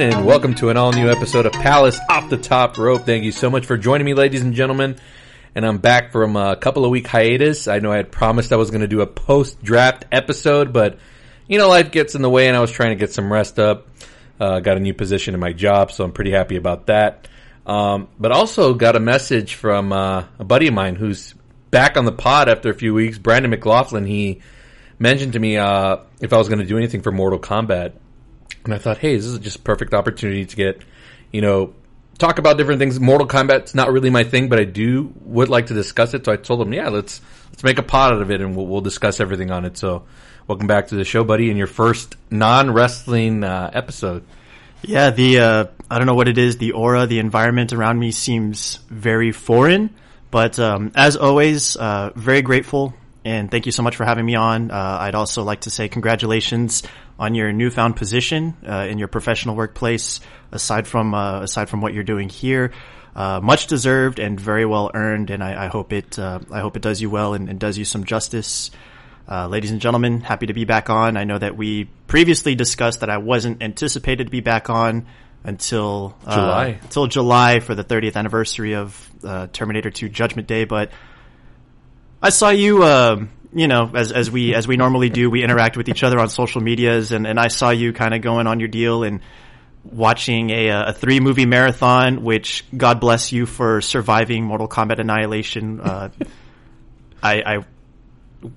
everyone, and welcome to an all new episode of Palace Off the Top Rope. Thank you so much for joining me, ladies and gentlemen. And I'm back from a couple of week hiatus. I know I had promised I was going to do a post draft episode, but you know, life gets in the way, and I was trying to get some rest up. Uh, got a new position in my job, so I'm pretty happy about that. Um, but also got a message from uh, a buddy of mine who's back on the pod after a few weeks. Brandon McLaughlin. He mentioned to me uh, if I was going to do anything for Mortal Kombat, and I thought, hey, this is just perfect opportunity to get, you know, talk about different things. Mortal Kombat's not really my thing, but I do would like to discuss it. So I told him, yeah, let's let's make a pot out of it, and we'll, we'll discuss everything on it. So welcome back to the show, buddy, and your first non wrestling uh, episode. Yeah, the uh, I don't know what it is. The aura, the environment around me seems very foreign. But um, as always, uh, very grateful and thank you so much for having me on. Uh, I'd also like to say congratulations on your newfound position uh, in your professional workplace. Aside from uh, aside from what you're doing here, uh, much deserved and very well earned. And I, I hope it uh, I hope it does you well and, and does you some justice. Uh, ladies and gentlemen, happy to be back on. I know that we previously discussed that I wasn't anticipated to be back on until July. until July for the 30th anniversary of Terminator 2 Judgment Day, but I saw you, uh, you know, as as we as we normally do, we interact with each other on social medias, and, and I saw you kind of going on your deal and watching a, a three movie marathon. Which God bless you for surviving Mortal Kombat Annihilation. Uh, I, I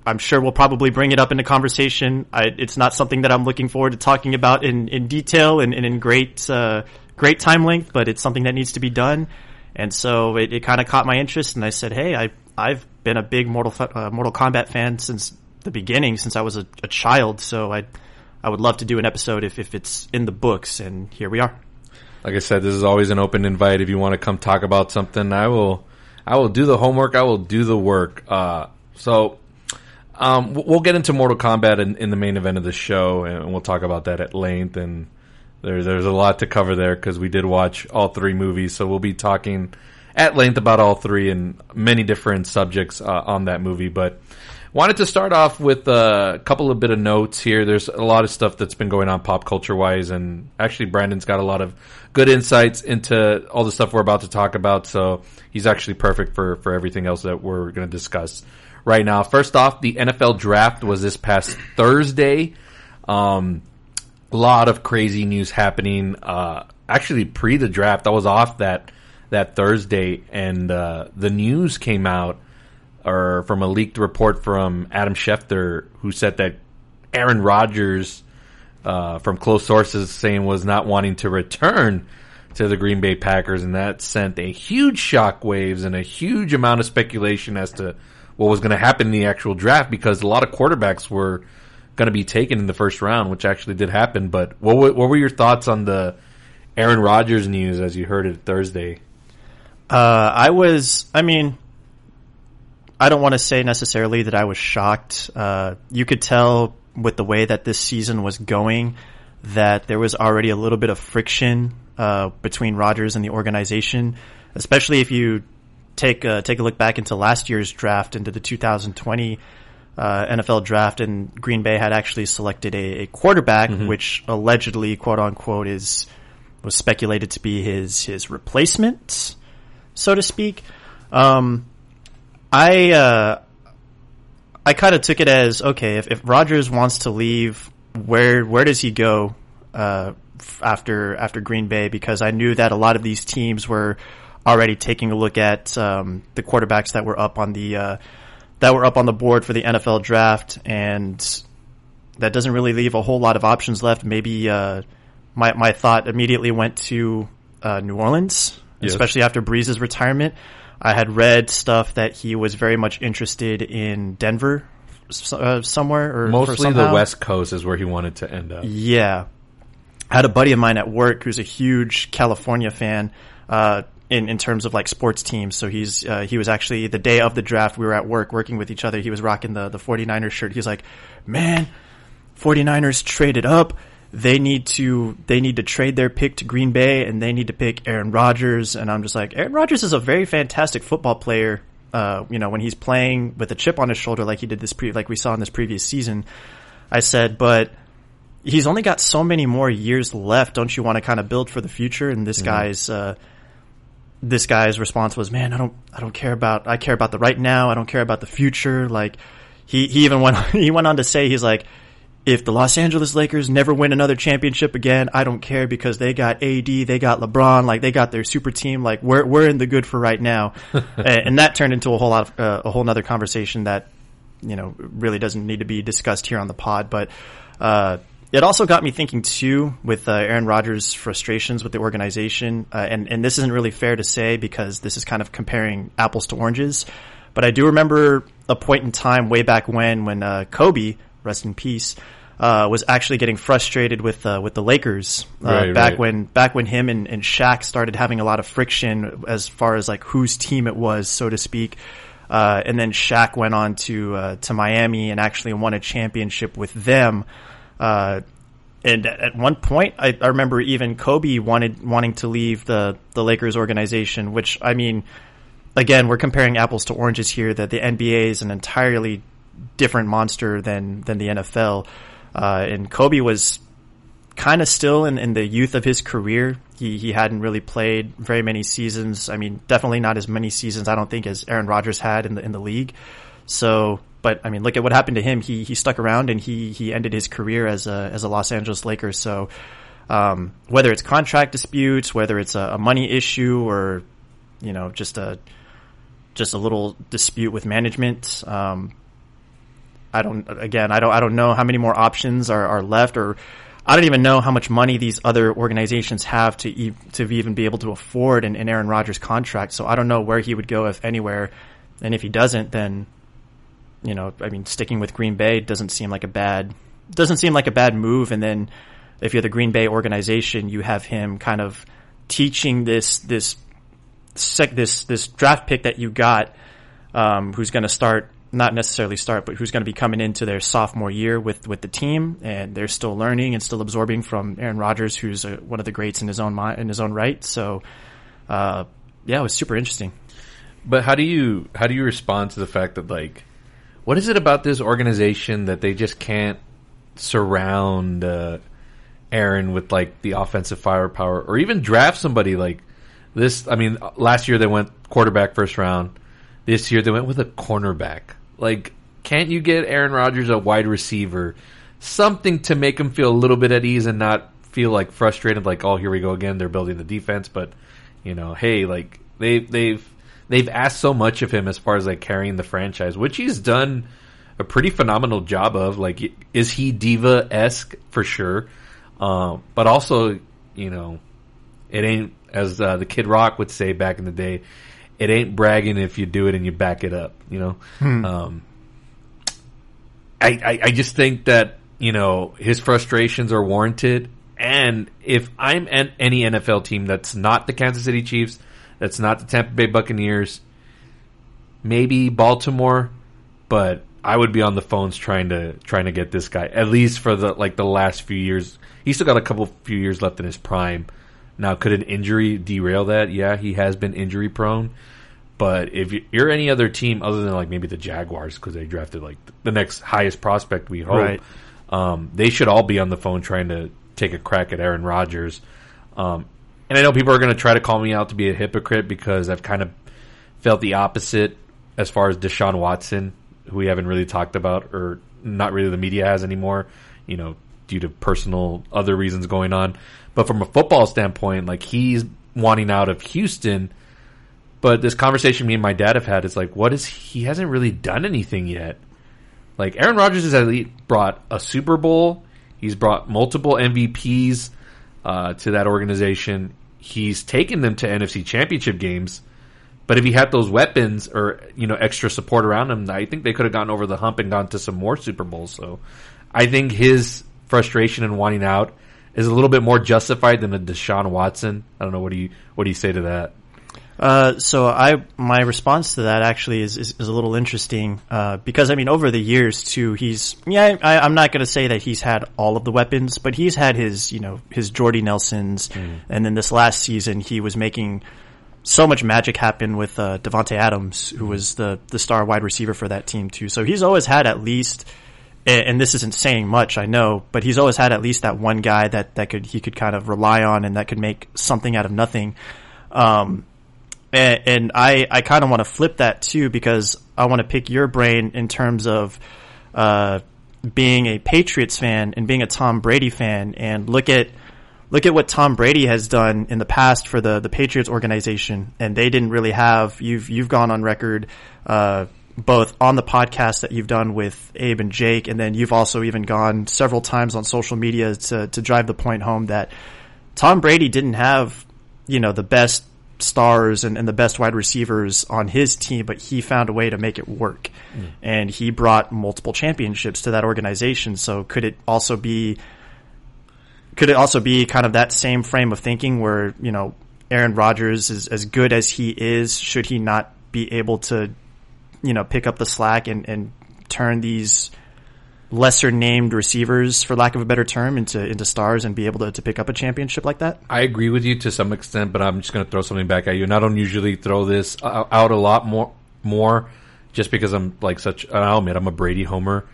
I'm sure we'll probably bring it up in the conversation. I, it's not something that I'm looking forward to talking about in, in detail and, and in great uh, great time length, but it's something that needs to be done. And so it, it kind of caught my interest, and I said, "Hey, I I've been a big Mortal uh, Mortal Kombat fan since the beginning, since I was a, a child. So I I would love to do an episode if if it's in the books, and here we are. Like I said, this is always an open invite. If you want to come talk about something, I will. I will do the homework. I will do the work. Uh, so um, we'll get into Mortal Kombat in, in, the main event of the show, and we'll talk about that at length. And there, there's a lot to cover there because we did watch all three movies, so we'll be talking at length about all three and many different subjects uh, on that movie. But wanted to start off with a couple of bit of notes here. There's a lot of stuff that's been going on pop culture wise, and actually Brandon's got a lot of good insights into all the stuff we're about to talk about. So he's actually perfect for for everything else that we're going to discuss right now. First off, the NFL draft was this past Thursday. Um, a lot of crazy news happening. Uh, actually, pre the draft, I was off that that Thursday, and uh, the news came out, or from a leaked report from Adam Schefter, who said that Aaron Rodgers, uh, from close sources, saying was not wanting to return to the Green Bay Packers, and that sent a huge shockwaves and a huge amount of speculation as to what was going to happen in the actual draft because a lot of quarterbacks were going to be taken in the first round, which actually did happen. But what what were your thoughts on the Aaron Rodgers news as you heard it Thursday? Uh, I was, I mean, I don't want to say necessarily that I was shocked. Uh, you could tell with the way that this season was going that there was already a little bit of friction uh, between Rodgers and the organization, especially if you take a, take a look back into last year's draft, into the 2020 uh, NFL draft, and Green Bay had actually selected a, a quarterback, mm-hmm. which allegedly, quote unquote, is was speculated to be his his replacement so to speak. Um, I uh, I kind of took it as okay. If, if Rodgers wants to leave, where where does he go uh, after after Green Bay? Because I knew that a lot of these teams were already taking a look at um, the quarterbacks that were up on the uh, that were up on the board for the NFL draft, and that doesn't really leave a whole lot of options left. Maybe uh, my my thought immediately went to uh, New Orleans yes. especially after Brees's retirement. I had read stuff that he was very much interested in Denver uh, somewhere or mostly the West Coast is where he wanted to end up. Yeah, I had a buddy of mine at work who's a huge California fan. Uh, in, in terms of like sports teams. So he's, uh, he was actually the day of the draft, we were at work working with each other. He was rocking the, the 49ers shirt. He's like, man, 49ers traded up they need to they need to trade their pick to Green Bay and they need to pick Aaron Rodgers. And I'm just like, Aaron Rodgers is a very fantastic football player. Uh, you know, when he's playing with a chip on his shoulder, like he did this pre, like we saw in this previous season, I said, but he's only got so many more years left. Don't you want to kind of build for the future? And this mm-hmm. guy's, uh, this guy's response was, man, I don't, I don't care about, I care about the right now. I don't care about the future. Like he, he even went, he went on to say, he's like, if the Los Angeles Lakers never win another championship again, I don't care because they got AD, they got LeBron, like they got their super team. Like we're we're in the good for right now, and that turned into a whole lot of uh, a whole other conversation that you know really doesn't need to be discussed here on the pod. But uh, it also got me thinking too with uh, Aaron Rodgers' frustrations with the organization, uh, and and this isn't really fair to say because this is kind of comparing apples to oranges. But I do remember a point in time way back when when uh, Kobe, rest in peace, uh, was actually getting frustrated with uh, with the Lakers uh, right, back right. when back when him and, and Shaq started having a lot of friction as far as like whose team it was, so to speak. Uh, and then Shaq went on to uh, to Miami and actually won a championship with them. Uh, and at one point, I, I, remember even Kobe wanted wanting to leave the the Lakers organization. Which I mean, again, we're comparing apples to oranges here. That the NBA is an entirely different monster than than the NFL. Uh, and Kobe was kind of still in, in the youth of his career. He he hadn't really played very many seasons. I mean, definitely not as many seasons I don't think as Aaron Rodgers had in the in the league. So but I mean, look at what happened to him. He he stuck around and he he ended his career as a as a Los Angeles Lakers. So um, whether it's contract disputes, whether it's a, a, money issue, or you know just a just a little dispute with management, um, I don't. Again, I don't. I don't know how many more options are, are left, or I don't even know how much money these other organizations have to e- to even be able to afford an, an Aaron Rodgers contract. So I don't know where he would go if anywhere, and if he doesn't, then you know, I mean, sticking with Green Bay doesn't seem like a bad doesn't seem like a bad move. And then if you're the Green Bay organization, you have him kind of teaching this this sec, this this draft pick that you got, um, who's going to start not necessarily start, but who's going to be coming into their sophomore year with with the team, and they're still learning and still absorbing from Aaron Rodgers, who's a, one of the greats in his own mind, in his own right. So, uh, yeah, it was super interesting. But how do you how do you respond to the fact that like what is it about this organization that they just can't surround uh, Aaron with like the offensive firepower, or even draft somebody like this? I mean, last year they went quarterback first round. This year they went with a cornerback. Like, can't you get Aaron Rodgers a wide receiver, something to make him feel a little bit at ease and not feel like frustrated? Like, oh, here we go again. They're building the defense, but you know, hey, like they they've they've asked so much of him as far as like carrying the franchise, which he's done a pretty phenomenal job of. Like, is he diva esque for sure? Um, but also, you know, it ain't as uh, the Kid Rock would say back in the day. It ain't bragging if you do it and you back it up. You know, hmm. um, I, I I just think that you know his frustrations are warranted. And if I'm an, any NFL team that's not the Kansas City Chiefs, that's not the Tampa Bay Buccaneers. Maybe Baltimore, but I would be on the phones trying to trying to get this guy at least for the like the last few years. He's still got a couple few years left in his prime. Now, could an injury derail that? Yeah, he has been injury prone. But if you're any other team other than like maybe the Jaguars because they drafted like the next highest prospect, we hope right. um, they should all be on the phone trying to take a crack at Aaron Rodgers. Um, and I know people are going to try to call me out to be a hypocrite because I've kind of felt the opposite as far as Deshaun Watson, who we haven't really talked about, or not really the media has anymore, you know, due to personal other reasons going on. But from a football standpoint, like he's wanting out of Houston. But this conversation me and my dad have had is like, what is he hasn't really done anything yet. Like Aaron Rodgers has at least brought a Super Bowl. He's brought multiple MVPs uh, to that organization he's taken them to NFC Championship games. But if he had those weapons or you know extra support around him, I think they could have gotten over the hump and gone to some more Super Bowls. So I think his frustration and wanting out is a little bit more justified than a Deshaun Watson. I don't know what do you what do you say to that? Uh, so I, my response to that actually is, is, is a little interesting, uh, because I mean, over the years too, he's, yeah, I, I'm not going to say that he's had all of the weapons, but he's had his, you know, his Jordy Nelsons, and then this last season he was making so much magic happen with, uh, Davante Adams, who was the, the star wide receiver for that team too. So he's always had at least, and this isn't saying much, I know, but he's always had at least that one guy that, that could, he could kind of rely on and that could make something out of nothing. Um, and, and I, I kind of want to flip that too because I want to pick your brain in terms of uh, being a Patriots fan and being a Tom Brady fan, and look at look at what Tom Brady has done in the past for the the Patriots organization, and they didn't really have you've you've gone on record. Uh, both on the podcast that you've done with Abe and Jake, and then you've also even gone several times on social media to to drive the point home that Tom Brady didn't have, you know, the best stars and, and the best wide receivers on his team, but he found a way to make it work. Mm. And he brought multiple championships to that organization. So could it also be, could it also be kind of that same frame of thinking where, you know, Aaron Rodgers is as good as he is, should he not be able to, you know, pick up the slack and, and turn these lesser named receivers, for lack of a better term, into into stars and be able to, to pick up a championship like that? I agree with you to some extent, but I'm just going to throw something back at you. And I don't usually throw this out a lot more, more, just because I'm like such. I'll admit I'm a Brady homer,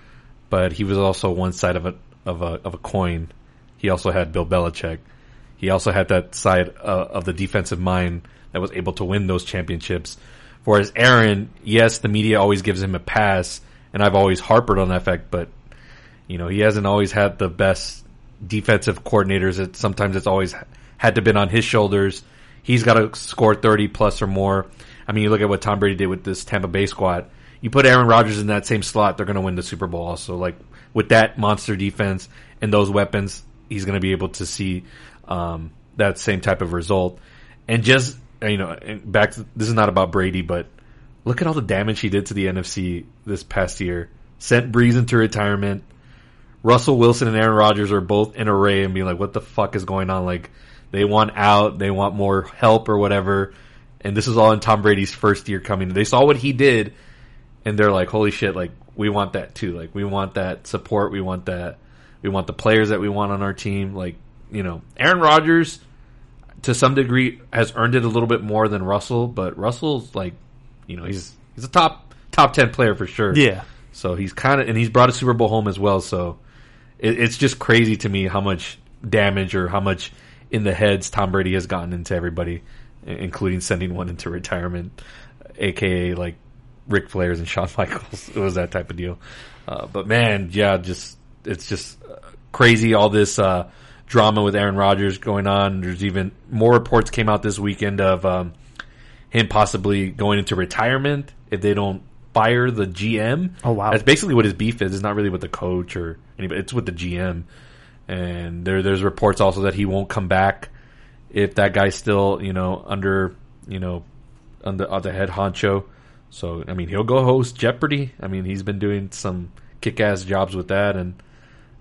but he was also one side of a of a of a coin. He also had Bill Belichick. He also had that side uh, of the defensive mind that was able to win those championships. Whereas Aaron, yes, the media always gives him a pass, and I've always harped on that fact, but you know, he hasn't always had the best defensive coordinators. It, sometimes it's always had to been on his shoulders. He's got to score 30 plus or more. I mean, you look at what Tom Brady did with this Tampa Bay squad. You put Aaron Rodgers in that same slot, they're going to win the Super Bowl also. Like, with that monster defense and those weapons, he's going to be able to see, um, that same type of result. And just, you know, back to, this is not about Brady, but look at all the damage he did to the NFC this past year. Sent Brees into retirement. Russell Wilson and Aaron Rodgers are both in array and be like, what the fuck is going on? Like, they want out, they want more help or whatever. And this is all in Tom Brady's first year coming. They saw what he did and they're like, holy shit, like, we want that too. Like, we want that support. We want that. We want the players that we want on our team. Like, you know, Aaron Rodgers, to some degree, has earned it a little bit more than Russell, but Russell's like, you know, he's, he's a top, top 10 player for sure. Yeah. So he's kind of, and he's brought a Super Bowl home as well. So it, it's just crazy to me how much damage or how much in the heads Tom Brady has gotten into everybody, including sending one into retirement, aka like Ric Flair's and Shawn Michaels. It was that type of deal. Uh, but man, yeah, just it's just uh, crazy all this uh, drama with Aaron Rodgers going on. There's even more reports came out this weekend of um, him possibly going into retirement if they don't fire the GM. Oh, wow. That's basically what his beef is. It's not really with the coach or anybody. It's with the GM. And there, there's reports also that he won't come back if that guy's still, you know, under, you know, under uh, the head honcho. So I mean, he'll go host Jeopardy. I mean, he's been doing some kick-ass jobs with that, and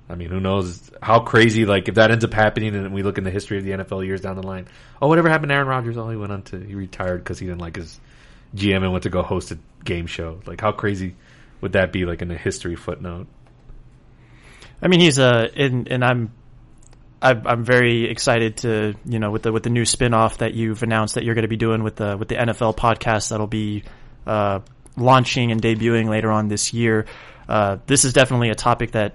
I mean, who knows how crazy? Like, if that ends up happening, and we look in the history of the NFL years down the line, oh, whatever happened to Aaron Rodgers? Oh, he went on to he retired because he didn't like his GM and went to go host a game show. Like, how crazy would that be? Like in a history footnote. I mean, he's a, and, and I'm, I'm very excited to, you know, with the with the new spinoff that you've announced that you're going to be doing with the with the NFL podcast that'll be uh, launching and debuting later on this year. Uh, this is definitely a topic that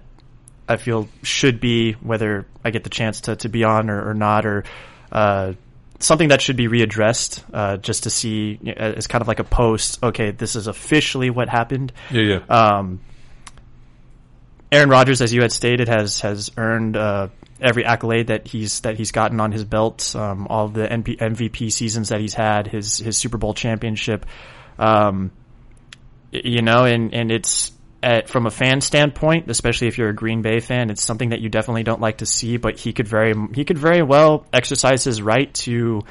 I feel should be whether I get the chance to to be on or, or not, or uh, something that should be readdressed uh, just to see you know, as kind of like a post. Okay, this is officially what happened. Yeah, yeah. Um, Aaron Rodgers, as you had stated, has has earned uh, every accolade that he's that he's gotten on his belt. Um, all the NP- MVP seasons that he's had, his his Super Bowl championship. Um, you know, and and it's at, from a fan standpoint, especially if you're a Green Bay fan, it's something that you definitely don't like to see. But he could very he could very well exercise his right to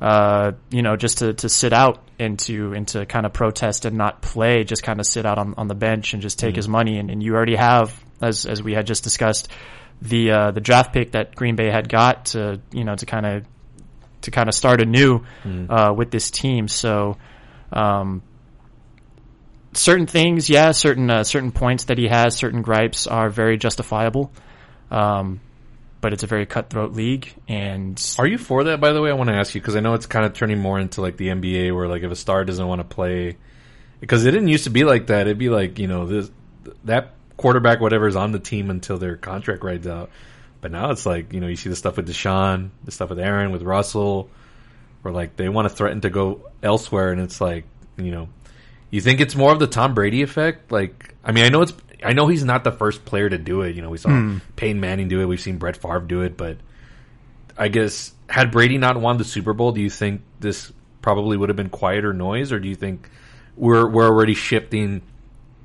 uh, you know, just to, to sit out and to and to kind of protest and not play, just kind of sit out on, on the bench and just take his money. And, and you already have, as as we had just discussed, the uh, the draft pick that Green Bay had got to you know to kind of to kind of start anew uh, with this team. So, um, certain things, yeah, certain uh, certain points that he has, certain gripes are very justifiable. Um, but it's a very cutthroat league, and Are you for that? By the way, I want to ask you because I know it's kind of turning more into like the NBA, where like if a star doesn't want to play, because it didn't used to be like that. It'd be like you know this that quarterback, whatever, is on the team until their contract rides out. But now it's like you know you see the stuff with Deshaun, the stuff with Aaron, with Russell, where like they want to threaten to go elsewhere, and it's like you know, you think it's more of the Tom Brady effect. Like, I mean, I know it's I know he's not the first player to do it. You know, we saw hmm. Peyton Manning do it. We've seen Brett Favre do it, but I guess had Brady not won the Super Bowl, do you think this probably would have been quieter noise, or do you think we're we're already shifting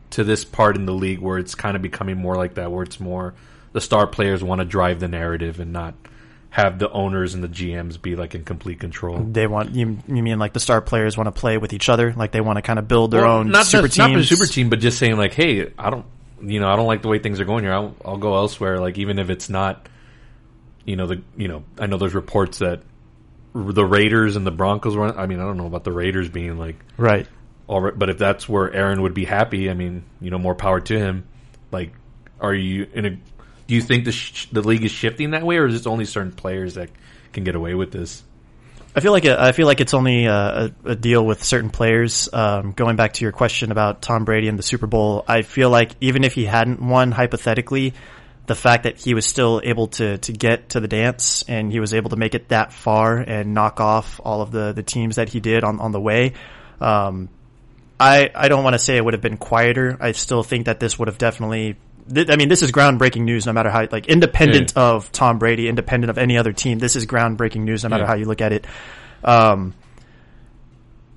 to this part in the league where it's kind of becoming more like that, where it's more the star players want to drive the narrative and not have the owners and the GMs be like in complete control. they want you. You mean like the star players want to play with each other, like they want to kind of build their Well, own not super just, not a super team, but just saying like, hey, I don't, you know, I don't like the way things are going here. I'll, I'll go elsewhere. Like even if it's not, you know, the you know, I know there's reports that the Raiders and the Broncos were. I mean, I don't know about the Raiders being like right? all right, but if that's where Aaron would be happy, I mean, you know, more power to him. Like, are you in a? Do you think the sh- the league is shifting that way, or is it only certain players that can get away with this? I feel like it, I feel like it's only a, a, a deal with certain players. Um, going back to your question about Tom Brady and the Super Bowl, I feel like even if he hadn't won, hypothetically, the fact that he was still able to to get to the dance and he was able to make it that far and knock off all of the the teams that he did on on the way. Um, I I don't want to say it would have been quieter. I still think that this would have definitely. Th- I mean, this is groundbreaking news. No matter how, like, independent Yeah. of Tom Brady, independent of any other team, this is groundbreaking news. No matter Yeah. how you look at it. Um,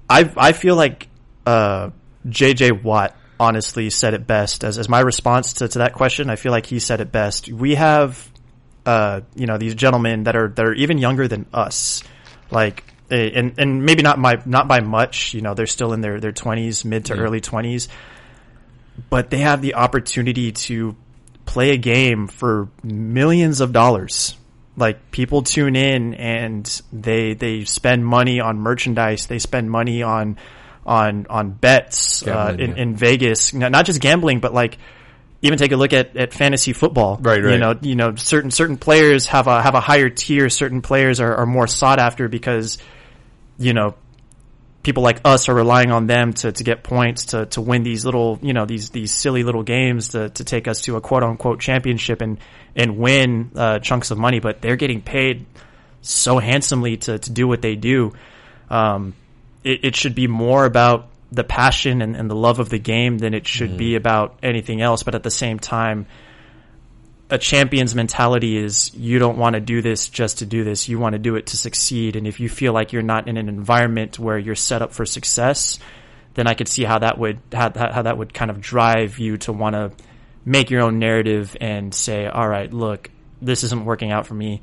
I I feel like uh, J.J. Watt honestly said it best as as my response to, to that question. I feel like he said it best. We have uh, you know these gentlemen that are that are even younger than us, like eh, and and maybe not my not by much. You know they're still in their their twenties, mid to early twenties, but they have the opportunity to play a game for millions of dollars. Like people tune in and they they spend money on merchandise. They spend money on on on bets uh, in, yeah. in Vegas. Not just gambling, but like even take a look at, at fantasy football. Right, right. You know, you know, certain certain players have a have a higher tier. Certain players are, are more sought after because you know people like us are relying on them to, to get points to, to win these little you know these these silly little games to, to take us to a quote unquote championship and and win uh, chunks of money. But they're getting paid so handsomely to, to do what they do. Um, it, it should be more about the passion and, and the love of the game than it should be about anything else. But at the same time, a champion's mentality is you don't want to do this just to do this. You want to do it to succeed. And if you feel like you're not in an environment where you're set up for success, then I could see how that would how, how that would kind of drive you to want to make your own narrative and say, all right, look, this isn't working out for me.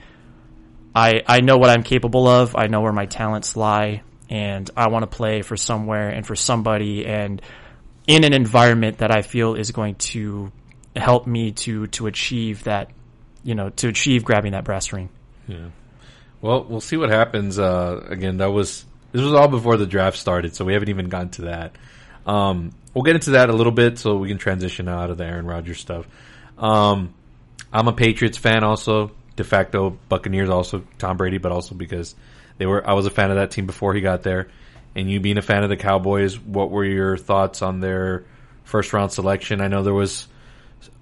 I I know what I'm capable of. I know where my talents lie, and I want to play for somewhere and for somebody and in an environment that I feel is going to help me to to achieve that, you know, to achieve grabbing that brass ring. Yeah. Well, we'll see what happens. Uh, again, that was this was all before the draft started, so we haven't even gotten to that. Um, we'll get into that a little bit, so we can transition out of the Aaron Rodgers stuff. Um, I'm a Patriots fan, also de facto Buccaneers, also Tom Brady, but also because they were. I was a fan of that team before he got there, and you being a fan of the Cowboys. What were your thoughts on their first round selection? I know there was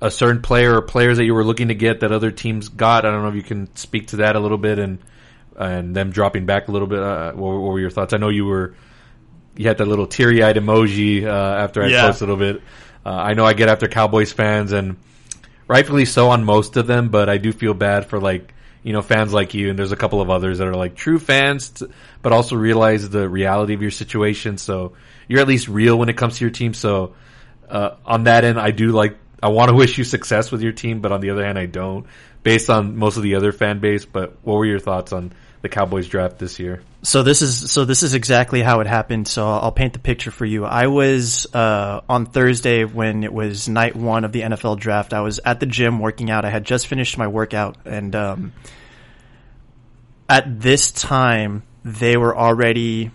a certain player or players that you were looking to get that other teams got. I don't know if you can speak to that a little bit and and them dropping back a little bit. Uh, what, what were your thoughts? I know you were you had that little teary eyed emoji uh, after I Yeah. posted a little bit. Uh, I know I get after Cowboys fans and rightfully so on most of them, but I do feel bad for like you know fans like you and there's a couple of others that are like true fans, t- but also realize the reality of your situation. So you're at least real when it comes to your team. So uh, on that end, I do like. I want to wish you success with your team, but on the other hand, I don't. Based on most of the other fan base, but what were your thoughts on the Cowboys draft this year? So this is so this is exactly how it happened. So I'll paint the picture for you. I was uh, on Thursday when it was night one of the NFL draft. I was at the gym working out. I had just finished my workout, and um, at this time, they were already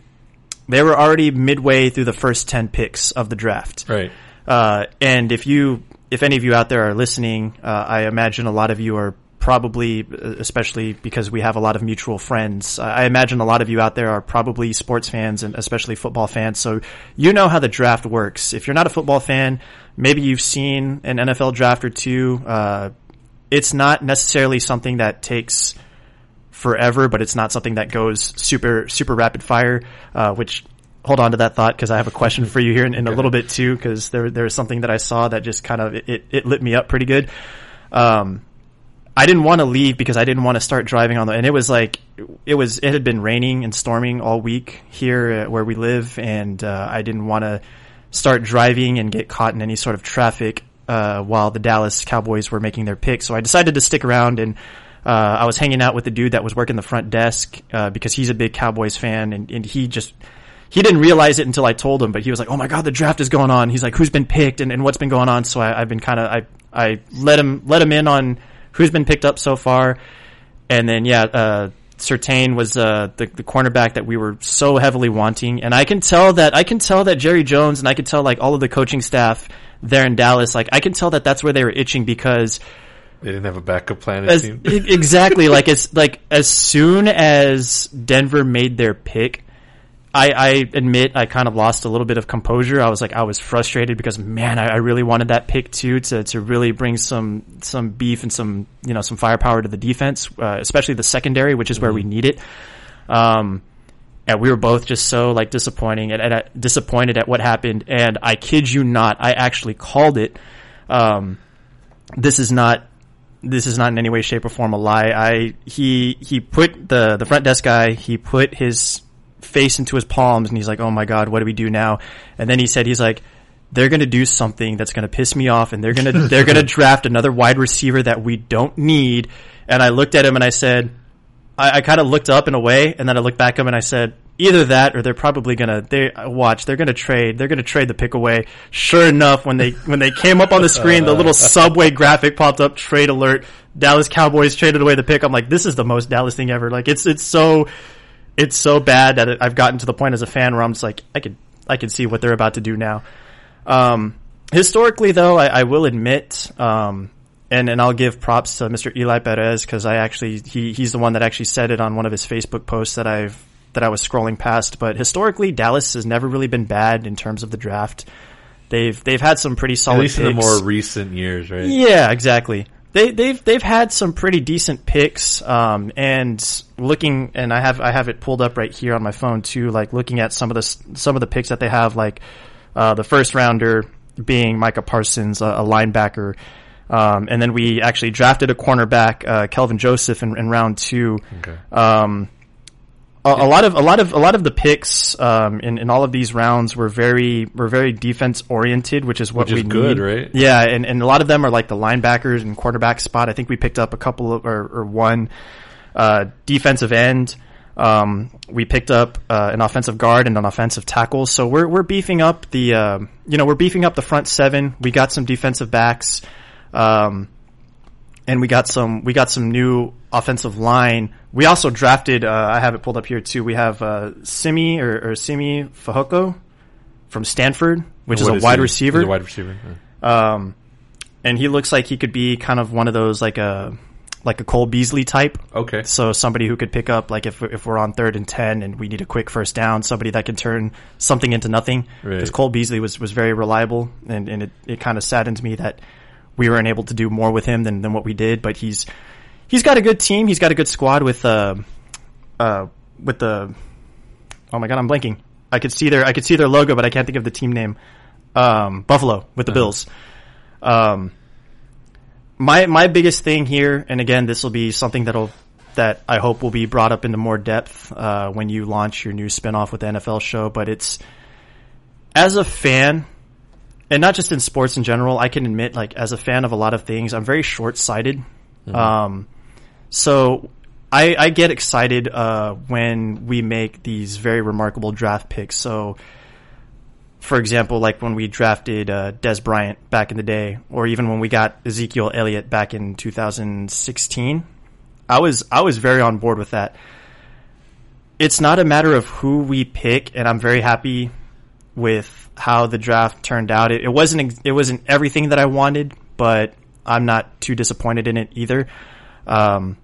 they were already midway through the first ten picks of the draft. Right. Uh, and if you, if any of you out there are listening, uh, I imagine a lot of you are probably, especially because we have a lot of mutual friends. I imagine a lot of you out there are probably sports fans and especially football fans. So you know how the draft works. If you're not a football fan, maybe you've seen an NFL draft or two. Uh, it's not necessarily something that takes forever, but it's not something that goes super super rapid fire. Uh, which hold on to that thought because I have a question for you here in, in a little bit too. Because there there was something that I saw that just kind of it, it lit me up pretty good. Um, I didn't want to leave because I didn't want to start driving on the, and it was like, it was, it had been raining and storming all week here where we live. And, uh, I didn't want to start driving and get caught in any sort of traffic, uh, while the Dallas Cowboys were making their pick. So I decided to stick around and, uh, I was hanging out with the dude that was working the front desk, uh, because he's a big Cowboys fan and, and he just, he didn't realize it until I told him, but he was like, "Oh my god, the draft is going on." He's like, "Who's been picked and, and what's been going on?" So I, have been kind of I I let him let him in on who's been picked up so far. And then, yeah, uh, Surtain was uh, the, the cornerback that we were so heavily wanting, and I can tell that I can tell that Jerry Jones and I can tell like all of the coaching staff there in Dallas, like I can tell that that's where they were itching because they didn't have a backup plan. As, exactly, like as like as soon as Denver made their pick, I, I admit I kind of lost a little bit of composure. I was like, I was frustrated because man, I, I really wanted that pick too to, to really bring some, some beef and some, you know, some firepower to the defense, uh, especially the secondary, which is mm-hmm. where we mm-hmm. need it. Um, and we were both just so like disappointing and, and uh, disappointed at what happened. And I kid you not, I actually called it. Um, this is not this is not in any way, shape, or form a lie. I he he put the the front desk guy. He put his face into his palms and he's like, "Oh my god, what do we do now?" And then he said, "He's like." They're gonna do something that's gonna piss me off, and they're gonna they're gonna draft another wide receiver that we don't need. And I looked at him and I said, I, I kind of looked up in a way, and then I looked back at him and I said, either that or they're probably gonna they watch they're gonna trade they're gonna trade the pick away sure enough when they when they came up on the screen the little subway graphic popped up trade alert dallas cowboys traded away the pick i'm like this is the most dallas thing ever like it's it's so it's so bad that I've gotten to the point as a fan where I'm just like, I could, I can see what they're about to do now. Um, historically though, I, I will admit, um, and, and I'll give props to Mr. Eli Perez because I actually, he, he's the one that actually said it on one of his Facebook posts that I've, that I was scrolling past. But historically, Dallas has never really been bad in terms of the draft. They've, they've had some pretty solid At least picks. in the more recent years, right? Yeah, exactly they, they've they've had some pretty decent picks. Um, and looking, and I have I have it pulled up right here on my phone too. Like looking at some of the some of the picks that they have, like uh, the first rounder being Micah Parsons, a, a linebacker. Um, and then we actually drafted a cornerback, uh, Kelvin Joseph, in, in round two. Okay. Um, a, a, lot of a lot of a lot of the picks um, in in all of these rounds were very were very defense oriented, which is what which we is good, need. right? Yeah, and, and a lot of them are like the linebackers and quarterback spot. I think we picked up a couple of or, or one uh, defensive end. Um, we picked up uh, an offensive guard and an offensive tackle. So we're we're beefing up the uh, you know we're beefing up the front seven. We got some defensive backs. Um, and we got some we got some new offensive line. We also drafted. Uh, I have it pulled up here too. We have uh, Simi or, or Simi Fehoko from Stanford, which is a wide receiver. He's a wide receiver. Yeah. Um, and he looks like he could be kind of one of those like a like a Cole Beasley type. Okay. So somebody who could pick up like if if we're on third and ten and we need a quick first down, somebody that can turn something into nothing. Because right. Cole Beasley was was very reliable, and and it it kind of saddens me that we weren't able to do more with him than, than what we did. But he's he's got a good team. He's got a good squad with uh uh with the oh my god, I'm blanking. I could see their I could see their logo, but I can't think of the team name. Um, Buffalo with the uh-huh. Bills. Um, my my biggest thing here, and again, this will be something that'll that I hope will be brought up into more depth uh, when you launch your new spinoff with the NFL show. But it's as a fan, and not just in sports in general. I can admit, like as a fan of a lot of things, I'm very short sighted. Mm-hmm. Um, so I, I, get excited uh, when we make these very remarkable draft picks. So, for example, like when we drafted uh, Dez Bryant back in the day, or even when we got Ezekiel Elliott back in 2016, I was I was very on board with that. it's not a matter of who we pick, and I'm very happy with how the draft turned out. It, it wasn't it wasn't everything that I wanted, but I'm not too disappointed in it either. Um,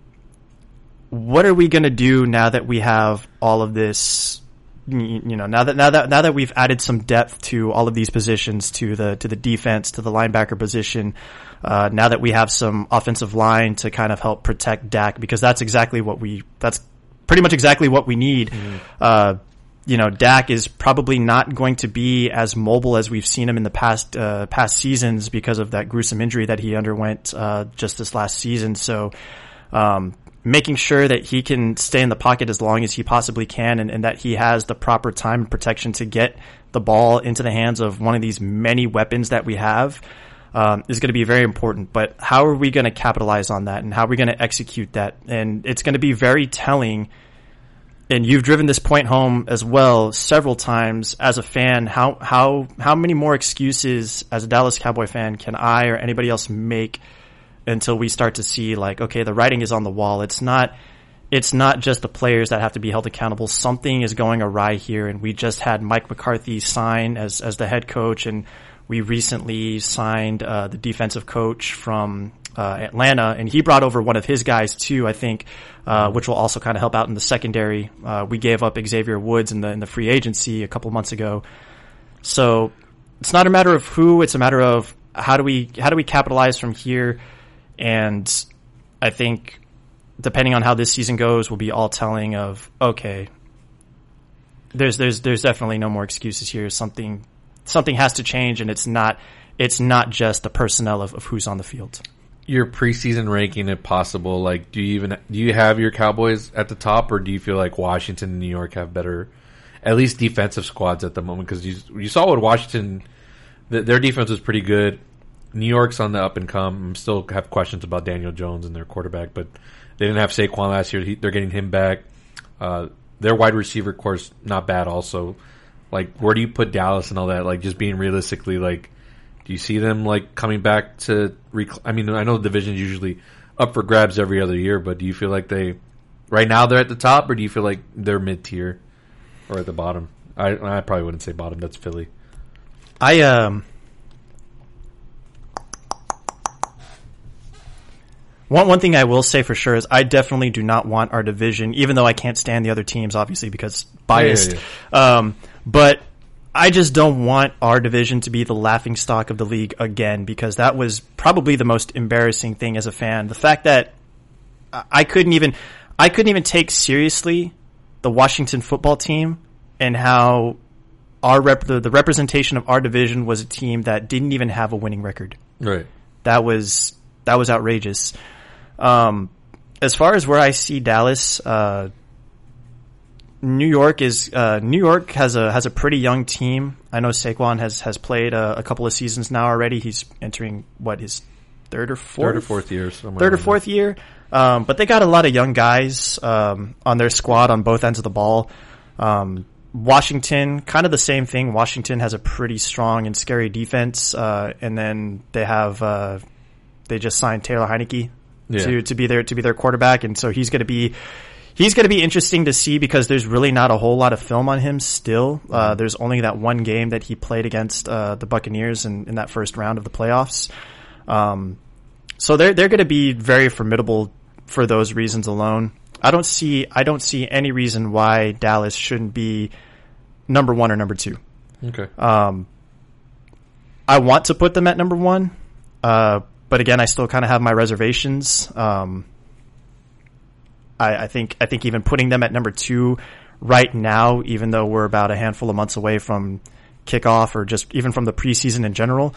what are we going to do now that we have all of this? You know, now that now that now that we've added some depth to all of these positions, to the to the defense, to the linebacker position, uh, now that we have some offensive line to kind of help protect Dak, because that's exactly what we that's pretty much exactly what we need. Mm-hmm. Uh, you know, Dak is probably not going to be as mobile as we've seen him in the past uh, past seasons because of that gruesome injury that he underwent uh, just this last season. So, um, making sure that he can stay in the pocket as long as he possibly can, and, and, that he has the proper time and protection to get the ball into the hands of one of these many weapons that we have. Um, is going to be very important, but how are we going to capitalize on that and how are we going to execute that? And it's going to be very telling and you've driven this point home as well several times as a fan. How how how many more excuses as a Dallas Cowboy fan can I or anybody else make until we start to see like okay, the writing is on the wall. It's not it's not just the players that have to be held accountable. Something is going awry here, and we just had Mike McCarthy sign as as the head coach, and we recently signed uh, the defensive coach from uh, Atlanta, and he brought over one of his guys too. I think, uh, which will also kind of help out in the secondary. Uh, we gave up Xavier Woods in the in the free agency a couple months ago, so it's not a matter of who; it's a matter of how do we how do we capitalize from here. And I think, depending on how this season goes, will be all telling of okay. There's there's there's definitely no more excuses here. Something something has to change, and it's not it's not just the personnel of, of who's on the field your preseason ranking, if possible? Like, do you even do you have your Cowboys at the top, or do you feel like Washington and New York have better, at least defensive squads at the moment? Because you you saw what Washington, th- their defense was pretty good. New York's on the up and come. I still have questions about Daniel Jones and their quarterback, but they didn't have Saquon last year. He, they're getting him back. Uh, their wide receiver course not bad. Also, like where do you put Dallas and all that? Like just being realistically, like do you see them like coming back to? Rec- I mean, I know the division's usually up for grabs every other year, but do you feel like they right now they're at the top, or do you feel like they're mid tier or at the bottom? I I probably wouldn't say bottom. That's Philly. I um. One one thing I will say for sure is I definitely do not want our division, even though I can't stand the other teams, obviously because biased. Yeah, yeah, yeah. Um, but I just don't want our division to be the laughing stock of the league again because that was probably the most embarrassing thing as a fan. The fact that I couldn't even I couldn't even take seriously the Washington football team and how our rep the, the representation of our division was a team that didn't even have a winning record. Right. That was that was outrageous. Um, as far as where I see Dallas, uh, New York is uh, New York has a has a pretty young team. I know Saquon has has played a, a, couple of seasons now already. He's entering what his third or fourth third or fourth year, third or fourth there. year. Um, but they got a lot of young guys um, on their squad on both ends of the ball. Um, Washington, kind of the same thing. Washington has a pretty strong and scary defense, uh, and then they have uh, they just signed Taylor Heinicke yeah. to to be their to be their quarterback, and so he's going to be he's going to be interesting to see because there's really not a whole lot of film on him still. Uh, there's only that one game that he played against uh, the Buccaneers in, in, that first round of the playoffs. Um, so they're they're going to be very formidable for those reasons alone. I don't see I don't see any reason why Dallas shouldn't be number one or number two. Okay. Um, I want to put them at number one, uh, but again, I still kind of have my reservations. Um, I, I think I think even putting them at number two right now, even though we're about a handful of months away from kickoff or just even from the preseason in general,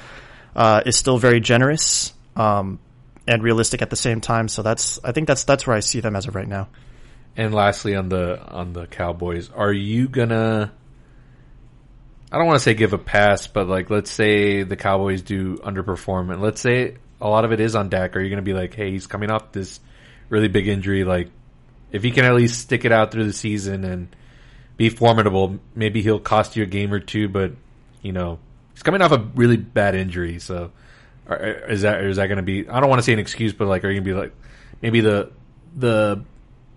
uh, is still very generous um, and realistic at the same time. So that's I think that's that's where I see them as of right now. And lastly, on the on the Cowboys, are you gonna? I don't want to say give a pass, but like let's say the Cowboys do underperform, and let's say a lot of it is on Dak. Are you gonna be like, hey, he's coming off this really big injury, like if he can at least stick it out through the season and be formidable, maybe he'll cost you a game or two. But you know, he's coming off a really bad injury, so is that is that going to be? I don't want to say an excuse, but like, are you going to be like maybe the the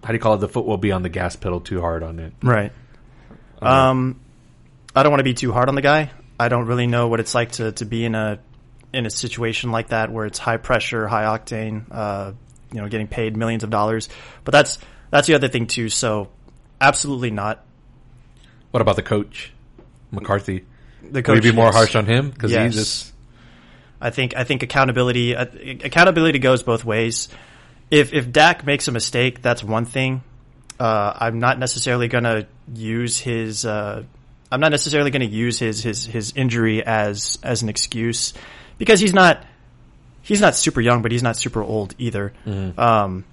how do you call it? The foot will be on the gas pedal too hard on it. Right. Um, I don't want to be too hard on the guy. I don't really know what it's like to, to be in a in a situation like that where it's high pressure, high octane, uh, you know, getting paid millions of dollars. But that's that's the other thing too. So, absolutely not. What about the coach, McCarthy? The coach Would you be more harsh on him because Yes. he just I think I think accountability uh, accountability goes both ways. If if Dak makes a mistake, that's one thing. Uh, I'm not necessarily going to use his. Uh, I'm not necessarily going to use his his his injury as as an excuse because he's not he's not super young, but he's not super old either. Um,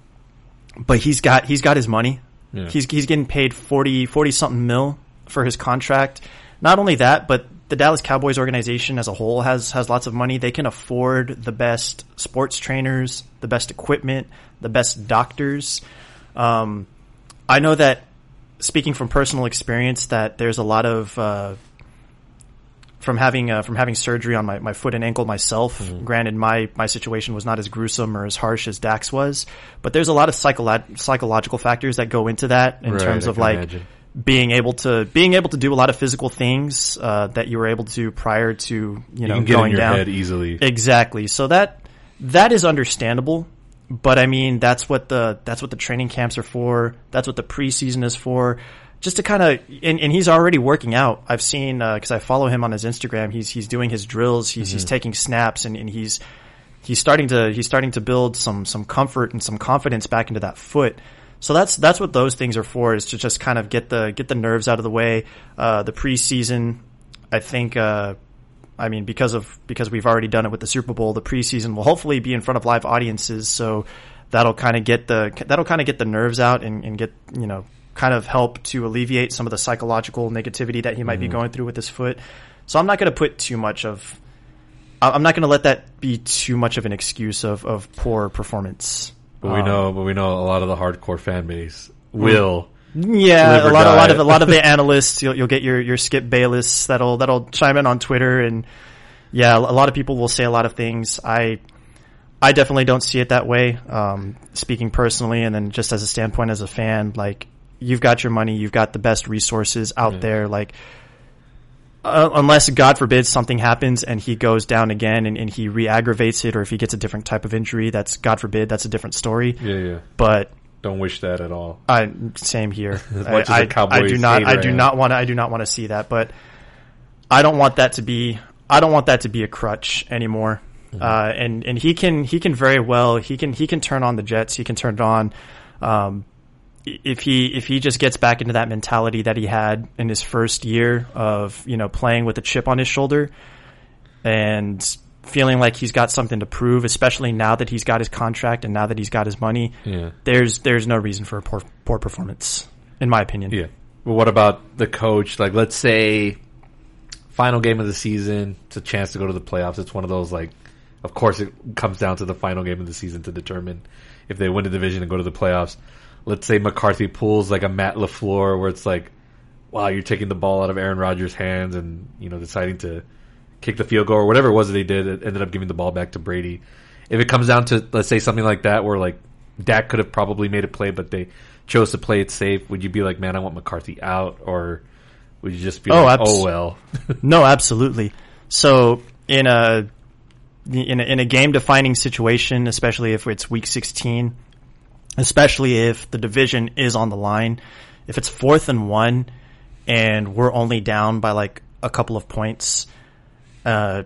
but he's got he's got his money. Yeah. He's he's getting paid 40 40 something mil for his contract. Not only that, but the Dallas Cowboys organization as a whole has has lots of money. They can afford the best sports trainers, the best equipment, the best doctors. Um, I know that speaking from personal experience that there's a lot of uh, from having uh, from having surgery on my, my foot and ankle myself. Granted, my my situation was not as gruesome or as harsh as Dak's was, but there's a lot of psycholo- psychological factors that go into that in Right, terms I of like imagine. being able to being able to do a lot of physical things uh, that you were able to prior to you you know going down. easily. Exactly. So that that is understandable, but I mean that's what the that's what the training camps are for. That's what the preseason is for. Just to kind of and, and he's already working out. I've seen because I follow him on his Instagram. He's he's doing his drills. He's he's taking snaps and, and he's he's starting to he's starting to build some some comfort and some confidence back into that foot. So that's that's what those things are for is to just kind of get the get the nerves out of the way. Uh, the preseason, I think. Uh, I mean, because of because we've already done it with the Super Bowl, the preseason will hopefully be in front of live audiences, so that'll kind of get the that'll kind of get the nerves out and, and get you know kind of help to alleviate some of the psychological negativity that he might be going through with his foot. So I'm not going to put too much of I'm not going to let that be too much of an excuse of of poor performance. But we Um, know, but we know a lot of the hardcore fan base will. Yeah, a lot, a lot of a lot of the analysts. You'll, you'll get your your Skip Bayless that'll that'll chime in on Twitter, and yeah, a lot of people will say a lot of things. I I definitely don't see it that way. Um, speaking personally, and then just as a standpoint as a fan, like you've got your money, you've got the best resources out there. Like uh, unless God forbid something happens and he goes down again and, and he re-aggravates it, or if he gets a different type of injury, that's God forbid, that's a different story. Yeah, yeah. But Don't wish that at all. I same here. As I, much as a I- I Cowboys do not. I do am. not want to. I do not want to see that. But I don't want that to be. I don't want that to be a crutch anymore. Mm-hmm. Uh, and and he can he can very well he can he can turn on the Jets. He can turn it on. Um, i- if he if he just gets back into that mentality that he had in his first year of you know playing with a chip on his shoulder and feeling like he's got something to prove, especially now that he's got his contract and now that he's got his money Yeah. there's there's no reason for a poor poor performance, in my opinion. Yeah. But what about the coach? Like, let's say final game of the season, it's a chance to go to the playoffs. It's one of those like, of course, it comes down to the final game of the season to determine if they win the division and go to the playoffs. Let's say McCarthy pulls like a Matt Lafleur, where it's like, wow, you're taking the ball out of Aaron Rodgers' hands and you know deciding to kick the field goal or whatever it was that they did. It ended up giving the ball back to Brady. If it comes down to let's say something like that, where like Dak could have probably made a play, but they chose to play it safe, would you be like, man, I want McCarthy out, or would you just be Oh, like, abs- oh well? No, absolutely. So in a in a, in a game defining situation, especially if it's week 16, especially if the division is on the line, if it's fourth and one and we're only down by like a couple of points, uh,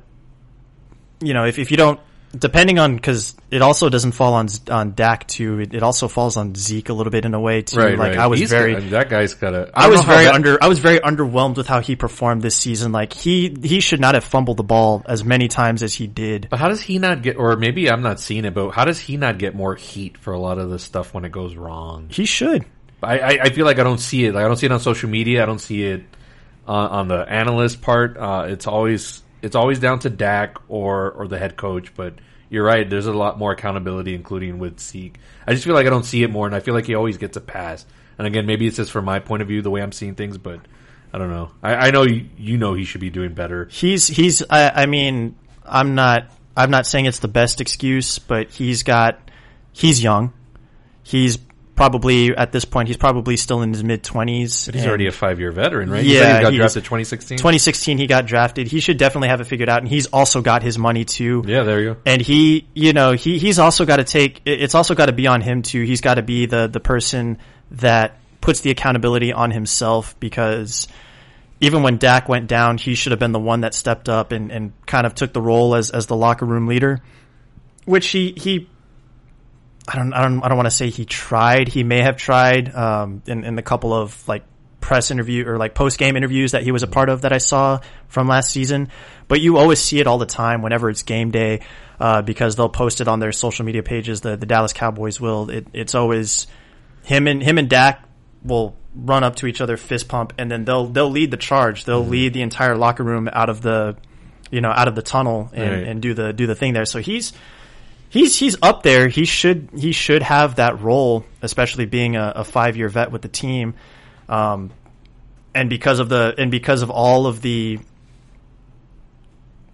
you know, if, if you don't, depending on, cause it also doesn't fall on, on Dak too, it, it also falls on Zeke a little bit in a way too. like I was He's very, got- that guy's got a. I was very under. I was very underwhelmed with how he performed this season. Like he he should not have fumbled the ball as many times as he did. But how does he not get? Or maybe I'm not seeing it, but how does he not get more heat for a lot of the stuff when it goes wrong? He should. I, I, I feel like I don't see it. Like I don't see it on social media. I don't see it on, on the analyst part. Uh, it's always it's always down to Dak or or the head coach. But you're right. There's a lot more accountability, including with Zeke. I just feel like I don't see it more, and I feel like he always gets a pass. And again, maybe it's just from my point of view, the way I'm seeing things. But I don't know. I, I know you, you know he should be doing better. He's he's. I, I mean, I'm not. I'm not saying it's the best excuse, but he's got. He's young. He's probably at this point he's probably still in his mid twenties. But he's already a five year veteran, right? Yeah, he got drafted 2016. 2016 he got drafted. He should definitely have it figured out, and he's also got his money too. Yeah, there you go. And he, you know, he he's also got to take. It's also got to be on him too. He's got to be the the person that puts the accountability on himself because even when Dak went down, he should have been the one that stepped up and, and kind of took the role as as the locker room leader, which he he. I don't I don't I don't want to say he tried. He may have tried um, in in the couple of like press interview or like post game interviews that he was a part of that I saw from last season. But you always see it all the time whenever it's game day uh, because they'll post it on their social media pages. The the Dallas Cowboys will. It, it's always him and him and Dak will run up to each other, fist pump, and then they'll they'll lead the charge. They'll lead the entire locker room out of the you know out of the tunnel and, Right. and do the do the thing there. So he's he's he's up there. He should he should have that role, especially being a, a five year vet with the team. Um, and because of the and because of all of the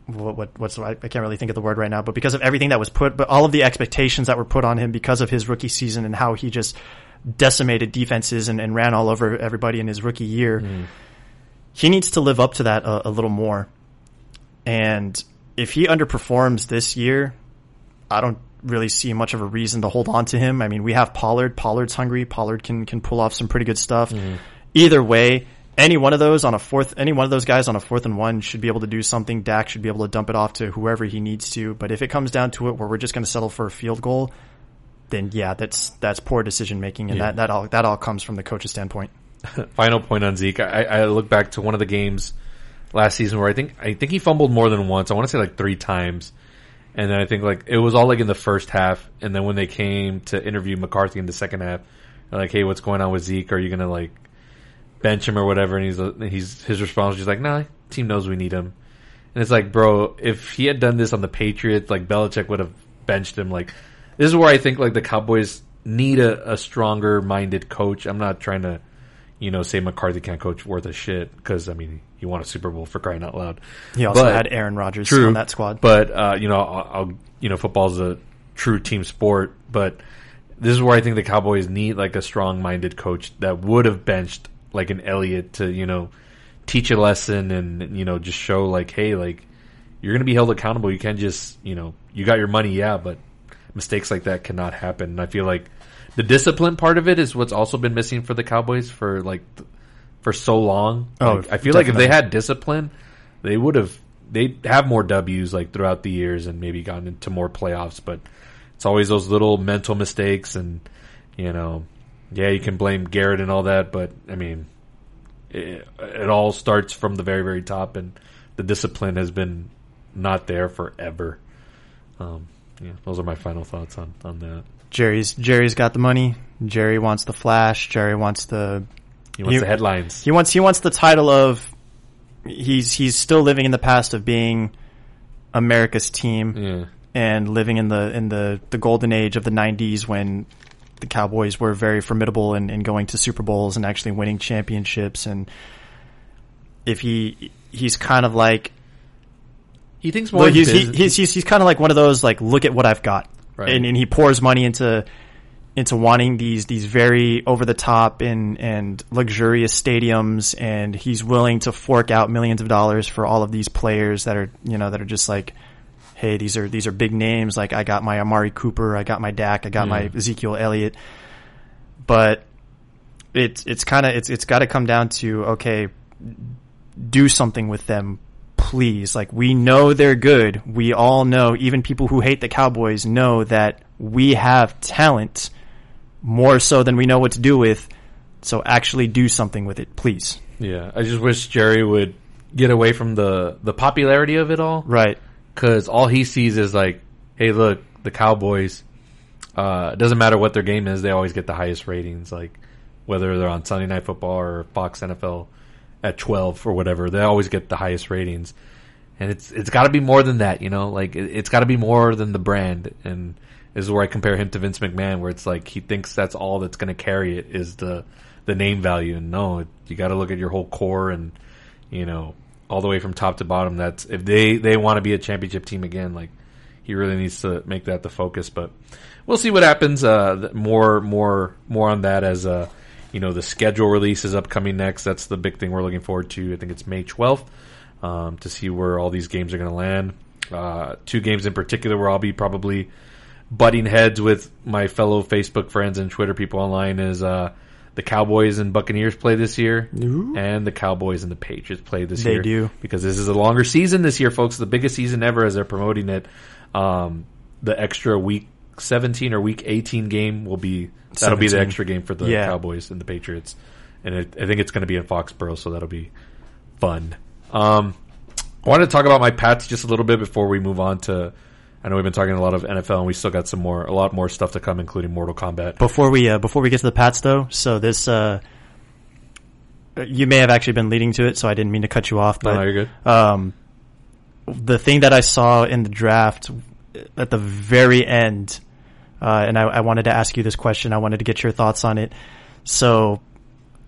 what, what what's I I can't really think of the word right now, but because of everything that was put, but all of the expectations that were put on him because of his rookie season and how he just decimated defenses and, and ran all over everybody in his rookie year, he needs to live up to that a, a little more. And if he underperforms this year, I don't really see much of a reason to hold on to him. I mean, we have Pollard. Pollard's hungry. Pollard can can pull off some pretty good stuff. Mm-hmm. Either way, any one of those on a fourth, any one of those guys on a fourth and one should be able to do something. Dak should be able to dump it off to whoever he needs to. But if it comes down to it, where we're just going to settle for a field goal, then yeah, that's that's poor decision making, and Yeah. that that all that all comes from the coach's standpoint. Final point on Zeke. I, I look back to one of the games last season where I think I think he fumbled more than once. I want to say like three times, and then I think like it was all like in the first half, and then when they came to interview McCarthy in the second half, like, "Hey, what's going on with Zeke? Are you gonna like bench him or whatever?" And he's uh, he's his response was like, "Nah, team knows we need him." And it's like, bro, if he had done this on the Patriots, like Belichick would have benched him. Like, this is where I think like the Cowboys need a, a stronger minded coach. I'm not trying to, you know, say McCarthy can't coach worth a shit because I mean he won a Super Bowl for crying out loud. He also But- had Aaron Rodgers True. on that squad. But uh, you know, I'll, I'll you know, football's a true team sport. But this is where I think the Cowboys need like a strong-minded coach that would have benched like an Elliott to you know teach a lesson and you know just show like, hey, like you're going to be held accountable. You can't just you know you got your money, yeah, but mistakes like that cannot happen. And I feel like the discipline part of it is what's also been missing for the Cowboys for like for so long. Oh, Like, I feel like if they had discipline, they would have they'd have more W's like throughout the years and maybe gotten into more playoffs. But it's always those little mental mistakes, and you know, yeah, you can blame Garrett and all that, but I mean, it, it all starts from the very very top, and the discipline has been not there forever. Um, yeah, those are my final thoughts on on that. Jerry's Jerry's got the money. Jerry wants the flash. Jerry wants the He wants You- the headlines. he wants he wants the title of he's he's still living in the past of being America's team yeah, and living in the in the the golden age of the 90s when the Cowboys were very formidable and, and going to Super Bowls and actually winning championships and if he he's kind of like he thinks more. he, he's he's he's kind of like one of those like look at what I've got, Right. and and he pours money into into wanting these these very over the top and and luxurious stadiums, and he's willing to fork out millions of dollars for all of these players that are you know that are just like. Hey, these are these are big names. Like I got my Amari Cooper, I got my Dak, I got my Ezekiel Elliott. But it's it's kind of it's it's got to come down to okay, do something with them, please. Like we know they're good. We all know, even people who hate the Cowboys know that we have talent more so than we know what to do with. So actually do something with it, please. yeah, I just wish Jerry would get away from the the popularity of it all. Right. because all he sees is like, hey, look, the Cowboys. Uh, it doesn't matter what their game is; they always get the highest ratings. Like whether they're on Sunday Night Football or Fox NFL at twelve or whatever, they always get the highest ratings. And it's it's got to be more than that, you know. Like it, it's got to be more than the brand. And this is where I compare him to Vince McMahon, where it's like he thinks that's all that's going to carry it is the the name value. And no, you got to look at your whole core and you know all the way from top to bottom. That's if they they want to be a championship team again, like he really needs to make that the focus. But we'll see what happens. Uh, more, more, more on that as uh, you know the schedule release is upcoming next. That's the big thing we're looking forward to. I think it's May twelfth um, to see where all these games are going to land. Uh, two games in particular where I'll be probably butting heads with my fellow Facebook friends and Twitter people online is uh, the Cowboys and Buccaneers play this year, Ooh. and the Cowboys and the Patriots play this They year. do. because this is a longer season this year, folks. The biggest season ever as they're promoting it. Um, the extra week seventeen or week eighteen game will be that'll be the extra game for the Yeah. Cowboys and the Patriots, and it, I think it's going to be in Foxborough, so that'll be fun. Um, I wanted to talk about my Pats just a little bit before we move on to. I know we've been talking a lot of NFL, and we still got some more, a lot more stuff to come, including Mortal Kombat. Before we uh, before we get to the Pats though, so this uh, you may have actually been leading to it, so I didn't mean to cut you off, No, but no, you're good. um, the thing that I saw in the draft at the very end, uh, and I, I wanted to ask you this question. I wanted to get your thoughts on it. So,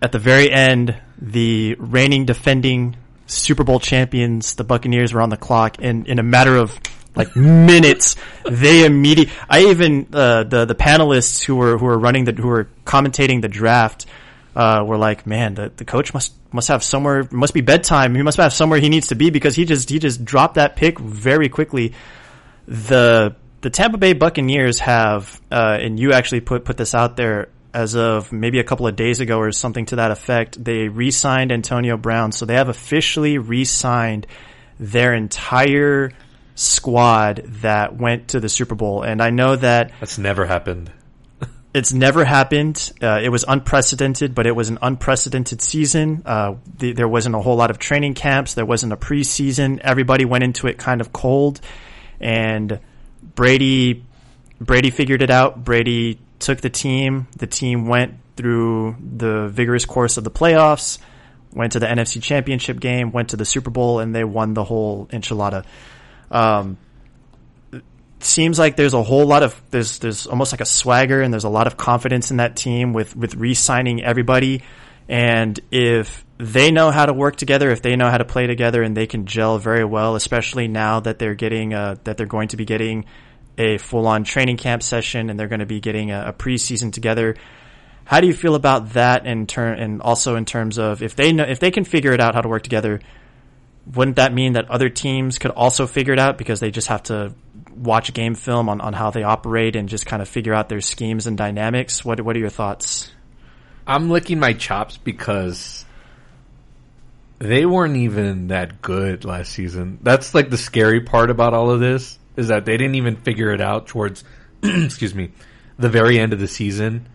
at the very end, the reigning defending Super Bowl champions, the Buccaneers, were on the clock, and in a matter of like minutes, they immediately. I even uh, the the panelists who were who were running the who were commentating the draft uh, were like, man, the, the coach must must have somewhere must be bedtime. He must have somewhere he needs to be because he just he just dropped that pick very quickly. The the Tampa Bay Buccaneers have, uh, and you actually put put this out there as of maybe a couple of days ago or something to that effect. They re-signed Antonio Brown, so they have officially re-signed their entire squad that went to the Super Bowl. And I know that That's never happened. it's never happened. Uh, it was unprecedented, but it was an unprecedented season. Uh, the, there wasn't a whole lot of training camps. There wasn't a preseason. Everybody went into it kind of cold, and Brady Brady figured it out. Brady took the team. The team went through the vigorous course of the playoffs, went to the NFC Championship game, went to the Super Bowl, and they won the whole enchilada. Um, seems like there's a whole lot of there's there's almost like a swagger and there's a lot of confidence in that team with with re-signing everybody and if they know how to work together if they know how to play together and they can gel very well especially now that they're getting uh, that they're going to be getting a full-on training camp session and they're going to be getting a, a preseason together how do you feel about that in turn and also in terms of if they know if they can figure it out how to work together wouldn't that mean that other teams could also figure it out because they just have to watch game film on, on how they operate and just kind of figure out their schemes and dynamics? What what are your thoughts? I'm licking my chops because they weren't even that good last season. That's like the scary part about all of this is that they didn't even figure it out towards, excuse me, the very end of the season.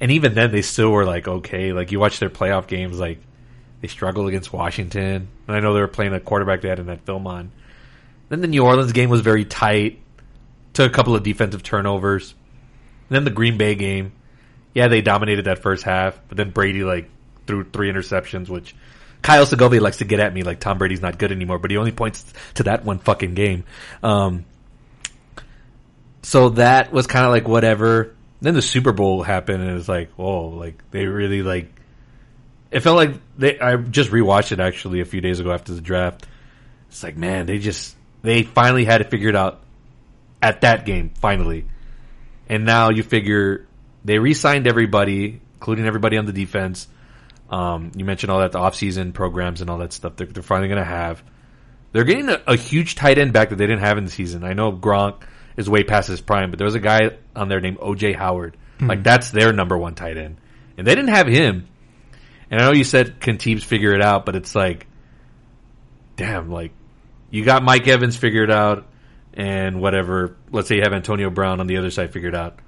And even then, they still were like okay. Like you watch their playoff games, like they struggled against Washington, and I know they were playing a quarterback they had in that film on. Then the New Orleans game was very tight. Took a couple of defensive turnovers. And then the Green Bay game, yeah, they dominated that first half, but then Brady like threw three interceptions, which Kyle Segovia likes to get at me like Tom Brady's not good anymore, but he only points to that one fucking game. Um, so that was kind of like whatever. Then the Super Bowl happened, and it was like, whoa, like they really like. It felt like they. I just rewatched it actually a few days ago after the draft. It's like, man, they just they finally had it figured out at that game, finally. And now you figure they re-signed everybody, including everybody on the defense. Um, you mentioned all that the off-season programs and all that stuff. They're, they're finally going to have. They're getting a, a huge tight end back that they didn't have in the season. I know Gronk is way past his prime, but there was a guy on there named OJ Howard. Like that's their number one tight end, and they didn't have him. And I know you said can teams figure it out, but it's like, damn, like you got Mike Evans figured out, and whatever. Let's say you have Antonio Brown on the other side figured out.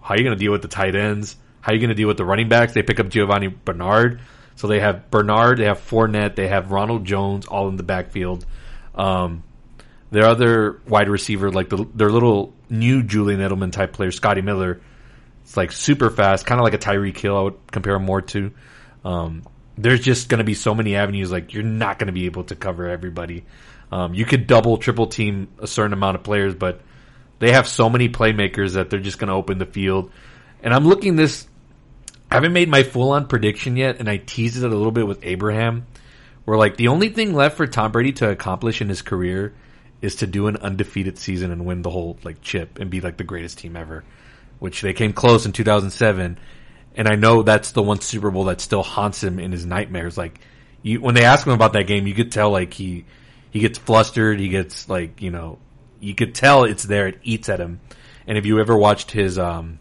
How are you going to deal with the tight ends? How are you going to deal with the running backs? They pick up Giovani Bernard, so they have Bernard, they have Fournette, they have Ronald Jones, all in the backfield. Um, their other wide receiver, like the, their little new Julian Edelman type player, Scotty Miller, it's like super fast, kind of like a Tyreek Hill. I would compare him more to. Um, there's just going to be so many avenues. Like you're not going to be able to cover everybody. Um, you could double, triple team a certain amount of players, but they have so many playmakers that they're just going to open the field. And I'm looking this. I haven't made my full on prediction yet, and I teased it a little bit with Abraham. Where like the only thing left for Tom Brady to accomplish in his career is to do an undefeated season and win the whole like chip and be like the greatest team ever, which they came close in 2007. And I know that's the one Super Bowl that still haunts him in his nightmares. Like you, when they ask him about that game, you could tell like he he gets flustered. He gets like you know, you could tell it's there. It eats at him. And if you ever watched his um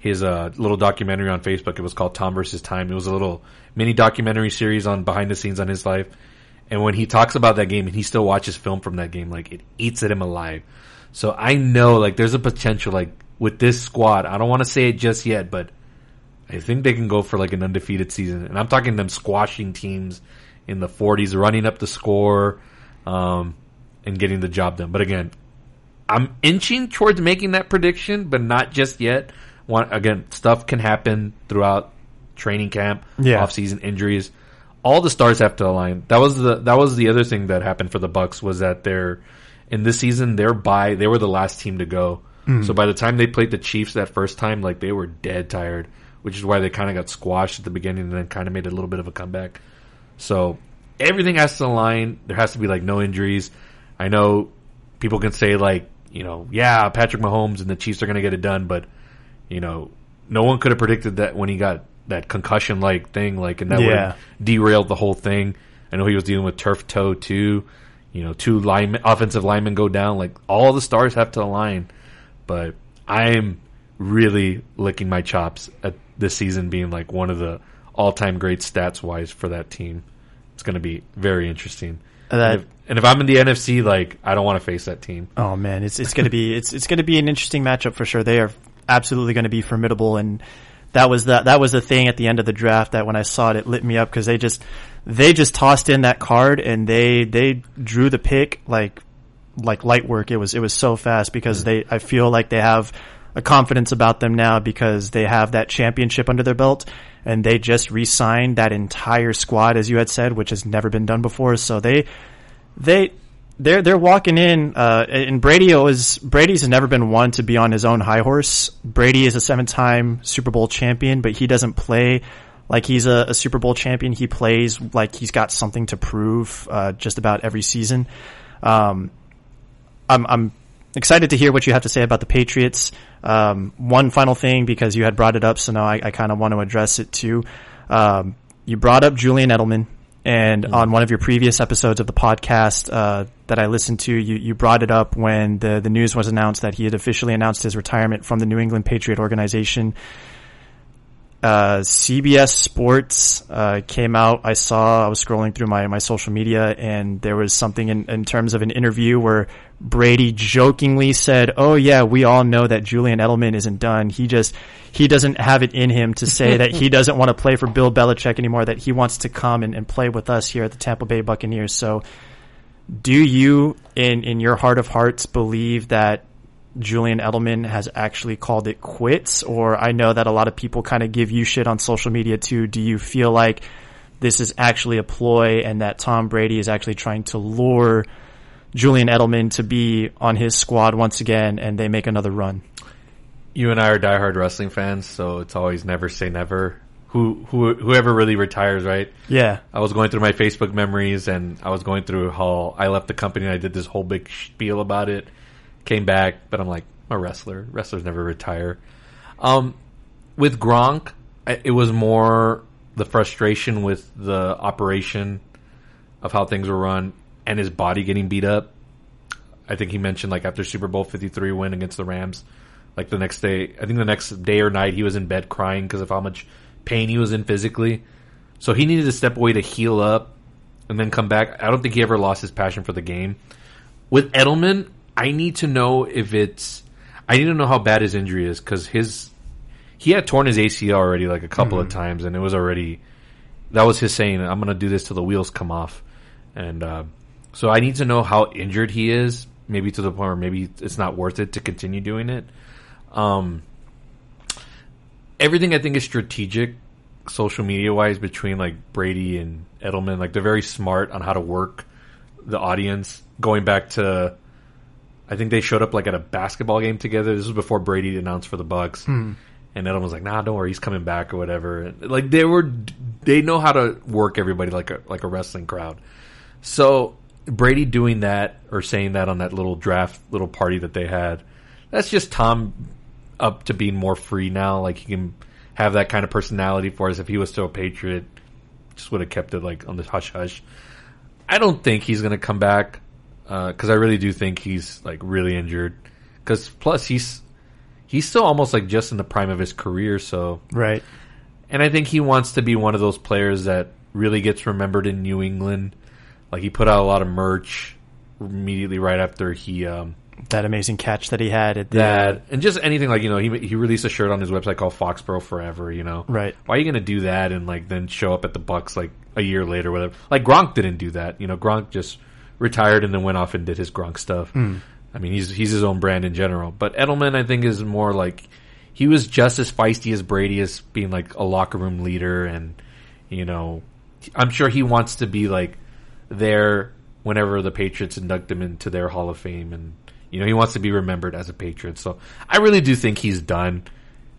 his uh, little documentary on Facebook. It was called Tom versus Time. It was a little mini documentary series on behind the scenes on his life. And when he talks about that game and he still watches film from that game, like it eats at him alive. So I know like there's a potential like with this squad. I don't want to say it just yet, but I think they can go for like an undefeated season. And I'm talking them squashing teams in the 40s, running up the score, um, and getting the job done. But again, I'm inching towards making that prediction, but not just yet one again, stuff can happen throughout training camp, Yeah. off-season injuries. All the stars have to align. That was the that was the other thing that happened for the Bucs was that they're in this season they're by they were the last team to go. Mm. So by the time they played the Chiefs that first time, like they were dead tired, which is why they kind of got squashed at the beginning and then kind of made a little bit of a comeback. So everything has to align. There has to be like no injuries. I know people can say like, you know, yeah, Patrick Mahomes and the Chiefs are going to get it done, but you know, no one could have predicted that when he got that concussion like thing, like, and that Yeah. would derailed the whole thing. I know he was dealing with turf toe too. You know, two linemen, offensive linemen go down. Like all the stars have to align. But I'm really licking my chops at this season being like one of the all-time great stats wise for that team. It's going to be very interesting. Uh, that- and, if, and if I'm in the NFC, like I don't want to face that team. Oh man, it's it's gonna be it's it's gonna be an interesting matchup for sure. They are absolutely going to be formidable, and that was the that was the thing at the end of the draft that when I saw it, it lit me up because they just they just tossed in that card and they they drew the pick like like light work. It was it was so fast because they I feel like they have a confidence about them now because they have that championship under their belt and they just re-signed that entire squad as you had said, which has never been done before. So they they they're they're walking in uh, and Brady is Brady's has never been one to be on his own high horse. Brady is a seven time Super Bowl champion, but he doesn't play like he's a, a Super Bowl champion. He plays like he's got something to prove uh, just about every season. Um, I'm I'm excited to hear what you have to say about the Patriots. Um, one final thing because you had brought it up, so now I, I kind of want to address it too. Um, you brought up Julian Edelman, and on one of your previous episodes of the podcast uh, that I listened to, you, you brought it up when the the news was announced that he had officially announced his retirement from the New England Patriot organization. Uh, CBS Sports uh, came out. I saw. I was scrolling through my, my social media, and there was something in, in terms of an interview where Brady jokingly said, "Oh yeah, we all know that Julian Edelman isn't done. He just he doesn't have it in him to say that he doesn't want to play for Bill Belichick anymore. That he wants to come and, and play with us here at the Tampa Bay Buccaneers." So, do you, in in your heart of hearts, believe that Julian Edelman has actually called it quits, or I know that a lot of people kind of give you shit on social media too. Do you feel like this is actually a ploy and that Tom Brady is actually trying to lure Julian Edelman to be on his squad once again and they make another run? You and I are diehard wrestling fans, so it's always never say never. Who, who, whoever really retires, right? Yeah. I was going through my Facebook memories and I was going through how I left the company and I did this whole big spiel about it. Came back, but I'm like, I'm a wrestler. Wrestlers never retire. Um, with Gronk, it was more the frustration with the operation of how things were run and his body getting beat up. I think he mentioned like after Super Bowl 53 win against the Rams, like the next day, I think the next day or night he was in bed crying because of how much pain he was in physically. So he needed to step away to heal up and then come back. I don't think he ever lost his passion for the game. With Edelman, I need to know if it's. I need to know how bad his injury is because his he had torn his ACL already like a couple of times, and it was already that was his saying. I'm going to do this till the wheels come off, and uh, so I need to know how injured he is. Maybe to the point where maybe it's not worth it to continue doing it. Um, everything I think is strategic, social media wise, between like Brady and Edelman. Like they're very smart on how to work the audience. Going back to, I think they showed up like at a basketball game together. This was before Brady announced for the Bucs, and Edelman was like, "Nah, don't worry, he's coming back or whatever." And, like they were, they know how to work everybody like a like a wrestling crowd. So Brady doing that or saying that on that little draft little party that they had, that's just Tom up to being more free now. Like he can have that kind of personality for us. If he was still a Patriot, just would have kept it like on the hush hush. I don't think he's going to come back uh, because I really do think he's like really injured. Because plus he's he's still almost like just in the prime of his career. So Right. and I think he wants to be one of those players that really gets remembered in New England. Like he put out a lot of merch immediately right after he um, That amazing catch that he had at the that and just anything like you know he he released a shirt on his website called Foxborough Forever. You know, Right. Why are you gonna do that and like then show up at the Bucs like a year later, whatever? Like Gronk didn't do that. You know, Gronk just retired and then went off and did his Gronk stuff. I mean, he's he's his own brand in general. But Edelman, I think, is more like he was just as feisty as Brady as being like a locker room leader, and you know, I'm sure he wants to be like there whenever the Patriots induct him into their Hall of Fame, and you know, he wants to be remembered as a Patriot. So I really do think he's done.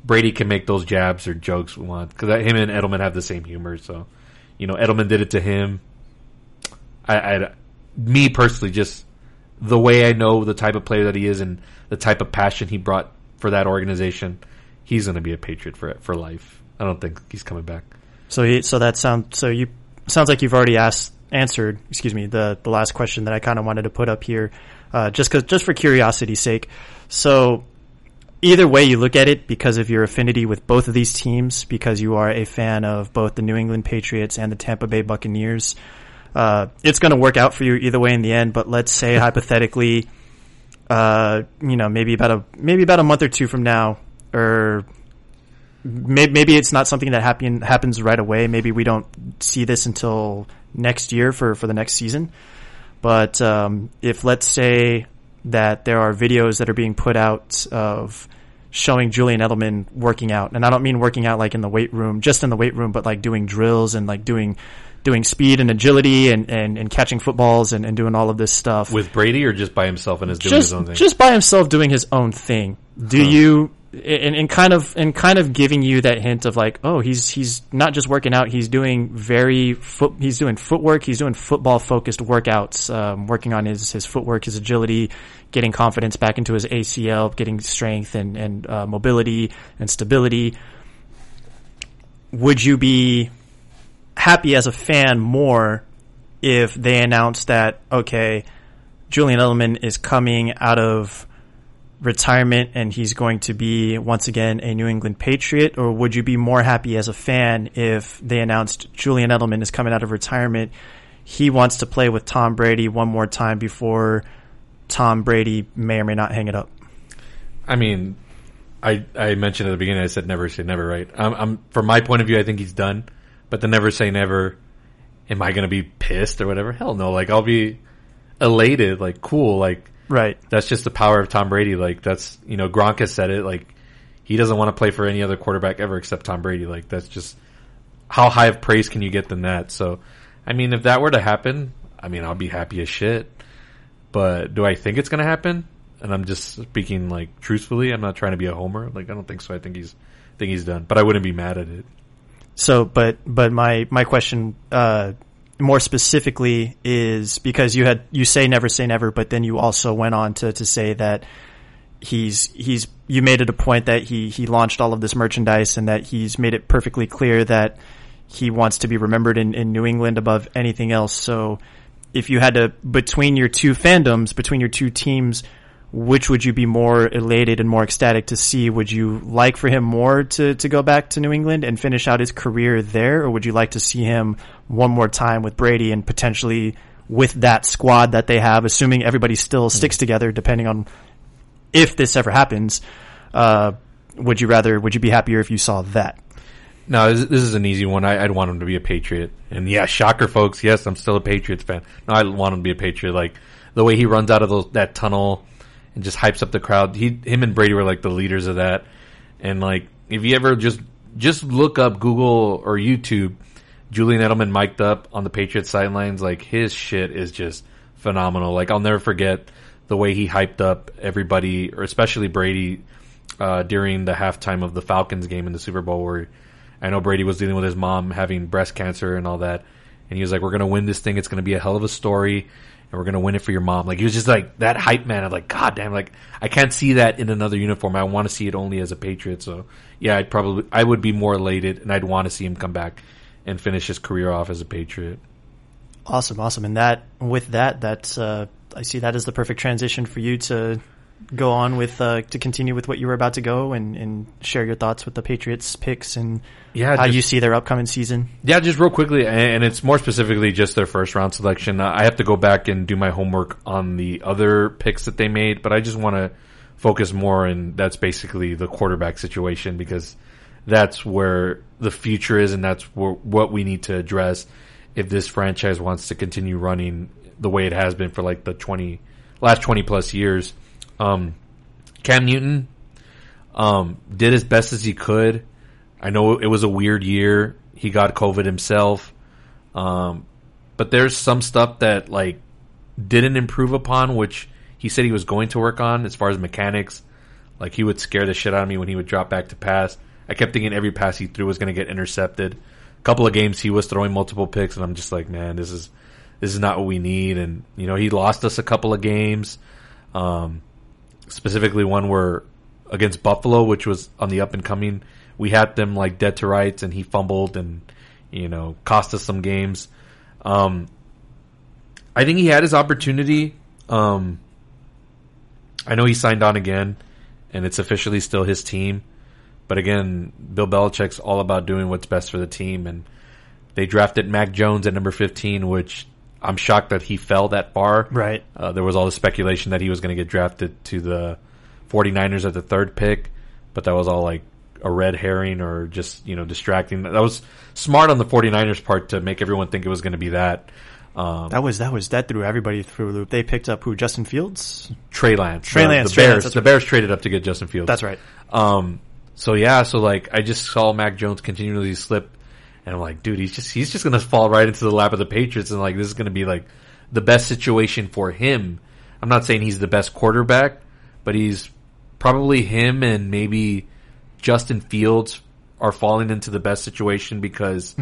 Brady can make those jabs or jokes we want because him and Edelman have the same humor. So, you know, Edelman did it to him. I, I, me personally, just the way I know the type of player that he is and the type of passion he brought for that organization, he's going to be a Patriot for for life. I don't think he's coming back. So he, so that sounds so you sounds like you've already asked answered. Excuse me, the the last question that I kind of wanted to put up here, uh, just cause, just for curiosity's sake. So either way you look at it, because of your affinity with both of these teams, because you are a fan of both the New England Patriots and the Tampa Bay Buccaneers, uh, it's going to work out for you either way in the end. But let's say hypothetically, uh, you know, maybe about a maybe about a month or two from now, or maybe, maybe it's not something that happen, happens right away. Maybe we don't see this until next year for, for the next season. But um, if let's say that there are videos that are being put out of showing Julian Edelman working out, and I don't mean working out like in the weight room, just in the weight room, but like doing drills and like doing doing speed and agility and, and, and catching footballs and, and doing all of this stuff With Brady or just by himself and is doing just his own thing? just by himself doing his own thing. Do Huh. you and, and kind of and kind of giving you that hint of like, oh, he's he's not just working out; he's doing very foot. He's doing footwork. He's doing football focused workouts, um, working on his his footwork, his agility, getting confidence back into his ACL, getting strength and and uh, mobility and stability. Would you be happy as a fan more if they announced that okay, Julian Edelman is coming out of retirement and he's going to be once again a New England Patriot, or would you be more happy as a fan if they announced Julian Edelman is coming out of retirement? He wants to play with Tom Brady one more time before Tom Brady may or may not hang it up. I mean, I I mentioned at the beginning. I said never say never. Right? I'm, I'm from my point of view. I think he's done. But the never say never. Am I going to be pissed or whatever? Hell no. Like I'll be elated. Like cool. Like Right. that's just the power of Tom Brady. Like that's you know Gronk has said it. Like he doesn't want to play for any other quarterback ever except Tom Brady. Like that's just how high of praise can you get than that? So, I mean, if that were to happen, I mean, I'll be happy as shit. But do I think it's going to happen? And I'm just speaking like truthfully. I'm not trying to be a homer. Like I don't think so. I think he's I think he's done. But I wouldn't be mad at it. So, but but my my question uh, more specifically is because you had you say never say never, but then you also went on to to say that he's he's you made it a point that he he launched all of this merchandise and that he's made it perfectly clear that he wants to be remembered in, in New England above anything else. So, if you had to between your two fandoms, between your two teams, which would you be more elated and more ecstatic to see? Would you like for him more to, to go back to New England and finish out his career there, or would you like to see him one more time with Brady and potentially with that squad that they have, assuming everybody still sticks together, depending on if this ever happens? Uh, would you rather? Would you be happier if you saw that? No, this, this is an easy one. I, I'd want him to be a Patriot. And yeah, shocker, folks. Yes, I'm still a Patriots fan. No, I want him to be a Patriot. Like the way he runs out of those, that tunnel and just hypes up the crowd. He, him, and Brady were like the leaders of that. And like, if you ever just just look up Google or YouTube, Julian Edelman mic'd up on the Patriots sidelines. Like his shit is just phenomenal. Like I'll never forget the way he hyped up everybody, or especially Brady, uh, during the halftime of the Falcons game in the Super Bowl where I know Brady was dealing with his mom having breast cancer and all that. And he was like, we're to win this thing. It's to be a hell of a story. And we're gonna win it for your mom. Like he was just like that hype man. I'm like, God damn, like I can't see that in another uniform. I want to see it only as a Patriot. So yeah, I'd probably I would be more elated, and I'd want to see him come back and finish his career off as a Patriot. Awesome, awesome. And that with that, that's uh, I see that as the perfect transition for you to go on with uh, to continue with what you were about to go and, and share your thoughts with the Patriots picks and Yeah, how just- you see their upcoming season. Yeah, just real quickly, and it's more specifically just their first round selection. Uh, I have to go back and do my homework on the other picks that they made, but I just want to focus more, and that's basically the quarterback situation because that's where the future is, and that's where, what we need to address if this franchise wants to continue running the way it has been for like the twenty last twenty plus years. Um, Cam Newton um, did as best as he could. I know it was a weird year. He got COVID himself. Um, but there's some stuff that like didn't improve upon, which he said he was going to work on as far as mechanics. Like he would scare the shit out of me when he would drop back to pass. I kept thinking every pass he threw was going to get intercepted. A couple of games he was throwing multiple picks, and I'm just like, man, this is this is not what we need. And you know, he lost us a couple of games. Um, specifically one where against Buffalo, which was on the up and coming, we had them like dead to rights, and he fumbled and you know cost us some games. Um, I think he had his opportunity. Um, I know he signed on again, and it's officially still his team. But again, Bill Belichick's all about doing what's best for the team, and they drafted Mac Jones at number fifteen, which I'm shocked that he fell that far. Right. Uh, there was all the speculation that he was going to get drafted to the 49ers at the third pick, but that was all like a red herring or just, you know, distracting. That was smart on the 49ers part to make everyone think it was going to be that. Um, That was that was that threw everybody through a loop. They picked up who Justin Fields. Trey Lance. Trey Lance, The Trey Bears. that's the Bears traded up to get Justin Fields. That's right. Um, so yeah, so like I just saw Mac Jones continually slip, and I'm like, dude, he's just he's just gonna fall right into the lap of the Patriots, and like this is gonna be like the best situation for him. I'm not saying he's the best quarterback, but he's probably him and maybe Justin Fields are falling into the best situation because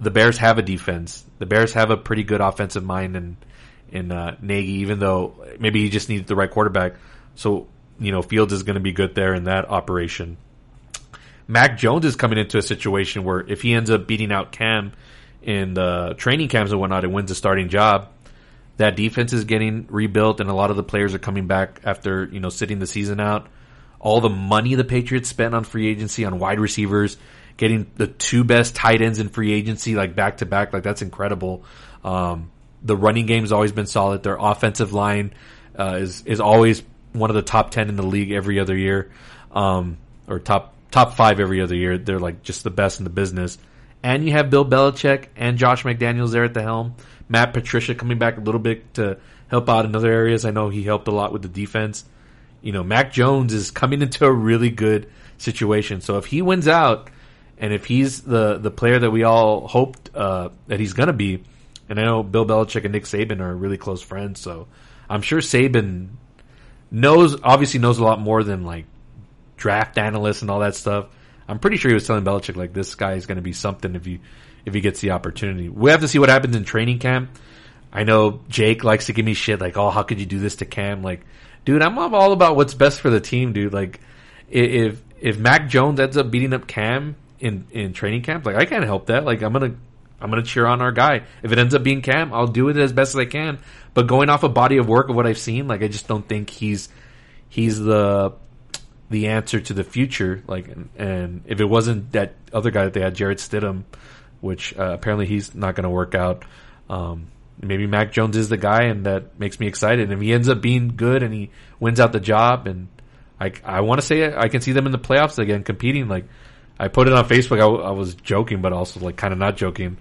the Bears have a defense. The Bears have a pretty good offensive mind and in uh, Nagy, even though maybe he just needs the right quarterback. So you know, Fields is going to be good there in that operation. Mac Jones is coming into a situation where if he ends up beating out Cam in the training camps and whatnot and wins a starting job, that defense is getting rebuilt and a lot of the players are coming back after, you know, sitting the season out. All the money the Patriots spent on free agency on wide receivers, getting the two best tight ends in free agency like back to back, like that's incredible. Um, the running game's always been solid. Their offensive line uh, is is always one of the top ten in the league every other year, um, or top top five every other year. They're like just the best in the business. And you have Bill Belichick and Josh McDaniels there at the helm. Matt Patricia coming back a little bit to help out in other areas. I know he helped a lot with the defense. You know, Mac Jones is coming into a really good situation. So if he wins out, and if he's the the player that we all hoped uh, that he's going to be, and I know Bill Belichick and Nick Saban are really close friends, so I'm sure Saban knows obviously knows a lot more than like draft analysts and all that stuff. I'm pretty sure he was telling Belichick like this guy is going to be something if you if he gets the opportunity. We have to see what happens in training camp. I know Jake likes to give me shit like, "Oh, how could you do this to Cam?" Like, dude, I'm all about what's best for the team, dude. Like, if if Mac Jones ends up beating up Cam in in training camp, like I can't help that. Like, I'm gonna I'm gonna cheer on our guy. If it ends up being Cam, I'll do it as best as I can. But going off a body of work of what I've seen, like I just don't think he's he's the the answer to the future. Like, and, if it wasn't that other guy that they had, Jarrett Stidham, which uh, apparently he's not going to work out. Um, maybe Mac Jones is the guy, and that makes me excited. And if he ends up being good and he wins out the job, and I, I want to say I can see them in the playoffs again, competing. Like, I put it on Facebook. I was joking, but also like kind of not joking.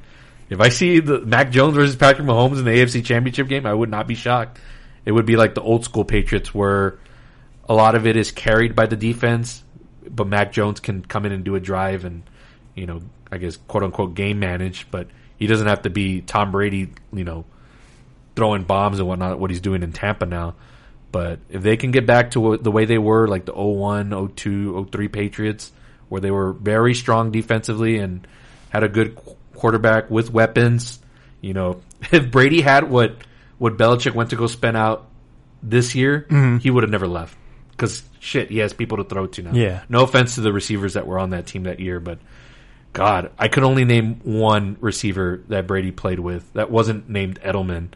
If I see the Mac Jones versus Patrick Mahomes in the AFC Championship game, I would not be shocked. It would be like the old school Patriots where a lot of it is carried by the defense, but Mac Jones can come in and do a drive and, you know, I guess quote unquote game manage, but he doesn't have to be Tom Brady, you know, throwing bombs and whatnot, what he's doing in Tampa now. But if they can get back to the way they were, like the 01, 02, 03 Patriots, where they were very strong defensively and had a good quarterback with weapons, you know, if Brady had what what Belichick went to go spend out this year, Mm-hmm. he would have never left. Because shit, he has people to throw to now. Yeah. No offense to the receivers that were on that team that year, but God, I could only name one receiver that Brady played with that wasn't named Edelman,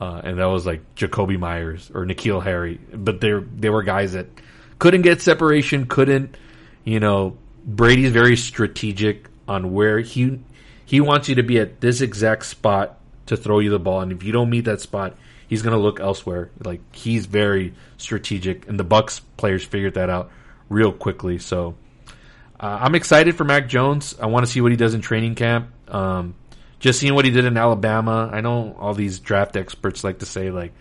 uh, and that was like Jakobi Meyers or N'Keal Harry. But they they were guys that couldn't get separation, couldn't, you know. Brady's very strategic on where he he wants you to be at this exact spot to throw you the ball, and if you don't meet that spot, he's going to look elsewhere. Like he's very strategic, and the Bucs players figured that out real quickly. So. Uh, I'm excited for Mac Jones. I want to see what he does in training camp. Um, just seeing what he did in Alabama. I know all these draft experts like to say like,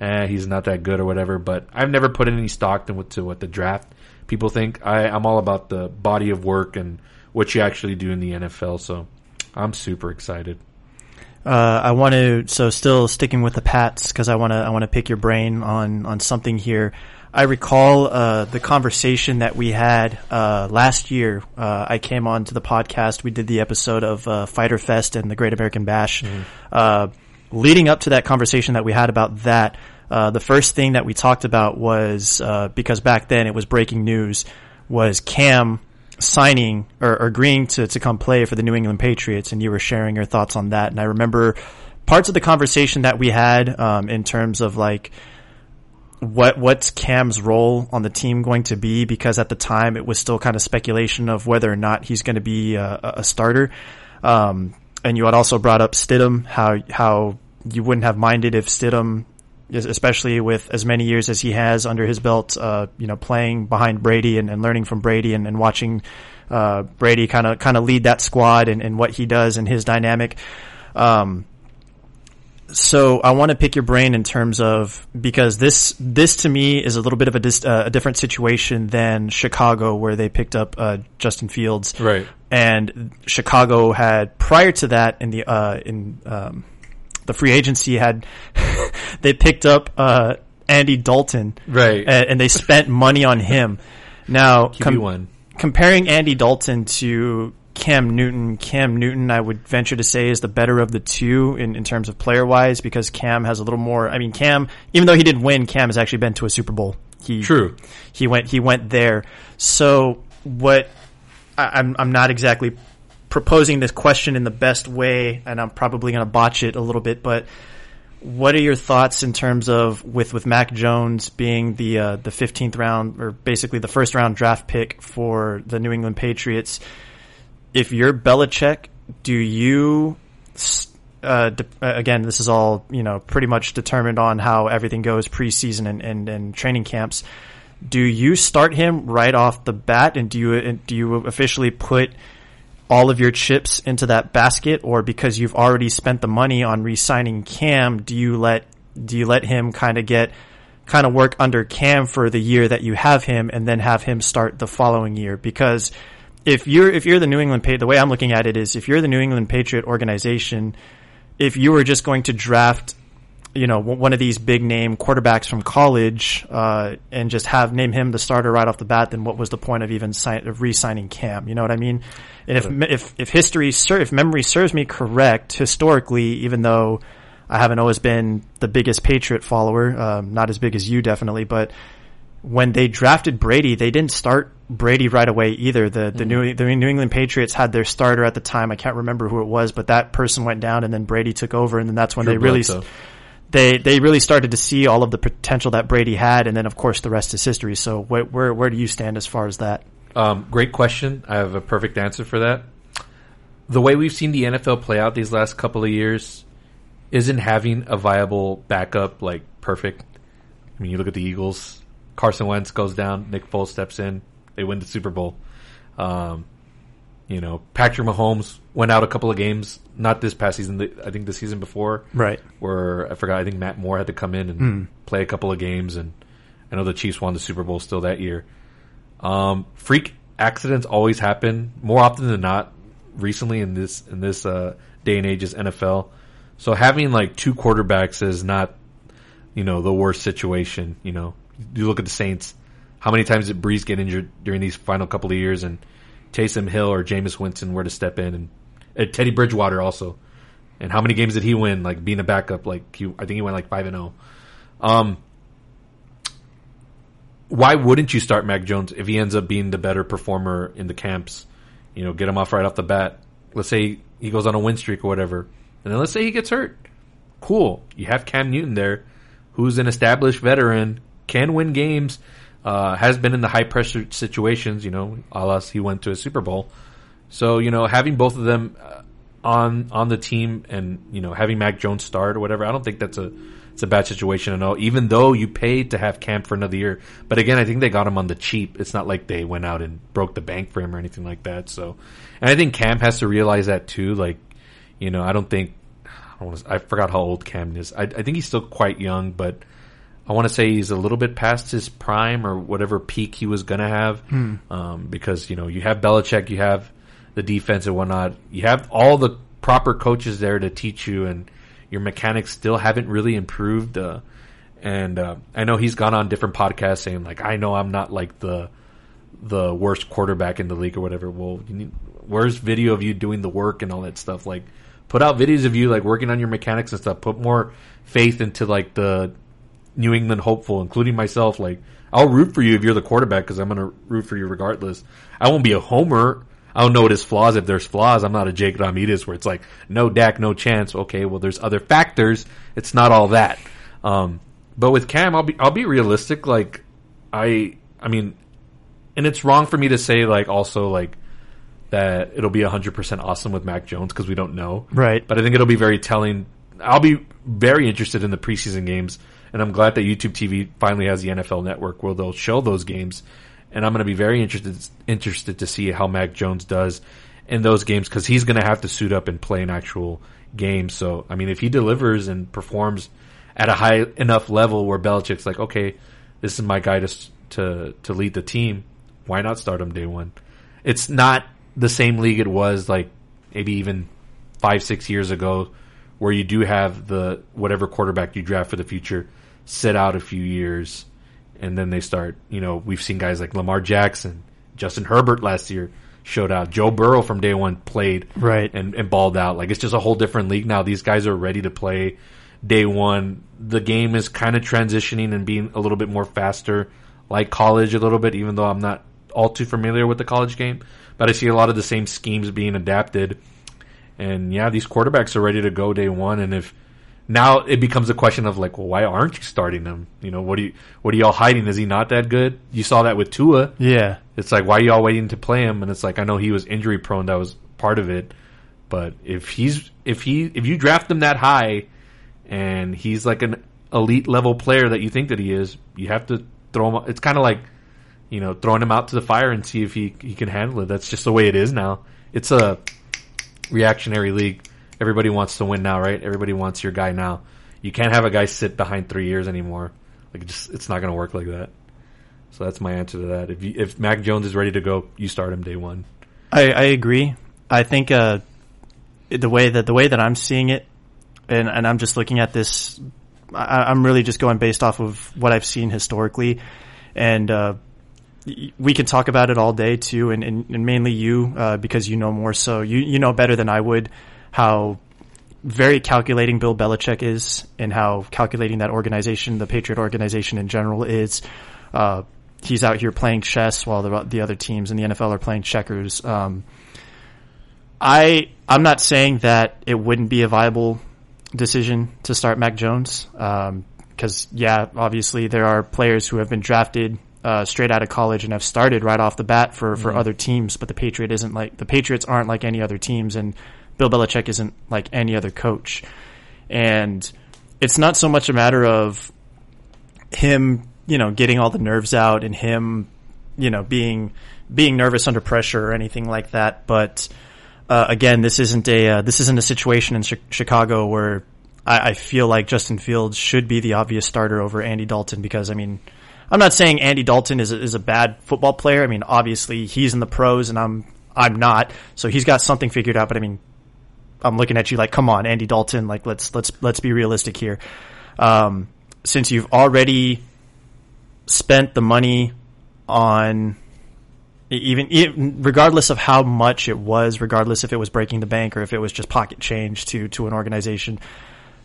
eh, he's not that good or whatever, but I've never put any stock to what the draft people think. I, I'm all about the body of work and what you actually do in the NFL. So I'm super excited. Uh, I want to so still sticking with the Pats because I want to I want to pick your brain on on something here. I recall uh, the conversation that we had uh, last year. Uh, I came on to the podcast. We did the episode of uh, Fighter Fest and the Great American Bash. Uh, leading up to that conversation that we had about that, uh, the first thing that we talked about was uh, because back then it was breaking news was Cam signing or, or agreeing to, to come play for the New England Patriots, and you were sharing your thoughts on that. And I remember parts of the conversation that we had um, in terms of like what what's Cam's role on the team going to be because at the time it was still kind of speculation of whether or not he's going to be a, a starter. Um, and you had also brought up Stidham, how how you wouldn't have minded if Stidham, especially with as many years as he has under his belt, uh, you know, playing behind Brady and, and learning from Brady and, and watching uh, Brady kind of kind of lead that squad and, and what he does and his dynamic. Um, so I want to pick your brain in terms of because this this to me is a little bit of a, dis, uh, a different situation than Chicago where they picked up uh, Justin Fields, Right. And Chicago had prior to that in the uh, in um, the free agency had they picked up uh, Andy Dalton, Right. and, and they spent money on him. Now com- comparing Andy Dalton to Cam Newton, Cam Newton, I would venture to say is the better of the two in, in terms of player wise because Cam has a little more. I mean, Cam, even though he didn't win, Cam has actually been to a Super Bowl. He True. He went. He went there. So what? I, I'm I'm not exactly proposing this question in the best way, and I'm probably going to botch it a little bit, but. What are your thoughts in terms of with, with Mac Jones being the uh, the 15th round or basically the first round draft pick for the New England Patriots? if you're Belichick, do you, uh, de- again, this is all, you know, pretty much determined on how everything goes preseason and, and, and training camps. Do you start him right off the bat and do you, do you officially put all of your chips into that basket or because you've already spent the money on re-signing Cam, do you let, do you let him kind of get, kind of work under Cam for the year that you have him and then have him start the following year? Because, if you're if you're the New England Patriot, the way I'm looking at it is if you're the New England Patriot organization, if you were just going to draft, you know, one of these big name quarterbacks from college uh, and just have name him the starter right off the bat, then what was the point of even sign, of re-signing Cam? You know what I mean? And if if if history if memory serves me correct, historically, even though I haven't always been the biggest Patriot follower, um, not as big as you definitely, but when they drafted Brady, they didn't start Brady right away either. The the New the New England Patriots had their starter at the time. I can't remember who it was, but that person went down, and then Brady took over, and then that's when Drew they really Bledsoe. They they really started to see all of the potential that Brady had, and then of course the rest is history. So where where, where do you stand as far as that? Um, great question. I have a perfect answer for that. The way we've seen the NFL play out these last couple of years isn't having a viable backup like perfect. I mean, you look at the Eagles. Carson Wentz goes down. Nick Foles steps in. They win the Super Bowl. Um, you know, Patrick Mahomes went out a couple of games. Not this past season. the- I think the season before Right. where I forgot. I think Matt Moore had to come in and Hmm. play a couple of games, and I know the Chiefs won the Super Bowl still that year. Um, freak accidents always happen more often than not. Recently in this in this uh, day and age is NFL, so having like two quarterbacks is not you know the worst situation. You know, you look at the Saints. How many times did Brees get injured during these final couple of years, and Taysom Hill or Jameis Winston were to step in, and uh, Teddy Bridgewater also And how many games did he win? Like being a backup, like he, I think he went like five and zero. Um, why wouldn't you start Mac Jones if he ends up being the better performer in the camps? You know, get him off right off the bat. Let's say he goes on a win streak or whatever, and then let's say he gets hurt. Cool, you have Cam Newton there, who's an established veteran, can win games, uh, has been in the high pressure situations. You know, alas, he went to a Super Bowl. So you know, having both of them uh, on on the team and you know having Mac Jones start or whatever, I don't think that's a it's a bad situation at all. Even though you paid to have Cam for another year, but again, I think they got him on the cheap. It's not like they went out and broke the bank for him or anything like that. So, and I think Cam has to realize that too. Like, you know, I don't think I, wanna, I forgot how old Cam is. I, I think he's still quite young, but I want to say he's a little bit past his prime or whatever peak he was going to have. Hmm. Um, because, you know, you have Belichick, you have the defense and whatnot. You have all the proper coaches there to teach you and your mechanics still haven't really improved. Uh, and, uh, I know he's gone on different podcasts saying like, I know I'm not like the, the worst quarterback in the league or whatever. Well, you need, where's video of you doing the work and all that stuff? Like, put out videos of you like working on your mechanics and stuff. Put more faith into like the New England hopeful, including myself. Like, I'll root for you if you're the quarterback because I'm going to root for you regardless. I won't be a homer. I don't know his flaws if there's flaws. I'm not a Jake Ramirez where it's like no Dak, no chance. Okay, well there's other factors. It's not all that. Um, but with Cam, I'll be I'll be realistic. Like I I mean, and it's wrong for me to say like also like that it'll be 100% awesome with Mac Jones because we don't know. Right. But I think it'll be very telling. I'll be very interested in the preseason games, and I'm glad that YouTube TV finally has the NFL Network where they'll show those games. And I'm going to be very interested interested to see how Mac Jones does in those games because he's going to have to suit up and play an actual game. So I mean, if he delivers and performs at a high enough level where Belichick's like, okay, this is my guy to to to lead the team, why not start him day one? It's not the same league it was like maybe even five six years ago, where you do have the whatever quarterback you draft for the future sit out a few years, and then they start. You know, we've seen guys like Lamar Jackson, Justin Herbert last year showed out. Joe Burrow from day one played Right. and, and balled out. Like it's just a whole different league now. These guys are ready to play day one. The game is kind of transitioning and being a little bit more faster, like college a little bit, even though I'm not all too familiar with the college game. But I see a lot of the same schemes being adapted. And yeah, these quarterbacks are ready to go day one. And if now it becomes a question of like, well, why aren't you starting him? You know, what are you, what are y'all hiding? Is he not that good? You saw that with Tua. Yeah. It's like, why are y'all waiting to play him? And it's like, I know he was injury prone. That was part of it. But if he's, if he, if you draft him that high and he's like an elite level player that you think that he is, you have to throw him. It's kind of like, you know, throwing him out to the fire and see if he, he can handle it. That's just the way it is now. It's a reactionary league. Everybody wants to win now, right? Everybody wants your guy now. You can't have a guy sit behind three years anymore. Like, just, it's not going to work like that. So that's my answer to that. If you, if Mac Jones is ready to go, you start him day one. I, I agree. I think uh, the way that the way that I'm seeing it, and, and I'm just looking at this, I, I'm really just going based off of what I've seen historically, and uh, we can talk about it all day too, and, and, and mainly you uh, because you know more. So you you know better than I would how very calculating Bill Belichick is, and how calculating that organization, the Patriot organization in general, is. Uh, he's out here playing chess while the the other teams in the NFL are playing checkers. Um, I I'm not saying that it wouldn't be a viable decision to start Mac Jones because yeah, obviously there are players who have been drafted uh, straight out of college and have started right off the bat for for other teams, but the Patriot isn't like the Patriots aren't like any other teams, and Bill Belichick isn't like any other coach, and it's not so much a matter of him, you know, getting all the nerves out and him, you know, being being nervous under pressure or anything like that. But uh, again, this isn't a uh, this isn't a situation in Chi- Chicago where I, I feel like Justin Fields should be the obvious starter over Andy Dalton because I mean. I'm not saying Andy Dalton is a, is a bad football player. I mean, obviously he's in the pros and I'm I'm not. So he's got something figured out. But I mean, I'm looking at you like, come on, Andy Dalton. Like, let's let's let's be realistic here. Um, since you've already spent the money on even, even regardless of how much it was, regardless if it was breaking the bank or if it was just pocket change to to an organization,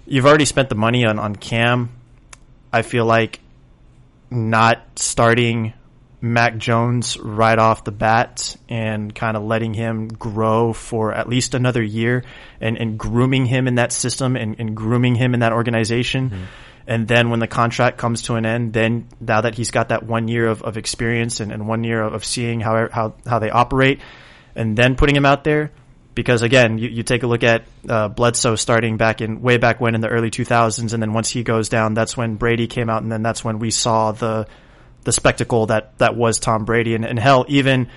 you've already spent the money on on Cam. I feel like not starting Mac Jones right off the bat and kind of letting him grow for at least another year and, and grooming him in that system and, and grooming him in that organization. Mm-hmm. And then when the contract comes to an end, then now that he's got that one year of, of experience and, and one year of, of seeing how, how, how they operate and then putting him out there, because again, you, you take a look at uh, Bledsoe starting back in way back when in the early 2000s, and then once he goes down, that's when Brady came out, and then that's when we saw the the spectacle that that was Tom Brady, and, and hell, even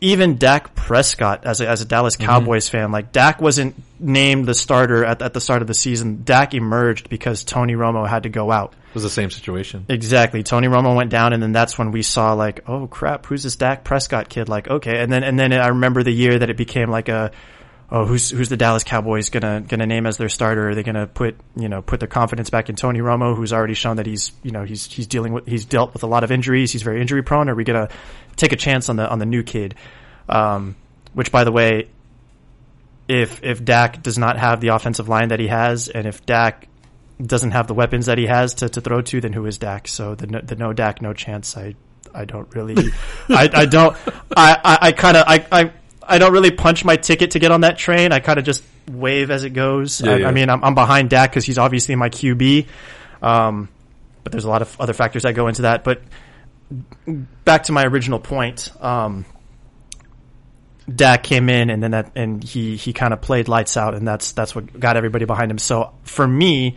even Dak Prescott as a, as a Dallas mm-hmm. Cowboys mm-hmm. fan, like Dak wasn't named the starter at, at the start of the season. Dak emerged because Tony Romo had to go out. It was the same situation. Exactly. Tony Romo went down and then that's when we saw like, oh crap, who's this Dak Prescott kid? Like, okay. And then, and then I remember the year that it became like a, oh, who's who's the Dallas Cowboys gonna gonna name as their starter? Are they gonna put you know put their confidence back in Tony Romo, who's already shown that he's you know he's he's dealing with he's dealt with a lot of injuries. He's very injury prone. Are we gonna take a chance on the on the new kid? Um, which, by the way, if if Dak does not have the offensive line that he has, and if Dak doesn't have the weapons that he has to, to throw to, then who is Dak? So the no, the no Dak, no chance. I I don't really, I, I don't, I, I, I kind of, I, I, I don't really punch my ticket to get on that train. I kind of just wave as it goes. Yeah, I, yeah. I, mean, I'm, I'm behind Dak because he's obviously my QB. Um, but there's a lot of other factors that go into that. But back to my original point, um, Dak came in and then that and he he kind of played lights out and that's that's what got everybody behind him. So for me,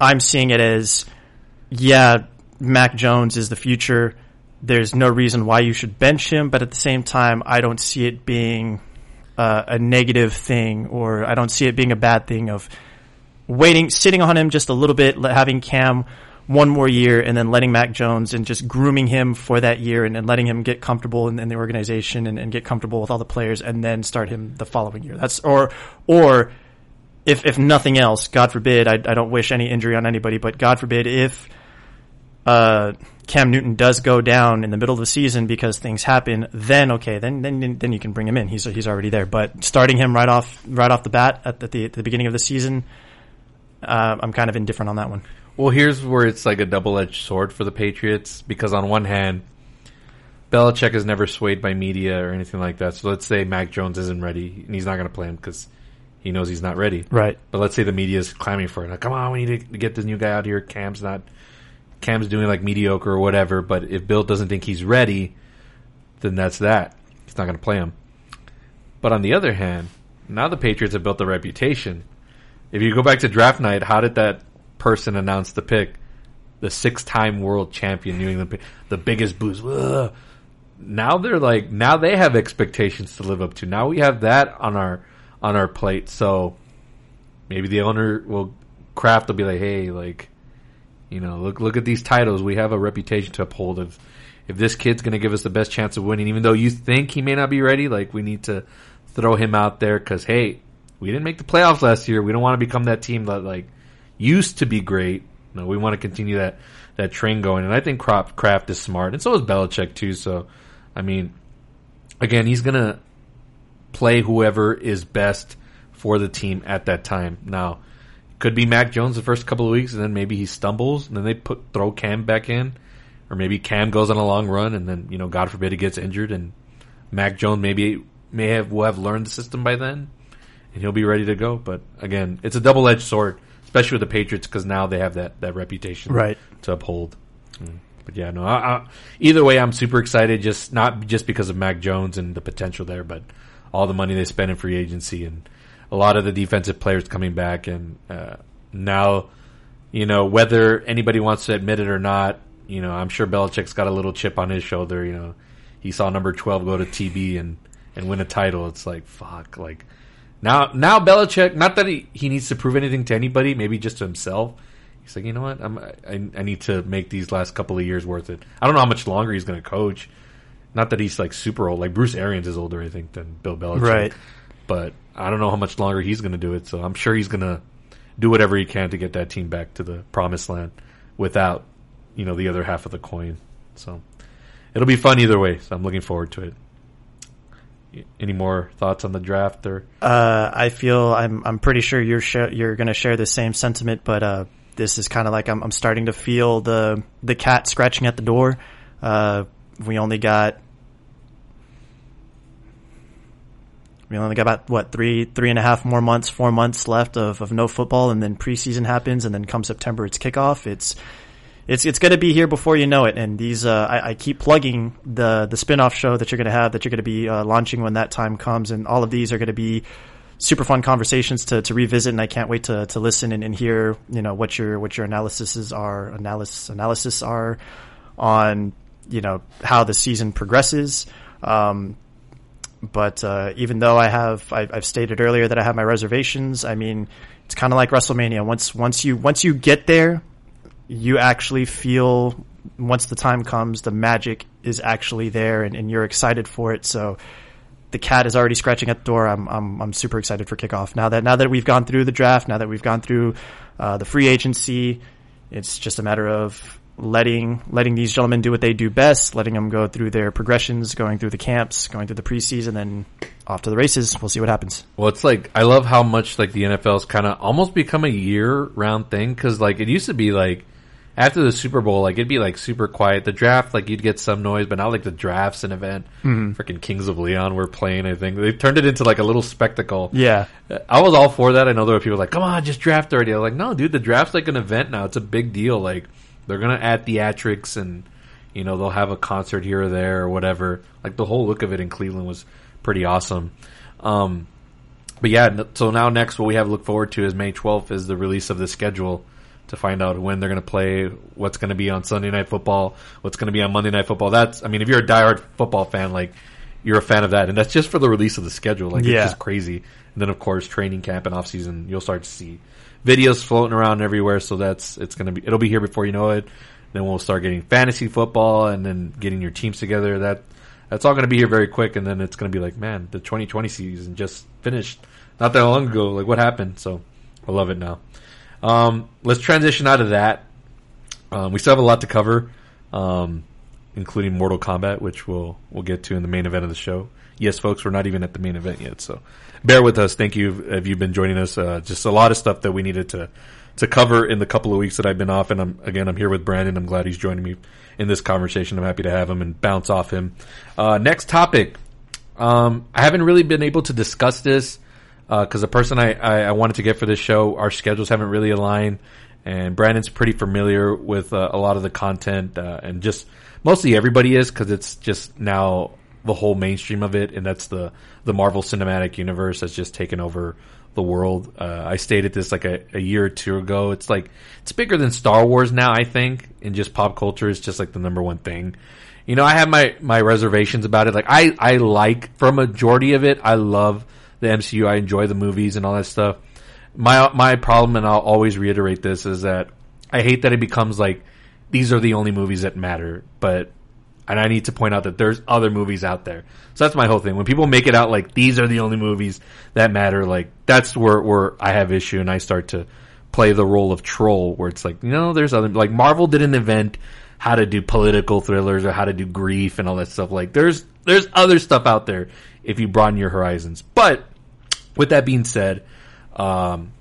I'm seeing it as yeah, Mac Jones is the future. There's no reason why you should bench him, but at the same time, I don't see it being uh, a negative thing or I don't see it being a bad thing of waiting, sitting on him just a little bit, having Cam one more year and then letting Mac Jones and just grooming him for that year and, and letting him get comfortable in, in the organization and, and, get comfortable with all the players and then start him the following year. That's or or if if nothing else, God forbid, I, I don't wish any injury on anybody, but God forbid if uh, Cam Newton does go down in the middle of the season because things happen, then okay, then then then you can bring him in. He's he's already there. But starting him right off right off the bat at the, at the beginning of the season, uh, I'm kind of indifferent on that one. Well, here's where it's like a double edged sword for the Patriots because on one hand, Belichick is never swayed by media or anything like that. So let's say Mac Jones isn't ready and he's not going to play him because he knows he's not ready. Right. But let's say the media is clamming for it. Like, come on, we need to get this new guy out here. Cam's not, Cam's doing like mediocre or whatever. But if Bill doesn't think he's ready, then that's that. He's not going to play him. But on the other hand, now the Patriots have built a reputation. If you go back to draft night, how did that person announce the pick, the six-time world champion New England, the biggest boost. Ugh. Now they're like, now they have expectations to live up to. Now we have that on our on our plate. So maybe the owner will Kraft will be like, hey, like, you know, look look at these titles. We have a reputation to uphold. If if this kid's going to give us the best chance of winning, even though you think he may not be ready, like we need to throw him out there because hey, we didn't make the playoffs last year. We don't want to become that team that like used to be great. No, we want to continue that that train going, and I think Kraft, Kraft is smart, and so is Belichick too. So, I mean, again, he's gonna play whoever is best for the team at that time. Now, could be Mac Jones the first couple of weeks, and then maybe he stumbles, and then they put throw Cam back in, or maybe Cam goes on a long run, and then you know, God forbid, he gets injured, and Mac Jones maybe may have will have learned the system by then, and he'll be ready to go. But again, it's a double edged sword especially with the Patriots because now they have that that reputation right. to uphold. Mm. But yeah, no. I, I, either way, I'm super excited. Just not just because of Mac Jones and the potential there, but all the money they spend in free agency and a lot of the defensive players coming back. And uh, now, you know, whether anybody wants to admit it or not, you know, I'm sure Belichick's got a little chip on his shoulder. You know, he saw number 12 go to TB and and win a title. It's like fuck, like now, now Belichick, not that he, he needs to prove anything to anybody, maybe just to himself. He's like, you know what? I'm, I, I need to make these last couple of years worth it. I don't know how much longer he's going to coach. Not that he's like super old. Like Bruce Arians is older, I think, than Bill Belichick. Right. But I don't know how much longer he's going to do it. So I'm sure he's going to do whatever he can to get that team back to the promised land without, you know, the other half of the coin. So it'll be fun either way. So I'm looking forward to it. Any more thoughts on the draft or? Uh, I feel I'm I'm pretty sure you're sh- you're going to share the same sentiment, but uh, this is kind of like I'm I'm starting to feel the the cat scratching at the door. Uh, we only got we only got about what three three and a half more months, four months left of, of no football, and then preseason happens, and then come September it's kickoff. It's it's it's going to be here before you know it. And these, uh, I, I, keep plugging the the spinoff show that you're going to have, that you're going to be uh, launching when that time comes, and all of these are going to be super fun conversations to, to revisit. And I can't wait to, to listen and, and hear, you know, what your what your analyses are, analysis analysis are on, you know, how the season progresses. Um, but uh, even though I have, I, I've stated earlier that I have my reservations. I mean, it's kind of like WrestleMania. Once once you once you get there, you actually feel once the time comes, the magic is actually there and, and, you're excited for it. So the cat is already scratching at the door. I'm, I'm, I'm super excited for kickoff. Now that, now that we've gone through the draft, now that we've gone through, uh, the free agency, it's just a matter of letting, letting these gentlemen do what they do best, letting them go through their progressions, going through the camps, going through the preseason, then off to the races. We'll see what happens. Well, it's like, I love how much like the NFL's kind of almost become a year round thing. Cause like it used to be like, after the Super Bowl, like it'd be like super quiet. The draft, like you'd get some noise, but now like the draft's an event. Mm-hmm. Freaking Kings of Leon were playing. I think they turned it into like a little spectacle. Yeah, I was all for that. I know there were people like, "Come on, just draft already." I was like, "No, dude, the draft's like an event now. It's a big deal. Like they're gonna add theatrics and you know they'll have a concert here or there or whatever. Like the whole look of it in Cleveland was pretty awesome." Um, but yeah, so now next, what we have to look forward to is May 12th is the release of the schedule to find out when they're going to play, what's going to be on Sunday Night Football, what's going to be on Monday Night Football. That's, I mean, if you're a diehard football fan, like you're a fan of that, and that's just for the release of the schedule. Like yeah. it's just crazy. And then of course, training camp and off season, you'll start to see videos floating around everywhere. So that's it's going to be it'll be here before you know it. Then we'll start getting fantasy football and then getting your teams together. That that's all going to be here very quick. And then it's going to be like, man, the 2020 season just finished not that long ago. Like what happened? So I love it now. Um, let's transition out of that. Um, we still have a lot to cover, um, including Mortal Kombat, which we'll we'll get to in the main event of the show. Yes, folks, we're not even at the main event yet, so bear with us. Thank you if you've been joining us. Uh, just a lot of stuff that we needed to to cover in the couple of weeks that I've been off, and I'm again I'm here with Brandon. I'm glad he's joining me in this conversation. I'm happy to have him and bounce off him. Uh, next topic. Um, I haven't really been able to discuss this because uh, the person I, I, I, wanted to get for this show, our schedules haven't really aligned, and Brandon's pretty familiar with uh, a lot of the content, uh, and just mostly everybody is because it's just now the whole mainstream of it, and that's the the Marvel Cinematic Universe that's just taken over the world. Uh, I stated this like a, a year or two ago. It's like it's bigger than Star Wars now. I think in just pop culture, is just like the number one thing. You know, I have my my reservations about it. Like I I like for a majority of it, I love the MCU. I enjoy the movies and all that stuff. My my problem, and I'll always reiterate this, is that I hate that it becomes like these are the only movies that matter. But and I need to point out that there's other movies out there. So that's my whole thing. When people make it out like these are the only movies that matter, like that's where where I have issue, and I start to play the role of troll, where it's like you know there's other like Marvel did an event how to do political thrillers or how to do grief and all that stuff. Like there's there's other stuff out there if you broaden your horizons. But with that being said, um,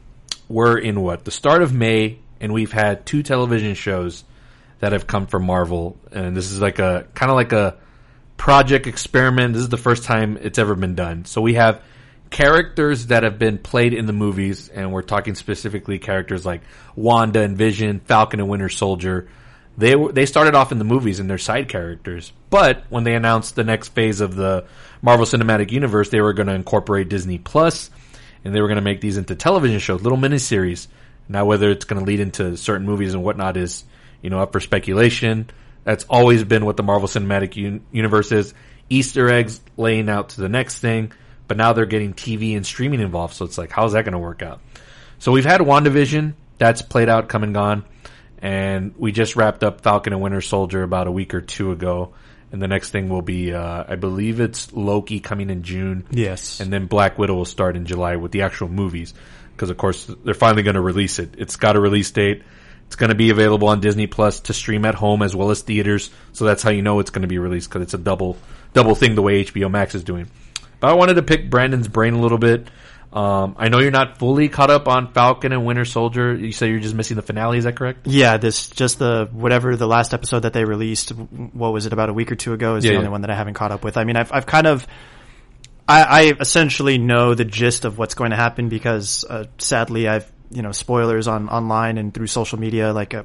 we're in what the start of May, and we've had two television shows that have come from Marvel, and this is like a kind of like a project experiment. This is the first time it's ever been done. So we have characters that have been played in the movies, and we're talking specifically characters like Wanda and Vision, Falcon and Winter Soldier. They they started off in the movies and they're side characters, but when they announced the next phase of the Marvel Cinematic Universe, they were going to incorporate Disney Plus, and they were going to make these into television shows, little miniseries. Now, whether it's going to lead into certain movies and whatnot is, you know, up for speculation. That's always been what the Marvel Cinematic Un- Universe is. Easter eggs laying out to the next thing, but now they're getting TV and streaming involved. So it's like, how's that going to work out? So we've had WandaVision. That's played out, come and gone. And we just wrapped up Falcon and Winter Soldier about a week or two ago and the next thing will be, uh, I believe it's Loki coming in June. Yes, and then Black Widow will start in July with the actual movies, because of course they're finally going to release it. It's got a release date. It's going to be available on Disney Plus to stream at home as well as theaters. So that's how you know it's going to be released because it's a double double thing the way HBO Max is doing. But I wanted to pick Brandon's brain a little bit. Um, I know you're not fully caught up on Falcon and Winter Soldier. You say you're just missing the finale. Is that correct? Yeah, this just the whatever the last episode that they released. What was it about a week or two ago? Is Yeah, the yeah. only one that I haven't caught up with. I mean, I've I've kind of. I, I essentially know the gist of what's going to happen because, uh, sadly, I've you know spoilers on online and through social media. Like, uh,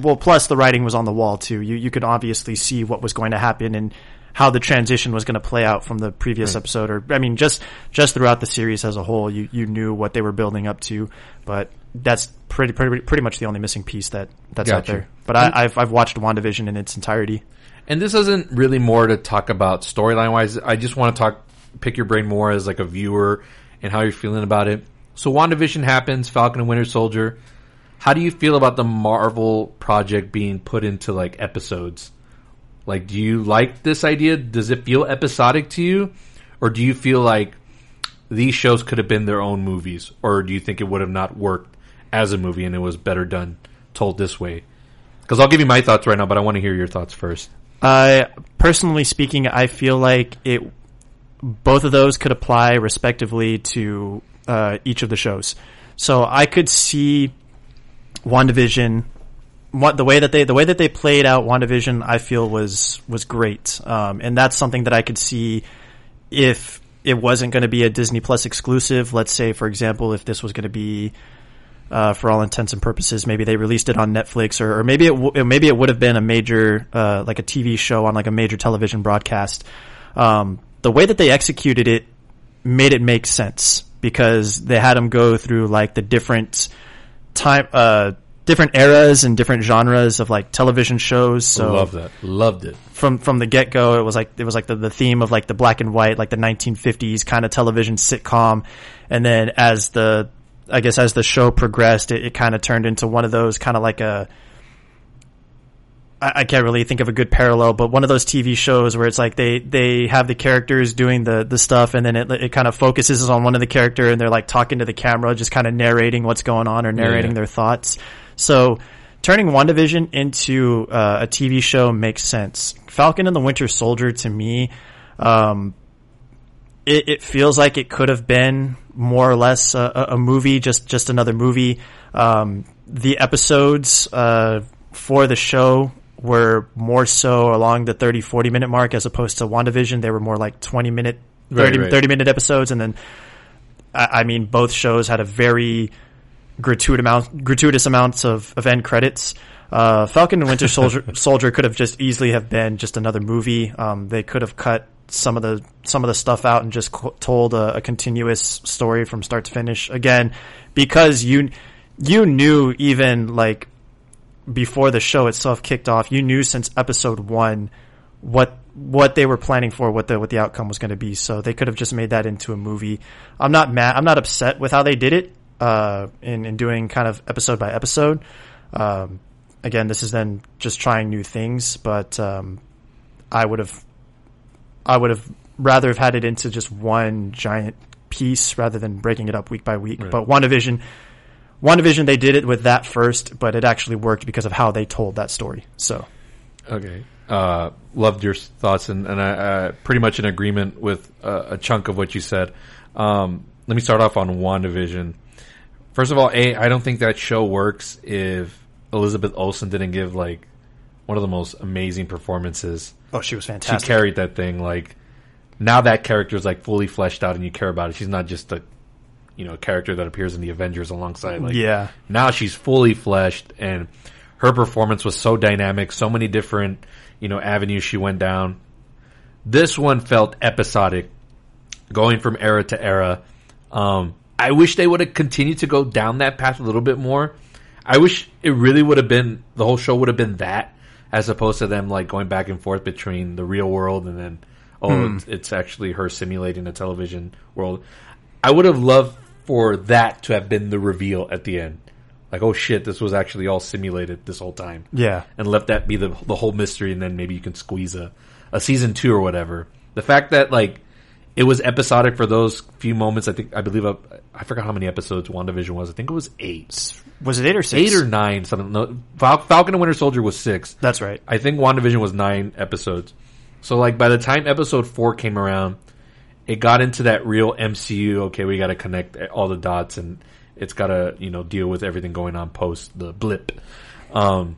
well, plus the writing was on the wall too. You you could obviously see what was going to happen and how the transition was going to play out from the previous episode. Or I mean, just just throughout the series as a whole, you you knew what they were building up to. But that's pretty pretty pretty much the only missing piece that that's out there. But I, I've I've watched WandaVision in its entirety. And this isn't really more to talk about storyline wise. I just want to talk, pick your brain more as like a viewer and how you're feeling about it. So WandaVision happens, Falcon and Winter Soldier. How do you feel about the Marvel project being put into like episodes? Like, do you like this idea? Does it feel episodic to you? Or do you feel like these shows could have been their own movies? Or do you think it would have not worked as a movie and it was better done told this way? Because I'll give you my thoughts right now, but I want to hear your thoughts first. Uh, personally speaking, I feel like it. Both of those could apply respectively to uh, each of the shows. So I could see WandaVision. What the way that they the way that they played out WandaVision, I feel was was great, um, and that's something that I could see if it wasn't going to be a Disney Plus exclusive. Let's say, for example, if this was going to be uh, for all intents and purposes. Maybe they released it on Netflix, or, or maybe it w- maybe it would have been a major uh, like a TV show on like a major television broadcast. Um, the way that they executed it made it make sense because they had them go through like the different time, uh, different eras and different genres of like television shows. So Love that. Loved it. from from the get go, it was like it was like the, the theme of like the black and white, like the 1950s kind of television sitcom, and then as the I guess as the show progressed, it, it kind of turned into one of those kind of like a I, I can't really think of a good parallel, but one of those TV shows where it's like they they have the characters doing the the stuff, and then it it kind of focuses on one of the character, and they're like talking to the camera, just kind of narrating what's going on or narrating yeah. their thoughts. So turning WandaVision into uh, a TV show makes sense. Falcon and the Winter Soldier to me, um, it, it feels like it could have been more or less a, a- a movie, just just another movie. Um, the episodes uh, for the show were more so along the 30, 40 minute mark as opposed to WandaVision. They were more like 20 minute, 30, Right, right. 30 minute episodes. And then, I, I mean, both shows had a very gratuitous amount, gratuitous amounts of, of end credits. Uh, Falcon and Winter Soldier, Soldier could have just easily have been just another movie. Um, they could have cut some of the some of the stuff out and just co- told a, a continuous story from start to finish. Again, because you you knew even like before the show itself kicked off, you knew since episode one what what they were planning for, what the what the outcome was going to be. So they could have just made that into a movie. I'm not mad. I'm not upset with how they did it uh, in in doing kind of episode by episode. Um, again, this is then just trying new things, but um, I would have I would have rather have had it into just one giant piece rather than breaking it up week by week. But WandaVision, WandaVision, they did it with that first, but it actually worked because of how they told that story. So Okay. Uh, loved your thoughts, and, and I, uh, pretty much in agreement with uh, a chunk of what you said. Um, let me start off on WandaVision. First of all, A, I don't think that show works if Elizabeth Olsen didn't give, like, one of the most amazing performances. oh, she was fantastic. She carried that thing, like, now that character is, like, fully fleshed out and you care about it. She's not just a, you know, a character that appears in the Avengers alongside, like, yeah, now she's fully fleshed and her performance was so dynamic so many different you know avenues she went down. This one felt episodic going from era to era. Um, i wish they would have continued to go down that path a little bit more. I wish it really would have been the whole show would have been that as opposed to them like going back and forth between the real world and then oh it's, it's actually her simulating a television world. I would have loved for that to have been the reveal at the end like oh shit this was actually all simulated this whole time yeah, and let that be the the whole mystery, and then maybe you can squeeze a, a season two or whatever. The fact that like it was episodic for those few moments, I think I believe I, I forgot how many episodes WandaVision was. I think it was eight. Was it eight or six? eight or nine something. No, Fal- Falcon and Winter Soldier was six. That's right. I think WandaVision was nine episodes. So like by the time episode four came around, it got into that real MCU. Okay, we got to connect all the dots, and it's got to you know deal with everything going on post the blip. Um,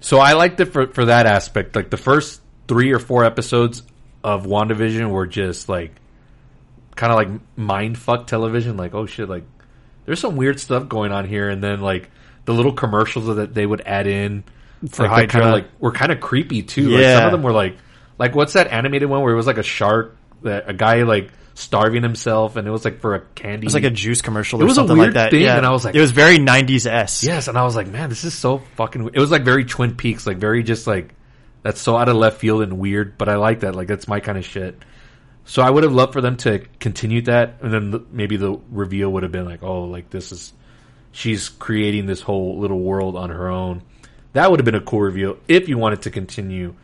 so I liked it for for that aspect. Like the first three or four episodes of WandaVision were just like kind of like mind fuck television. Like oh shit, like there's some weird stuff going on here, and then like the little commercials that they would add in For like, kind Hydra. of like were kind of creepy too. Like some of them were like like what's that animated one where it was like a shark a guy like starving himself, and it was like for a candy. It was like a juice commercial It or was a something weird like that. thing, yeah. and I was like- it was very 90s s. Yes, and I was like, man, this is so fucking. It was like very Twin Peaks, like very just like that's so out of left field and weird. But I like that. Like that's my kind of shit. So I would have loved for them to continue that, and then the, maybe the reveal would have been like, oh, like this is she's creating this whole little world on her own. That would have been a cool reveal if you wanted to continue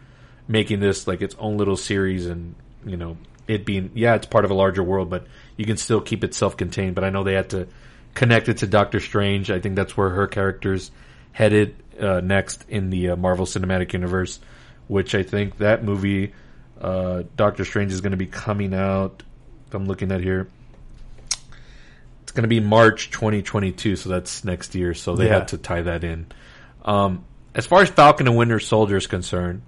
making this like its own little series, and you know it being yeah, it's part of a larger world, but you can still keep it self-contained. But I know they had to connect it to Doctor Strange. I think that's where her character's headed uh, next in the uh, Marvel Cinematic Universe, which I think that movie, uh, Doctor Strange, is going to be coming out. I'm looking at here, it's going to be March 2022, so that's next year. So they Yeah. had to tie that in. Um, as far as Falcon and Winter Soldier is concerned,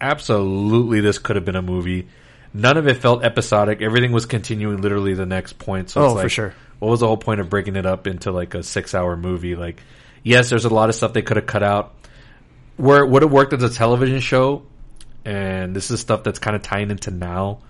absolutely this could have been a movie. None of it felt episodic. Everything was continuing literally the next point. So Oh, it's for sure. What was the whole point of breaking it up into like a six hour movie? Like, yes, there's a lot of stuff they could have cut out. Where it would have worked as a television show, and this is stuff that's kind of tying into now,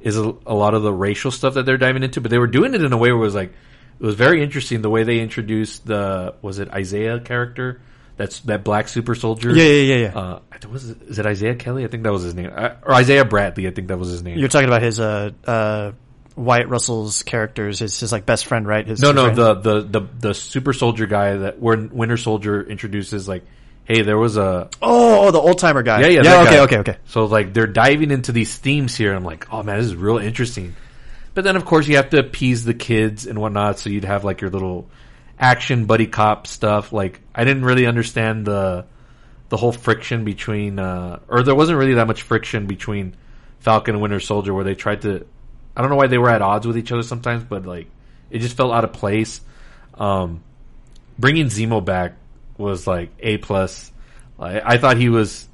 is a, a lot of the racial stuff that they're diving into. But they were doing it in a way where it was like, it was very interesting the way they introduced the was it Isaiah character that's that black super soldier. Yeah, yeah, yeah, yeah. Uh, was it, is it Isaiah Kelly? I think that was his name, uh, or Isaiah Bradley. I think that was his name. You're talking about his uh uh Wyatt Russell's characters, his his like best friend, right? His no, no, friend. the, the the the super soldier guy that when Winter Soldier introduces like, hey, there was a oh, oh, the old timer guy. yeah, yeah, yeah. Okay, guy. okay, okay. So like they're diving into these themes here. and I'm like, oh man, this is real interesting. But then of course you have to appease the kids and whatnot. So you'd have like your little action buddy cop stuff. Like I didn't really understand the the whole friction between, uh, or there wasn't really that much friction between Falcon and Winter Soldier where they tried to. I don't know why they were at odds with each other sometimes, but like it just felt out of place. Um, bringing Zemo back was like a plus. I, I thought he was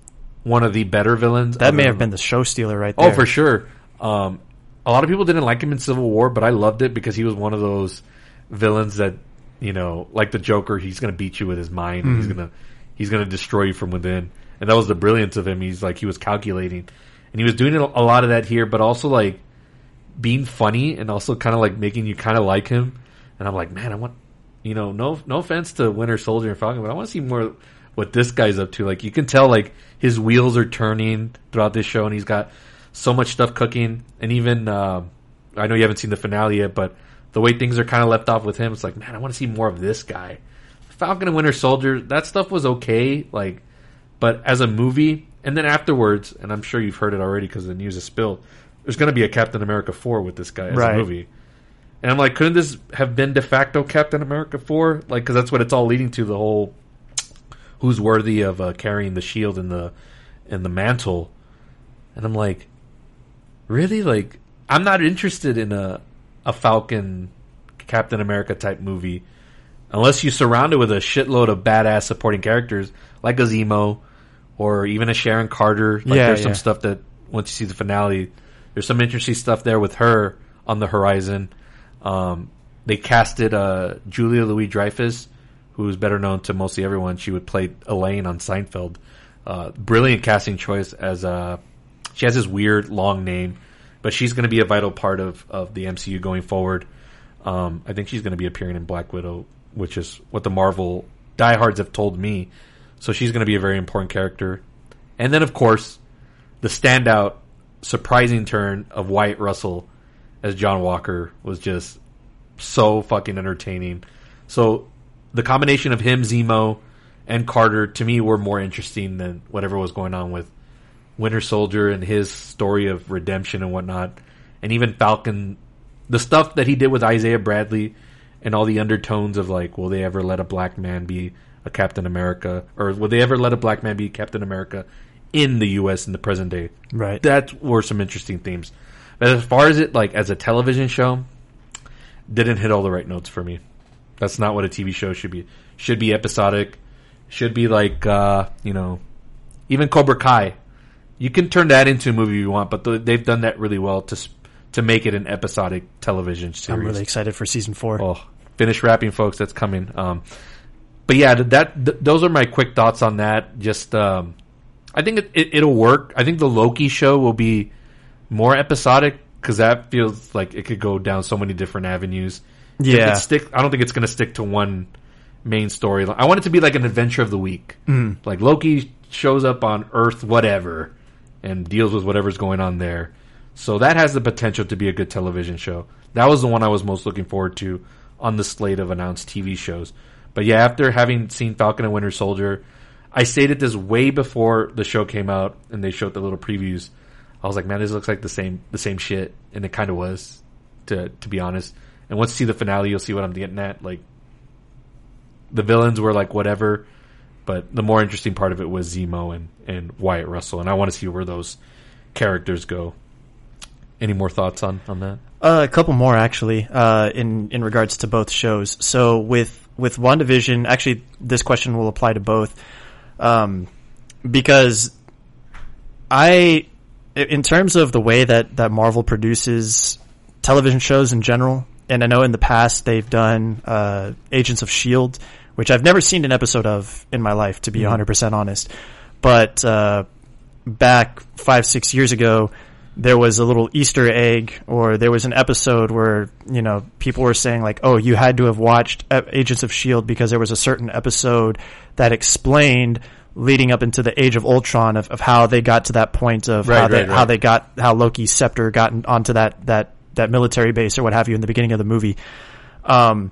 one of the better villains. That may have been the show stealer right there. Oh, for sure. Um, a lot of people didn't like him in Civil War, but I loved it because he was one of those villains that you know, like the Joker. He's going to beat you with his mind. He's Mm-hmm. going to he's going to destroy you from within, and that was the brilliance of him. He's like he was calculating, and he was doing a a lot of that here, but also like being funny and also kind of like making you kind of like him. And I'm like, man, I want you know, no no offense to Winter Soldier and Falcon, but I want to see more what this guy's up to. Like you can tell, like his wheels are turning throughout this show, and he's got so much stuff cooking. And even uh, I know you haven't seen the finale yet, but the way things are kind of left off with him, it's like, man, I want to see more of this guy. Falcon and Winter Soldier, that stuff was okay, like, but as a movie, and then afterwards, and I'm sure you've heard it already because the news is spilled. There's going to be a Captain America four with this guy as Right. a movie. And I'm like, couldn't this have been de facto Captain America 4? Like, because that's what it's all leading to the whole who's worthy of uh, carrying the shield and the and the mantle. And I'm like, really? Like, I'm not interested in a a Falcon Captain America type movie unless you surround it with a shitload of badass supporting characters like a Zemo or even a Sharon Carter. Like, Yeah, there's some stuff that once you see the finale, there's some interesting stuff there with her on the horizon. Um, they casted uh, Julia Louis Dreyfus, who's better known to mostly everyone. She would play Elaine on Seinfeld. Uh, brilliant casting choice as uh, she has this weird long name, but she's going to be a vital part of, of the MCU going forward. Um, I think she's going to be appearing in Black Widow, which is what the Marvel diehards have told me. So she's going to be a very important character. And then, of course, the standout, surprising turn of Wyatt Russell as John Walker was just so fucking entertaining. So the combination of him, Zemo, and Carter to me were more interesting than whatever was going on with Winter Soldier and his story of redemption and whatnot, and even Falcon. The stuff that he did with Isaiah Bradley and all the undertones of like, will they ever let a black man be a Captain America, or will they ever let a black man be Captain America in the U.S. in the present day? Right. That were some interesting themes. But as far as it like as a television show, didn't hit all the right notes for me. That's not what a TV show should be. Should be episodic. Should be like uh, you know, even Cobra Kai. You can turn that into a movie if you want, but th- they've done that really well to to make it an episodic television series. I'm really excited for season four. Oh, finish wrapping, folks. That's coming. Um, but yeah, th- that th- those are my quick thoughts on that. Just, um, I think it, it, it'll work. I think the Loki show will be more episodic because that feels like it could go down so many different avenues. Yeah. it stick. I don't think it's going to stick to one main storyline. I want it to be like an adventure of the week. Mm. Like Loki shows up on Earth, whatever, and deals with whatever's going on there. So that has the potential to be a good television show. That was the one I was most looking forward to on the slate of announced TV shows. But yeah, after having seen Falcon and Winter Soldier, I stated this way before the show came out and they showed the little previews. I was like, man, this looks like the same the same shit, and it kind of was, to to be honest. And once you see the finale, you'll see what I'm getting at. Like, the villains were like whatever, but the more interesting part of it was Zemo and and Wyatt Russell, and I want to see where those characters go. Any more thoughts on on that? Uh, a couple more actually, uh, in in regards to both shows. So with with WandaVision, actually, this question will apply to both, um, because I, in terms of the way that that Marvel produces television shows in general, and I know in the past they've done uh, Agents of Shield, which I've never seen an episode of in my life, to be 100 percent honest, but uh, back five six years ago there was a little Easter egg, or there was an episode where you know people were saying like, "Oh, you had to have watched Agents of Shield because there was a certain episode that explained." Leading up into the Age of Ultron of, of how they got to that point of Right, how they right, how they got how Loki's scepter got onto that that that military base or what have you in the beginning of the movie. Um,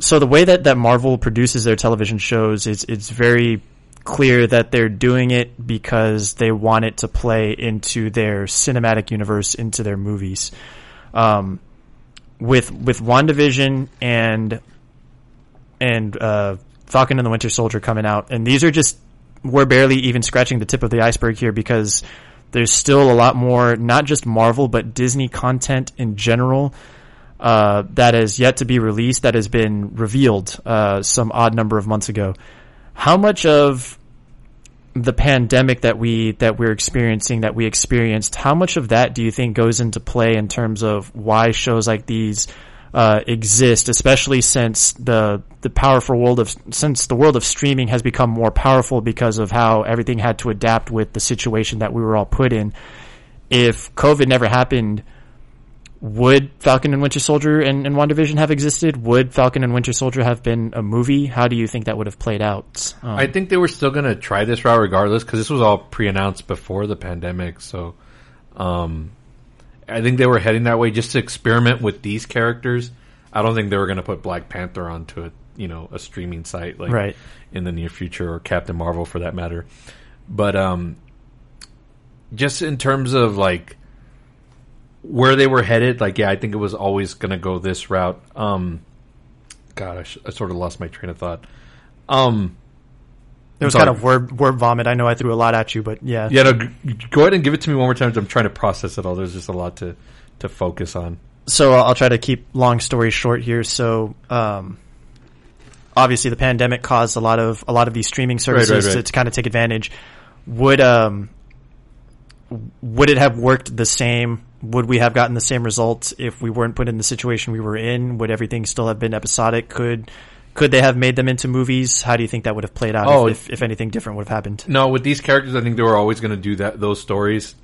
so the way that, that Marvel produces their television shows is it's very clear that they're doing it because they want it to play into their cinematic universe, into their movies. Um, with with WandaVision and and uh, Falcon and the Winter Soldier coming out, and these are just we're barely even scratching the tip of the iceberg here because there's still a lot more, not just Marvel but Disney content in general uh, that is yet to be released that has been revealed uh, some odd number of months ago. How much of the pandemic that we that we're experiencing that we experienced how much of that do you think goes into play in terms of why shows like these uh, exist especially since the the powerful world of since the world of streaming has become more powerful because of how everything had to adapt with the situation that we were all put in if covid never happened would Falcon and Winter Soldier and, and WandaVision have existed? Would Falcon and Winter Soldier have been a movie? How do you think that would have played out? Um, I think they were still going to try this route regardless because this was all pre-announced before the pandemic. So, um, I think they were heading that way just to experiment with these characters. I don't think they were going to put Black Panther onto a you know a streaming site like Right. in the near future or Captain Marvel for that matter. But um, just in terms of like where they were headed, like yeah, I think it was always going to go this route. Um, God, I, sh- I sort of lost my train of thought. Um, It was kind of word word vomit. I know I threw a lot at you, but yeah. Yeah, no, g- go ahead and give it to me one more time. I'm trying to process it all. There's just a lot to to focus on. So I'll try to keep long story short here. So, um, obviously the pandemic caused a lot of a lot of these streaming services right, right. To, to kind of take advantage. Would um would it have worked the same? Would we have gotten the same results if we weren't put in the situation we were in? Would everything still have been episodic? Could could they have made them into movies? How do you think that would have played out Oh, if, if, if anything different would have happened? No, with these characters, I think they were always going to do that. Those stories,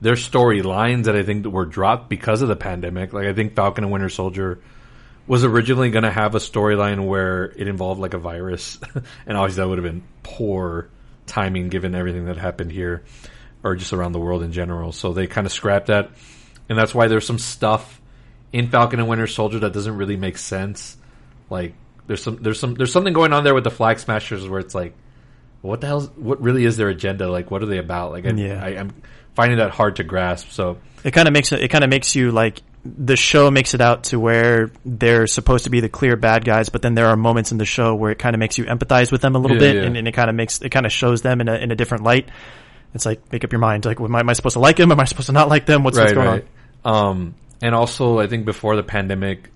their storylines that I think that were dropped because of the pandemic. Like I think Falcon and Winter Soldier was originally going to have a storyline where it involved like a virus, and obviously that would have been poor timing given everything that happened here or just around the world in general. So they kind of scrapped that, and that's why there's some stuff in Falcon and Winter Soldier that doesn't really make sense. Like there's some there's some there's something going on there with the Flag Smashers where it's like, what the hell? What really is their agenda? Like, what are they about? Like, I, Yeah. I, I'm finding that hard to grasp. So It kind of makes it, it kind of makes you like the show makes it out to where they're supposed to be the clear bad guys, but then there are moments in the show where it kind of makes you empathize with them a little Yeah, bit, yeah. and, and it kind of makes it kind of shows them in a in a different light. It's like make up your mind. Like, am I, am I supposed to like them? Am I supposed to not like them? What's, what's going on? Um, and also, I think before the pandemic,